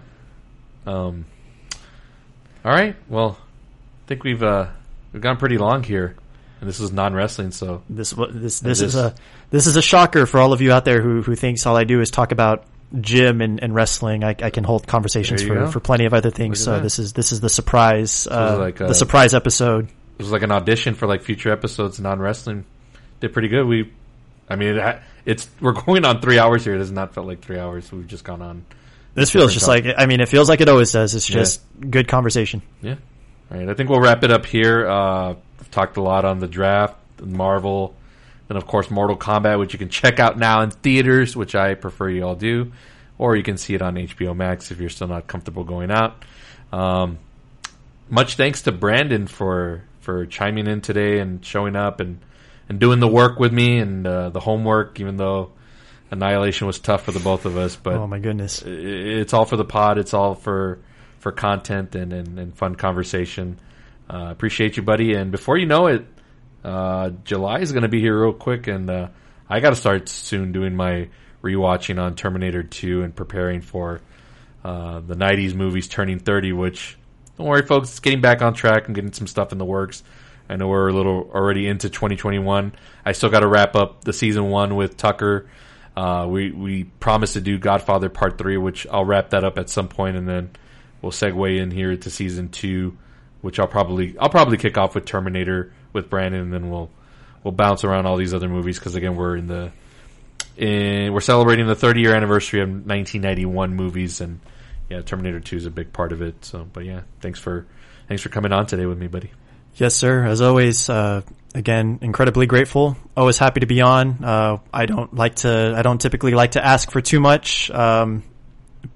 Um. All right. Well, I think we've uh we've gone pretty long here, and this is non wrestling. So this wa- this this is a this is a shocker for all of you out there who who thinks all i do is talk about gym and, and wrestling I, I can hold conversations for, go. for plenty of other things so that. this is this is the surprise uh, like, the uh, surprise episode it was like an audition for like future episodes. Non wrestling did pretty good. We, I mean, it, it's we're going on three hours here. It has not felt like three hours. We've just gone on. This feels just topic. like I mean, it feels like it always does. It's Yeah. just good conversation. Yeah. All right. I think we'll wrap it up here. Uh, talked a lot on the draft, Marvel, and of course Mortal Kombat, which you can check out now in theaters, which I prefer you all do. or you can see it on HBO Max if you're still not comfortable going out. Um, much thanks to Brandon for for chiming in today and showing up and and doing the work with me and uh, the homework, even though Annihilation was tough for the both of us. But oh my goodness, it's all for the pod. It's all for for content and and, and fun conversation. Uh, appreciate you, buddy. And before you know it, uh, July is going to be here real quick, and uh, I got to start soon doing my rewatching on Terminator 2 and preparing for uh, the 90s movies turning 30. Which don't worry, folks, it's getting back on track. I'm getting some stuff in the works. I know we're a little already into 2021. I still got to wrap up the season one with Tucker. Uh, we we promised to do Godfather Part Three, which I'll wrap that up at some point, and then we'll segue in here to season two which I'll probably I'll probably kick off with Terminator with Brandon, and then we'll we'll bounce around all these other movies because again we're in the in, we're celebrating the 30 year anniversary of 1991 movies, and yeah, Terminator 2 is a big part of it. So, but yeah, thanks for thanks for coming on today with me, buddy. Yes, sir. As always, uh, again, incredibly grateful. Always happy to be on. Uh, I don't like to. I don't typically like to ask for too much. Um,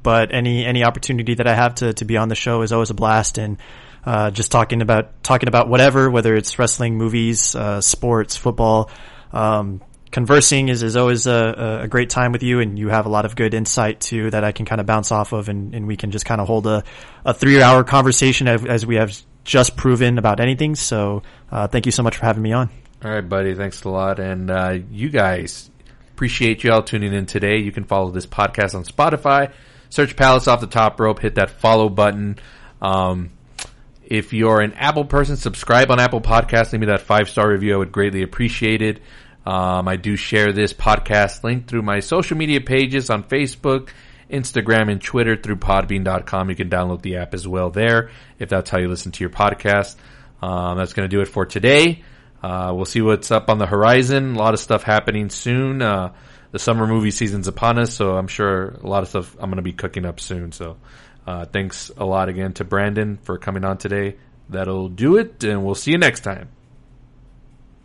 but any any opportunity that I have to, to be on the show is always a blast, and uh, just talking about talking about whatever, whether it's wrestling, movies, uh, sports, football. Um, conversing is, is always a, a, great time with you, and you have a lot of good insight too that I can kind of bounce off of, and, and we can just kind of hold a, a three hour conversation as, as, we have just proven about anything. So, uh, thank you so much for having me on. All right, buddy. Thanks a lot, and uh, you guys appreciate you all tuning in today. You can follow this podcast on Spotify. Search Palace off the top rope. Hit that follow button. Um, if you're an Apple person, subscribe on Apple Podcasts. Leave me that five star review. I would greatly appreciate it. Um, I do share this podcast link through my social media pages on Facebook, Instagram, and Twitter through podbean.com. You can download the app as well there if that's how you listen to your podcast. Um, that's going to do it for today. Uh, we'll see what's up on the horizon. A lot of stuff happening soon. Uh, the summer movie season's upon us, so I'm sure a lot of stuff I'm going to be cooking up soon. So uh, thanks a lot again to Brandon for coming on today. That'll do it, and we'll see you next time.